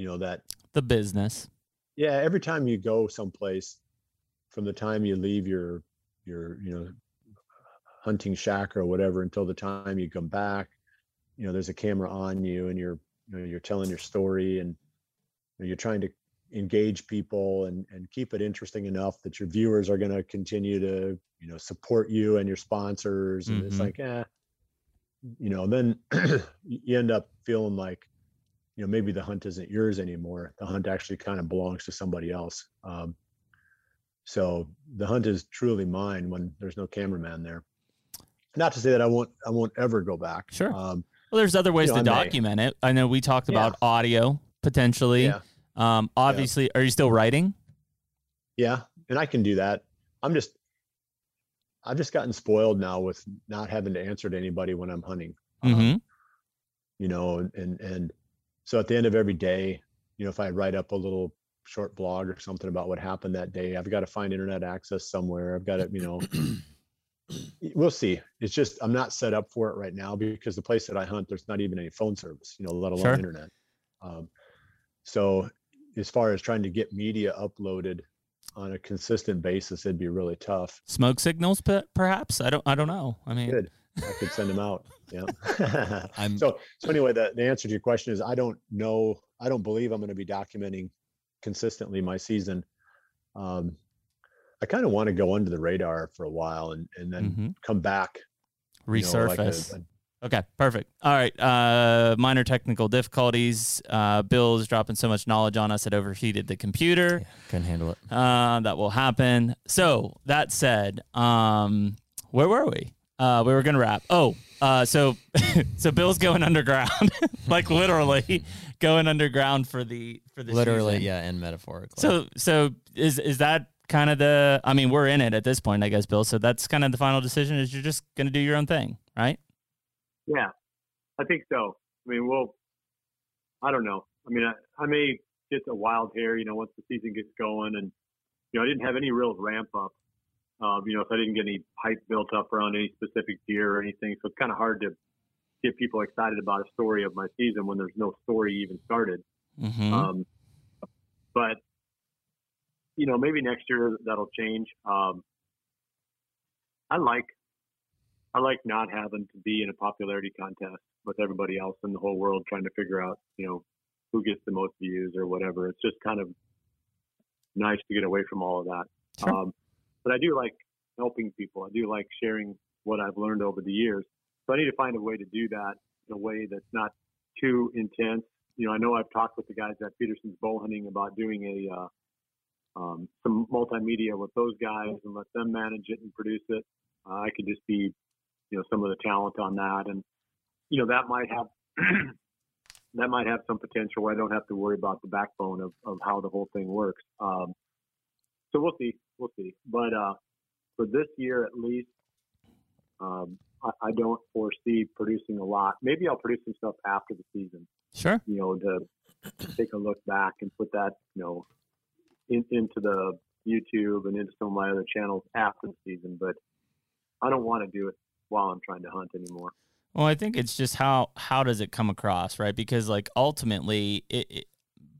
you know that The business. yeah every time you go someplace from the time you leave your your you know hunting shack or whatever until the time you come back you know there's a camera on you and you're you know you're telling your story and you're trying to engage people and and keep it interesting enough that your viewers are going to continue to you know support you and your sponsors and it's Mhm. like eh you know, then you end up feeling like, you know, maybe the hunt isn't yours anymore. The hunt actually kind of belongs to somebody else. Um, so the hunt is truly mine when there's no cameraman there. Not to say that I won't, I won't ever go back. Sure. Um, Well, there's other ways know, to I may. document it. I know we talked Yeah. about audio potentially. yeah. Um, obviously, are you still writing? Yeah, and I can do that. I'm just I've just gotten spoiled now with not having to answer to anybody when I'm hunting. Um, Mm-hmm. you know, and and so at the end of every day, you know, if I write up a little short blog or something about what happened that day, I've got to find internet access somewhere. I've got to, you know, we'll see. It's just I'm not set up for it right now because the place that I hunt, there's not even any phone service, you know, let alone Sure. internet. Um, so as far as trying to get media uploaded on a consistent basis, it'd be really tough. Smoke signals, perhaps. I don't. I don't know. I mean, Good. I could send them out. Yeah. I'm so so anyway, the, the answer to your question is I don't know. I don't believe I'm going to be documenting consistently my season. Um, I kind of want to go under the radar for a while and and then mhm. come back. you know, like a- resurface. a- Okay, perfect. All right. Uh, minor technical difficulties. Uh, Bill's dropping so much knowledge on us it overheated the computer. yeah, couldn't handle it. Uh, that will happen. So that said, um, where were we? Uh, we were gonna wrap. Oh, uh, so so Bill's going underground, like literally going underground for the for the Literally, season. yeah, and metaphorically. So so is is that kind of the? I mean, we're in it at this point, I guess, Bill. So that's kind of the final decision. Is you're just gonna do your own thing, right? Yeah, I think so. I mean, we'll. I don't know. I mean, I, I may get a wild hair, you know, once the season gets going, and you know, I didn't have any real ramp up. Um, you know, if I didn't get any hype built up around any specific deer or anything, so it's kind of hard to get people excited about a story of my season when there's no story even started. Mm-hmm. Um, but you know, maybe next year that'll change. Um, I like, I like not having to be in a popularity contest with everybody else in the whole world trying to figure out, you know, who gets the most views or whatever. It's just kind of nice to get away from all of that. Sure. Um, but I do like helping people. I do like sharing what I've learned over the years. So I need to find a way to do that in a way that's not too intense. You know, I know I've talked with the guys at Petersen's Bow Hunting about doing a uh, um, some multimedia with those guys and let them manage it and produce it. Uh, I could just be, you know, some of the talent on that, and you know that might have that might have some potential where I don't have to worry about the backbone of, of how the whole thing works. Um, so we'll see, we'll see. But uh, for this year at least, um, I, I don't foresee producing a lot. Maybe I'll produce some stuff after the season Sure. you know, to take a look back and put that, you know, in, into the YouTube and into some of my other channels after the season. But I don't want to do it while I'm trying to hunt anymore. Well, I think it's just how how does it come across, right? Because like ultimately, it, it,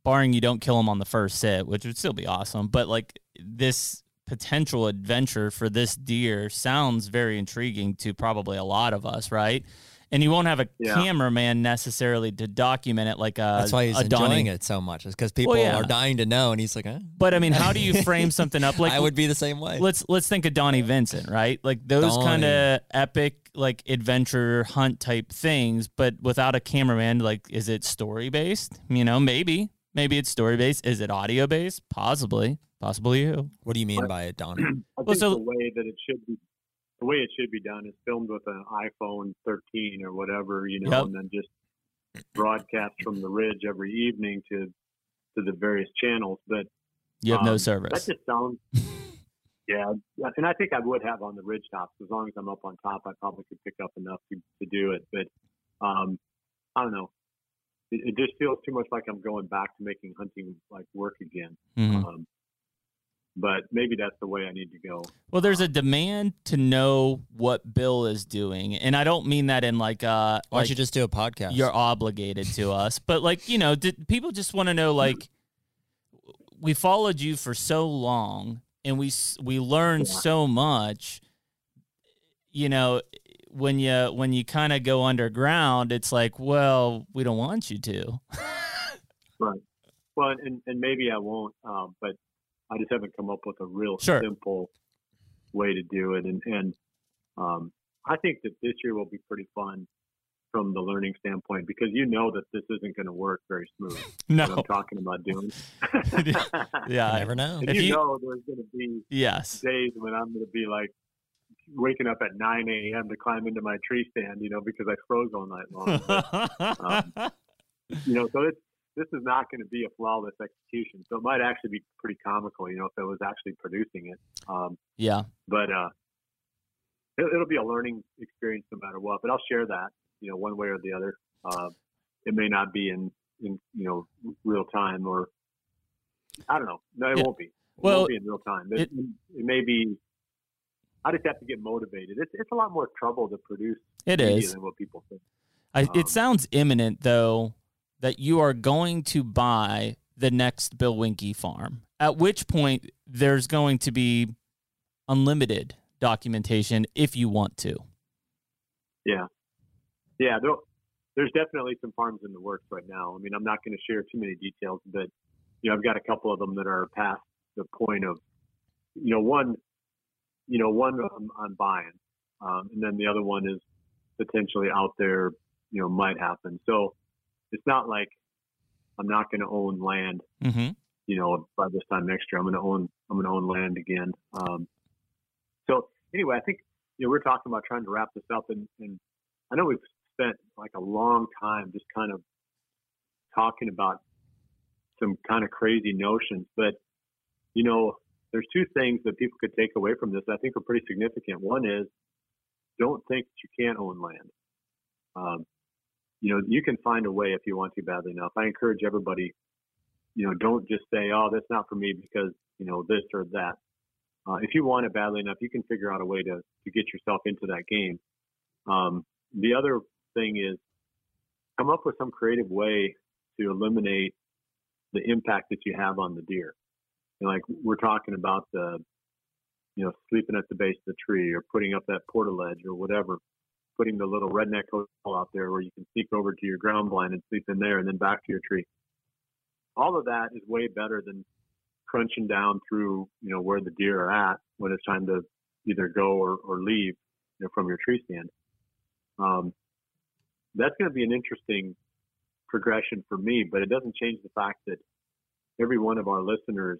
barring you don't kill him on the first sit, which would still be awesome, but like this potential adventure for this deer sounds very intriguing to probably a lot of us, right? And you won't have a Yeah. cameraman necessarily to document it like a That's why he's a enjoying Donnie. it so much. Is because people yeah. are dying to know, and he's like, eh. But I mean, how do you frame something up like I would be the same way. let's let's think of Donnie Vincent, right? Like those kind of epic like adventure hunt type things, but without a cameraman. Like, is it story based? You know, maybe maybe it's story based. Is it audio based? Possibly, possibly you. What do you mean by it, Donnie? I Well, think so- the way that it should be, the way it should be done is filmed with an iPhone 13 or whatever, you know, Yep. and then just broadcast from the ridge every evening to to the various channels. But You have no Um, service. That just sounds. Yeah, yeah, and I think I would have on the ridge tops as long as I'm up on top. I probably could pick up enough to, to do it, but um, I don't know. It, it just feels too much like I'm going back to making hunting like work again. Mhm. Um, but maybe that's the way I need to go. Well, there's a demand to know what Bill is doing, and I don't mean that in like uh Why don't like you just do a podcast? you're obligated to us, but like you know, did, people just want to know like we followed you for so long, and we we learned Yeah. so much. You know, when you when you kind of go underground, it's like, well, we don't want you to. right. Well, and, and maybe I won't, um, but I just haven't come up with a real Sure. simple way to do it. And, and um, I think that this year will be pretty fun. from the learning standpoint because you know that this isn't going to work very smooth. No. What I'm talking about doing. Yeah. You never know. And If you, you- know there's going to be Yes. days when I'm going to be like waking up at 9 a.m. to climb into my tree stand, you know, because I froze all night long. But, um, you know, so it's, this is not going to be a flawless execution. So it might actually be pretty comical, you know, if it was actually producing it. Um, yeah. but uh, it, it'll be a learning experience no matter what. But I'll share that, you know, one way or the other. Uh, it may not be in, in you know real time, or I don't know. No, it Yeah. won't be. It Well, won't be in real time. It, it- it, may be. I just have to get motivated. It's it's a lot more trouble to produce It is. than what people think. I, Um, it sounds imminent though that you are going to buy the next Bill Winke farm. At which point there's going to be unlimited documentation if you want to. Yeah, yeah. There, there's definitely some farms in the works right now. I mean, I'm not going to share too many details, but you know, I've got a couple of them that are past the point of, you know, one, you know, one I'm, I'm buying, um, and then the other one is potentially out there. You know, might happen. So it's not like I'm not going to own land. Mm-hmm. You know, by this time next year, I'm going to own I'm going to own land again. Um, so anyway, I think you know we're talking about trying to wrap this up, and, and I know we've spent like a long time just kind of talking about some kind of crazy notions, but you know, there's two things that people could take away from this. that I think are pretty significant. One is don't think that you can't own land. Um, you know, you can find a way if you want to badly enough. I encourage everybody, you know, don't just say, "Oh, that's not for me," because you know this or that. Uh, if you want it badly enough, you can figure out a way to to get yourself into that game. Um, the other thing is come up with some creative way to eliminate the impact that you have on the deer. You know, like we're talking about the, you know, sleeping at the base of the tree or putting up that portaledge or whatever, putting the little redneck hotel out there where you can sneak over to your ground blind and sleep in there and then back to your tree. All of that is way better than crunching down through, you know, where the deer are at when it's time to either go or, or leave you know, from your tree stand. Um, that's going to be an interesting progression for me, but it doesn't change the fact that every one of our listeners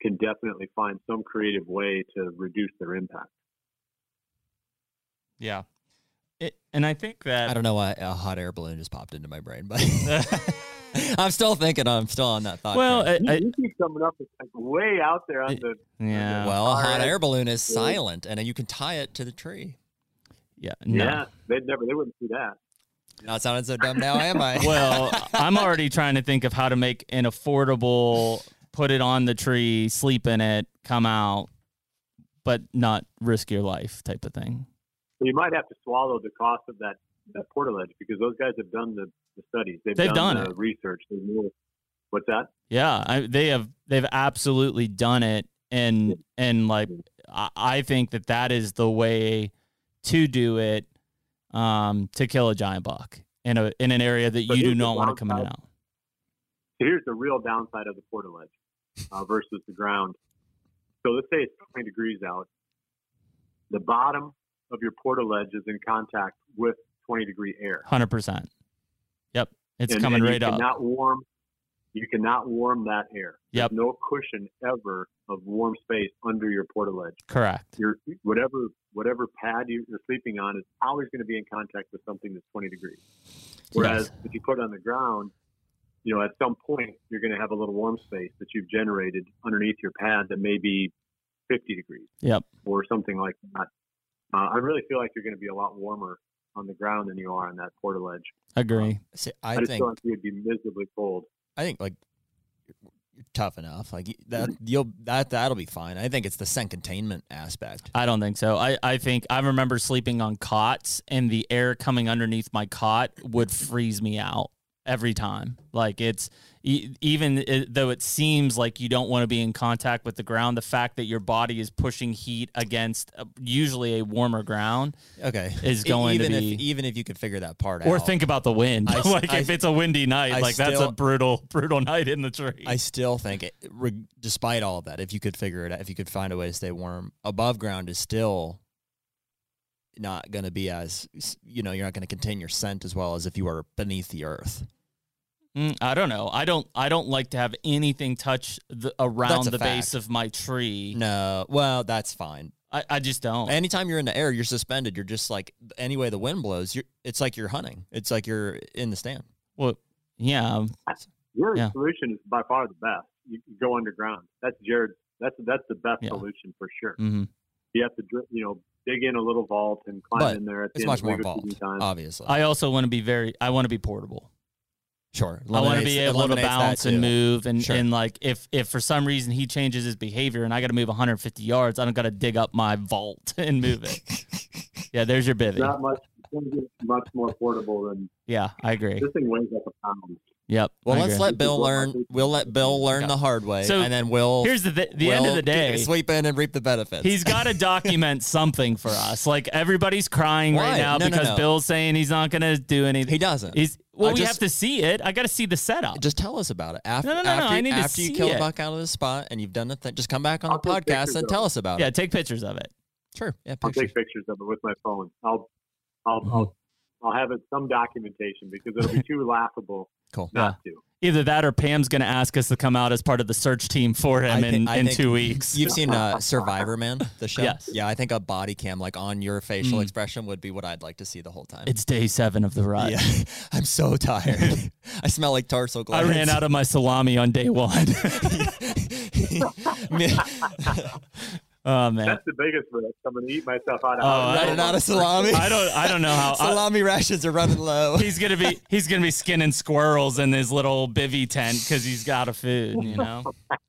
can definitely find some creative way to reduce their impact. Yeah. It, and I think that I don't know why a hot air balloon just popped into my brain, but I'm still thinking. I'm still on that thought. well, train. I, You, I, you keep coming up with like way out there on the yeah, well, a hot air balloon is Yeah. silent, and you can tie it to the tree. yeah, no. yeah. They'd never they wouldn't see that. Not sounding so dumb now, am I? Well, I'm already trying to think of how to make an affordable, put it on the tree, sleep in it, come out, but not risk your life type of thing. So you might have to swallow the cost of that that portaledge because those guys have done the, the studies. They've, They've done, done the research. They know what's that? Yeah, I, they have they've absolutely done it, and and like I, I think that that is the way to do it, um, to kill a giant buck in a in an area that you do not want to come in and out. So here's the real downside of the portaledge uh, versus the ground. So let's say it's 20 degrees out. The bottom of your portal portaledge is in contact with 20 degree air. Hundred percent. Yep, it's and, coming and right you up. cannot warm. You cannot warm that air. Yep. There's no cushion ever of warm space under your portal portaledge. Correct. Your whatever whatever pad you, you're sleeping on is always going to be in contact with something that's 20 degrees. Whereas if you put it on the ground, you know, at some point you're going to have a little warm space that you've generated underneath your pad that may be 50 degrees Yep. or something like that. Uh, I really feel like you're going to be a lot warmer on the ground than you are on that portaledge. Agree. See, I, I just think feel like you'd be miserably cold. I think like you're, you're tough enough. Like that, you'll that that'll be fine. I think it's the scent containment aspect. I don't think so. I, I think I remember sleeping on cots and the air coming underneath my cot would freeze me out every time. Like it's even though it seems like you don't want to be in contact with the ground, the fact that your body is pushing heat against uh, usually a warmer ground Okay, is going to be- if even if you could figure that part or out. Or think about the wind. I like I- if it's a windy night, I like that's a brutal brutal night in the tree. I still think, it, re- despite all of that, if you could figure it out, if you could find a way to stay warm above ground, is still not going to be as you know you're not going to contain your scent as well as if you were beneath the earth. Mm, I don't know. I don't. I don't like to have anything touch the, around a the base of my tree. No, well that's fine. I, I just don't. Anytime you're in the air, you're suspended. You're just like any way the wind blows. You're it's like you're hunting. It's like you're in the stand. well, yeah. Your Yeah. solution is by far the best. You, you go underground. That's Jared. That's that's the best Yeah. solution for sure. hmm You have to, you know, dig in a little vault and climb But in there. At the It's end much and more leave involved, obviously. I also want to be very. I want to be portable. Sure. I want to be able to eliminates that bounce and move and, Sure. and like if if for some reason he changes his behavior and I got to move 150 yards, I don't got to dig up my vault and move it. yeah, there's your bivy. Not much. it's gonna get Much more portable than Yeah, I agree. this thing weighs like a pound. Yep. Well, I let's agree. let Bill learn. We'll let Bill learn Yeah. the hard way, So, and then we'll Here's the th- the end of we'll the day. sweep in and reap the benefits. He's got to document something for us. Like everybody's crying Why? right now No, no, because no. Bill's saying he's not going to do anything. he doesn't. He's well, I we just- have to see it. I got to see the setup. just tell us about it after No, no, no, no, I need to after you see kill it. a buck out of the spot and you've done the thing. Just come back on I'll the podcast and tell us about yeah, it. Yeah, take pictures of it. Sure. Yeah, I'll take pictures of it with my phone. I'll, I'll. I'll, I'll have it some documentation because it'll be too laughable Cool. not to. Either that or Pam's going to ask us to come out as part of the search team for him I in, think- in two weeks. You've seen uh, Survivor Man, the show. Yes. Yeah, I think a body cam like on your facial Mm. expression would be what I'd like to see the whole time. It's day seven of the ride. yeah, I'm so tired. I smell like tarso I ran out of my salami on day one. Oh man. That's the biggest risk. I'm going to eat myself out of Oh, house. I- Running out of salami. I don't. I don't know how. I- salami rations are running low. he's gonna be. He's gonna be skinning squirrels in his little bivy tent because he's got a food. You know,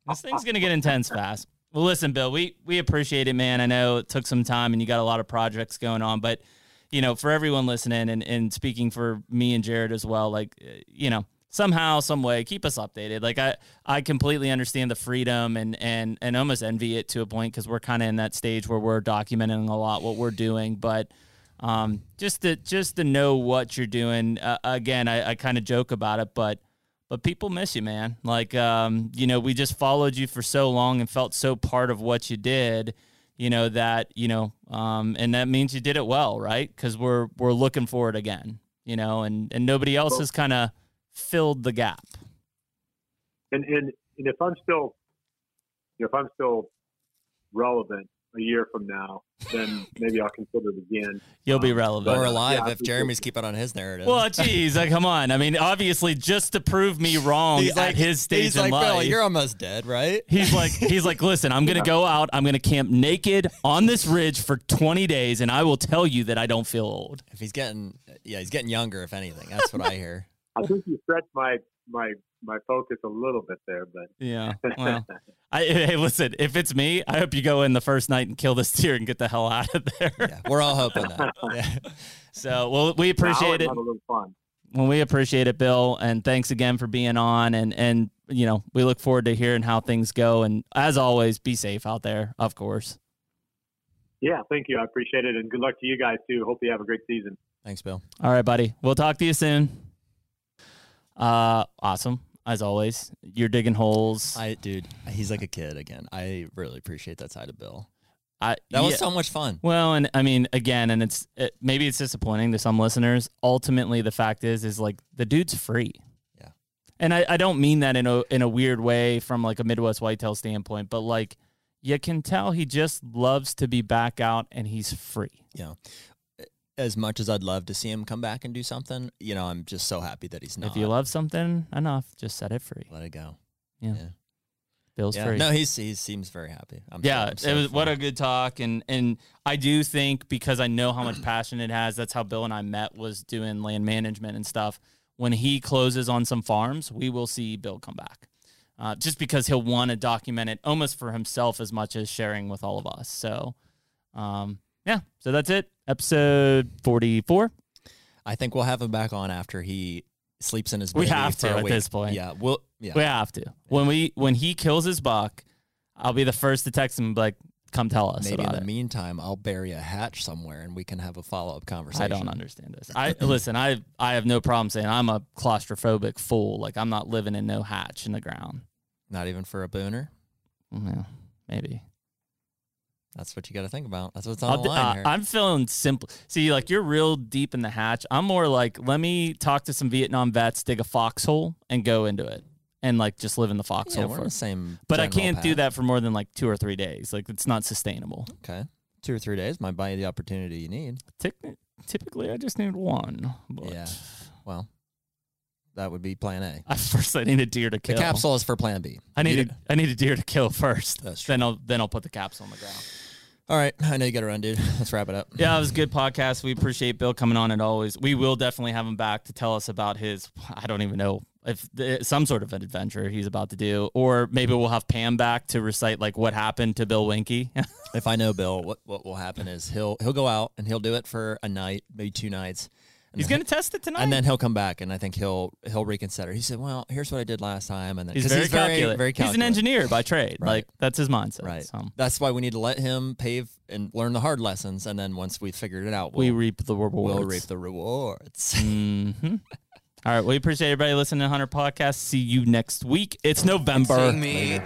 this thing's gonna get intense fast. Well, listen, Bill, we we appreciate it, man. I know it took some time and you got a lot of projects going on, but you know, for everyone listening and and speaking for me and Jared as well, like uh, you know, somehow, some way, keep us updated. Like I I completely understand the freedom and and and almost envy it to a point because we're kind of in that stage where we're documenting a lot what we're doing, but um, just to just to know what you're doing. Uh, again, I, I kind of joke about it, but but people miss you, man. Like um, you know, we just followed you for so long and felt so part of what you did. You know that you know, um, and that means you did it well, right? Because we're we're looking for it again. You know, and and nobody else Well- has kind of filled the gap. and and and if I'm still, if I'm still relevant a year from now, then maybe I'll consider it again. You'll be Um, relevant. Or alive I if Jeremy's keeping on his narrative. well, geez, like, come on. I mean, obviously, just to prove me wrong he's at like his stage He's in like, life. Bill, you're almost dead, right? He's like, he's like, listen, I'm gonna go out. I'm gonna camp naked on this ridge for 20 days, and I will tell you that I don't feel old. If he's getting, yeah, he's getting younger. If anything, that's what I hear. I think you stretched my my my focus a little bit there, but Yeah. Well, I, hey, listen, if it's me, I hope you go in the first night and kill this deer and get the hell out of there. Yeah, we're all hoping that. Yeah. So, well, we appreciate it. Have a little fun. Well, we appreciate it, Bill, and thanks again for being on. And and you know, we look forward to hearing how things go. And as always, be safe out there, of course. Yeah, thank you. I appreciate it, and good luck to you guys too. Hope you have a great season. Thanks, Bill. All right, buddy. We'll talk to you soon. Uh, awesome as always. You're digging holes. I, dude, he's like a kid again. I really appreciate that side of Bill. I That yeah. was so much fun. Well, and I mean, again, and it's it, maybe it's disappointing to some listeners. Ultimately, the fact is, is like the dude's free. Yeah. And I, I don't mean that in a in a weird way from like a Midwest whitetail standpoint, but like you can tell he just loves to be back out and he's free. As much as I'd love to see him come back and do something, you know, I'm just so happy that he's not. If you love something enough, just set it free. let it go. Yeah. Yeah. Bill's Yeah. free. No, he's he seems very happy. I'm yeah, I'm so it was what a good talk, and and I do think because I know how much passion it has. That's how Bill and I met was doing land management and stuff. When he closes on some farms, we will see Bill come back, uh, just because he'll want to document it almost for himself as much as sharing with all of us. So, um, yeah, so that's it. Episode forty four. I think we'll have him back on after he sleeps in his. We baby have for to a at week. this point. Yeah, we'll. Yeah, We have to. When we when he kills his buck, I'll be the first to text him and be like, "Come tell us maybe in about the it." meantime, I'll bury a hatch somewhere and we can have a follow up conversation. I don't understand this. I listen. I I have no problem saying I'm a claustrophobic fool. Like I'm not living in no hatch in the ground. Not even for a booner. Well, maybe. That's what you got to think about. That's what's on the line uh, here. I'm feeling simple. See, like you're real deep in the hatch. I'm more like, let me talk to some Vietnam vets, dig a foxhole, and go into it, and like just live in the yeah, foxhole we're in the same. But I can't do that for more than like two or three days. Like it's not sustainable. Okay, two or three days might buy you the opportunity you need. Typically, I just need one. But Yeah. Well, that would be Plan A. I first I need a deer to kill. The capsule is for Plan B. I need a, I need a deer to kill first. That's true. Then I'll then I'll put the capsule on the ground. All right, I know you got to run, dude. Let's wrap it up. Yeah, it was a good podcast. We appreciate Bill coming on and always. We will definitely have him back to tell us about his. I don't even know if some sort of an adventure he's about to do, or maybe we'll have Pam back to recite like what happened to Bill Winke. If I know Bill, what what will happen is he'll he'll go out and he'll do it for a night, maybe two nights. And he's gonna test it tonight. and then he'll come back and I think he'll he'll reconsider. He said, "Well, here's what I did last time," and then he's 'cause very, he's very calculate. very He's an engineer by trade. Right. Like that's his mindset. Right. So That's why we need to let him pave and learn the hard lessons, and then once we figured it out, we'll, we reap the rewards. we'll reap the rewards. hmm All right. We appreciate everybody listening to Hunter Podcast. See you next week. It's November. Take me